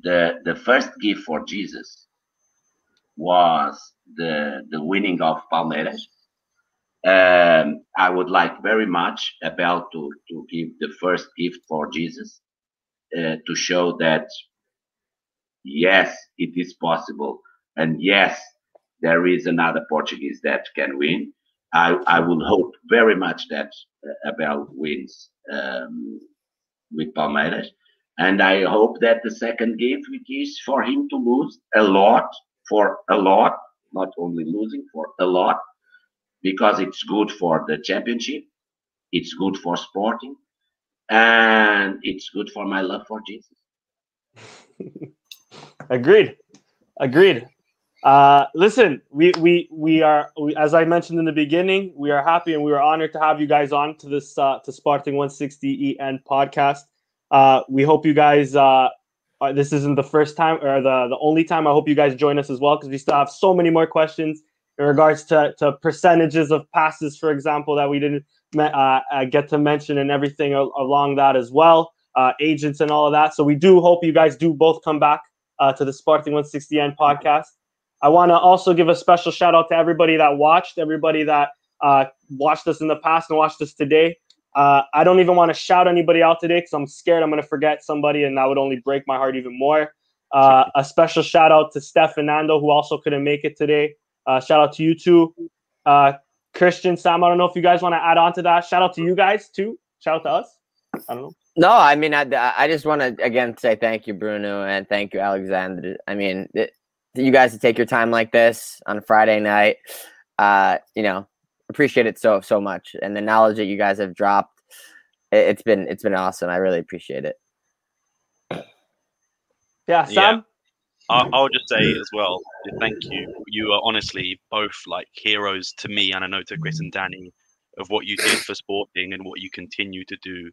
Speaker 5: the the first gift for Jesus was the the winning of Palmeiras um, I would like very much Abel to, to give the first gift for Jesus uh, to show that yes, it is possible. And yes, there is another Portuguese that can win. I, I will hope very much that uh, Abel wins um, with Palmeiras. And I hope that the second game, which is for him to lose a lot, for a lot, not only losing, for a lot, because it's good for the championship, it's good for sporting, and it's good for my love for Jesus.
Speaker 1: Agreed. Agreed. Uh, listen, we we we are we, as I mentioned in the beginning, we are happy and we are honored to have you guys on to this uh, to Sporting 160 EN podcast. Uh, we hope you guys. Uh, uh, this isn't the first time or the the only time. I hope you guys join us as well because we still have so many more questions in regards to, to percentages of passes, for example, that we didn't uh, uh, get to mention and everything along that as well, uh, agents and all of that. So we do hope you guys do both come back uh, to the Sporting 160N podcast. I want to also give a special shout out to everybody that watched, everybody that uh, watched us in the past and watched us today. Uh, I don't even want to shout anybody out today because I'm scared I'm going to forget somebody and that would only break my heart even more. a special shout out to Steph who also couldn't make it today. Uh, shout out to you too. Uh, Christian, Sam, I don't know if you guys want to add on to that. Shout out to you guys too. Shout out to us. I don't know.
Speaker 2: No, I mean, I, I just want to again say thank you, Bruno, and thank you, Alexander. I mean, it, you guys to take your time like this on a Friday night. Uh, you know, appreciate it so so much, and the knowledge that you guys have dropped. It, has been it's been awesome. I really appreciate it.
Speaker 1: Yeah, Sam.
Speaker 3: I'll, I'll just say as well, thank you. You are honestly both like heroes to me, and I know to Chris and Danny of what you did for sporting and what you continue to do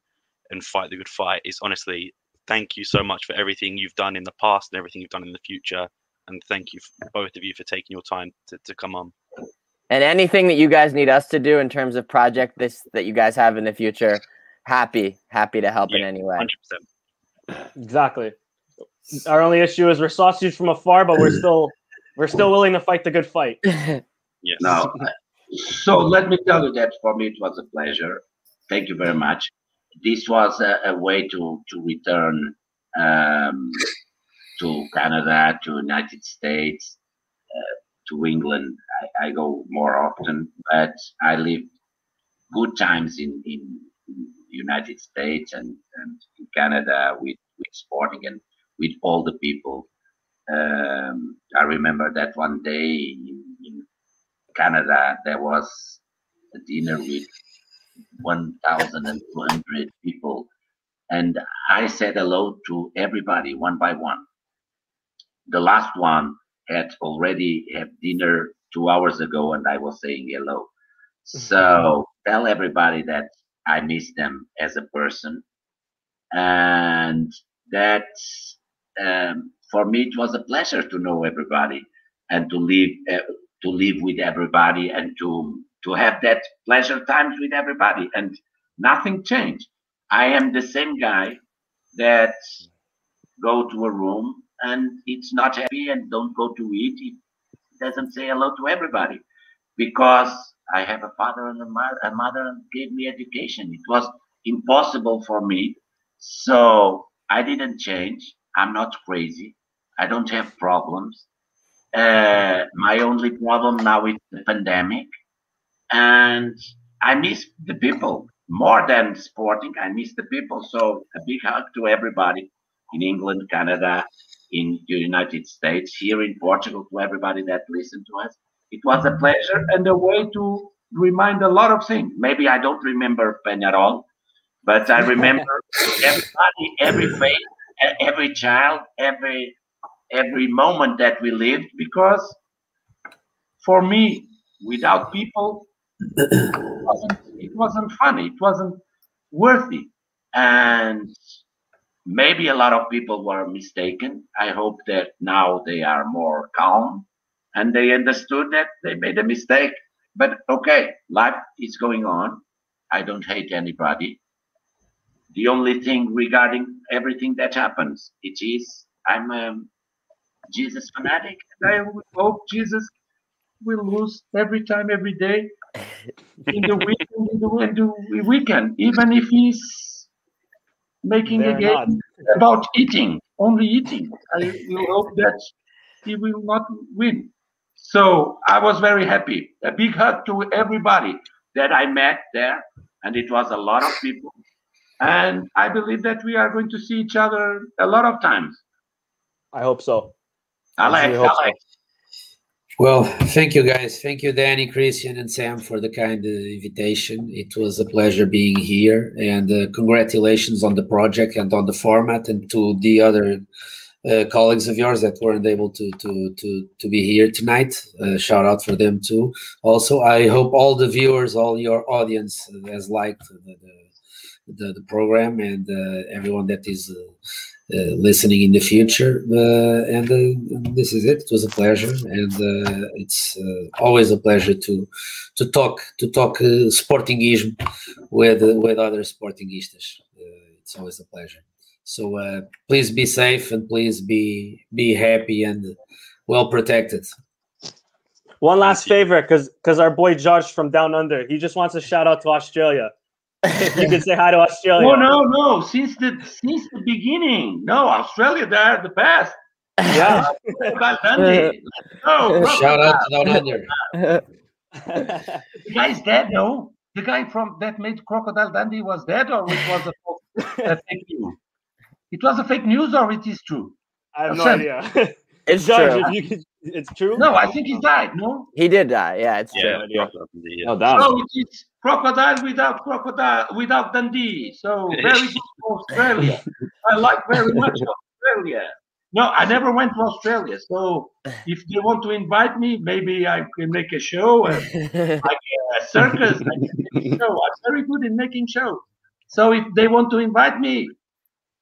Speaker 3: and fight the good fight. Is honestly, thank you so much for everything you've done in the past and everything you've done in the future. And thank you, both of you, for taking your time to, to come on.
Speaker 2: And anything that you guys need us to do in terms of project this that you guys have in the future, happy happy to help yeah, in any way.
Speaker 1: 100%. Exactly our only issue is we're sausage from afar, but we're still we're still willing to fight the good fight.
Speaker 3: yes.
Speaker 5: Now, so let me tell you that for me it was a pleasure. Thank you very much. This was a, a way to to return um, to Canada, to United States, uh, to England. I, I, go more often, but I lived good times in in United States and, and in Canada with with sporting and with all the people. Um, I remember that one day in, in, Canada there was a dinner with 1,200 people, and I said hello to everybody one by one. The last one had already had dinner two hours ago, and I was saying hello. So tell everybody that I miss them as a person, and that um, for me it was a pleasure to know everybody and to live uh, to live with everybody and to to have that pleasure times with everybody. And nothing changed. I am the same guy that go to a room and it's not happy and don't go to it, it doesn't say hello to everybody because i have a father and a mother, a mother gave me education it was impossible for me so i didn't change I'm not crazy. I don't have problems. Uh, my only problem now is the pandemic. And I miss the people more than sporting. I miss the people. So a big hug to everybody in England, Canada, in the United States, here in Portugal, to everybody that listened to us. It was a pleasure and a way to remind a lot of things. Maybe I don't remember Peñarol, but I remember everybody, every face, every child, every every moment that we lived, because for me, without people, it wasn't, it wasn't funny. It wasn't worthy, and maybe a lot of people were mistaken. I hope that now they are more calm and they understood that they made a mistake. But okay, life is going on. I don't hate anybody the only thing regarding everything that happens. It is I'm a Jesus fanatic, and I hope Jesus will lose every time, every day, in the weekend, in the, in the weekend, even if he's making They're a game not. about eating, only eating. I will hope that he will not win. So I was very happy. A big hug to everybody that I met there, and it was a lot of people and I believe that we are going to see each other a lot of times.
Speaker 1: I hope so.
Speaker 5: Alex, really Alex.
Speaker 4: Well, thank you guys. Thank you, Danny, Christian, and Sam for the kind invitation. It was a pleasure being here, and uh, congratulations on the project and on the format, and to the other uh, colleagues of yours that weren't able to to to to be here tonight. Uh, shout out for them too. Also, I hope all the viewers, all your audience, has liked the, the the, the program and uh, everyone that is uh, uh, listening in the future. and this is it. It was a pleasure, and it's always a pleasure to to talk to talk sportingism with with other sportingistas. it's always a pleasure. So uh, please be safe and please be be happy and well protected.
Speaker 1: One last favor, because because our boy Josh from down under, he just wants a shout out to Australia. you can say hi to Australia.
Speaker 5: No, no, no. Since the since the beginning, no. Australia, they're the best.
Speaker 1: Yeah.
Speaker 4: no, uh, Shout out to Down Under.
Speaker 5: the guy's dead, no? The guy from that made Crocodile Dundee was dead, or it was a, a fake news? It was a fake news, or it is true?
Speaker 1: I have no idea.
Speaker 2: It's Judge,
Speaker 1: If you could, It's true.
Speaker 5: No, I think he died. No,
Speaker 2: he did die. Yeah, it's
Speaker 3: Yeah,
Speaker 2: true.
Speaker 3: yeah.
Speaker 1: Oh, damn.
Speaker 5: so it is crocodile without crocodile without Dundee. So very good for Australia. I like very much Australia. No, I never went to Australia. So if they want to invite me, maybe I can make a show, uh, a, a circus. I can make a show. I'm very good in making shows. So if they want to invite me,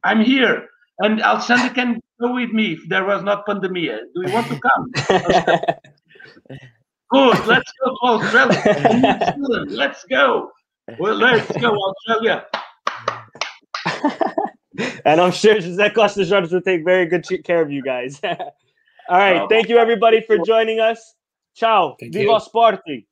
Speaker 5: I'm here. And Alexandre can go with me if there was not pandemia. Do you want to come? Good. Let's go to Australia. New Let's go. Well, let's go Australia.
Speaker 1: and I'm sure Jose Costa Jordan will take very good care of you guys. All right. Thank you, everybody, for joining us. Ciao.
Speaker 4: Thank
Speaker 1: Viva
Speaker 4: you.
Speaker 1: Sporting.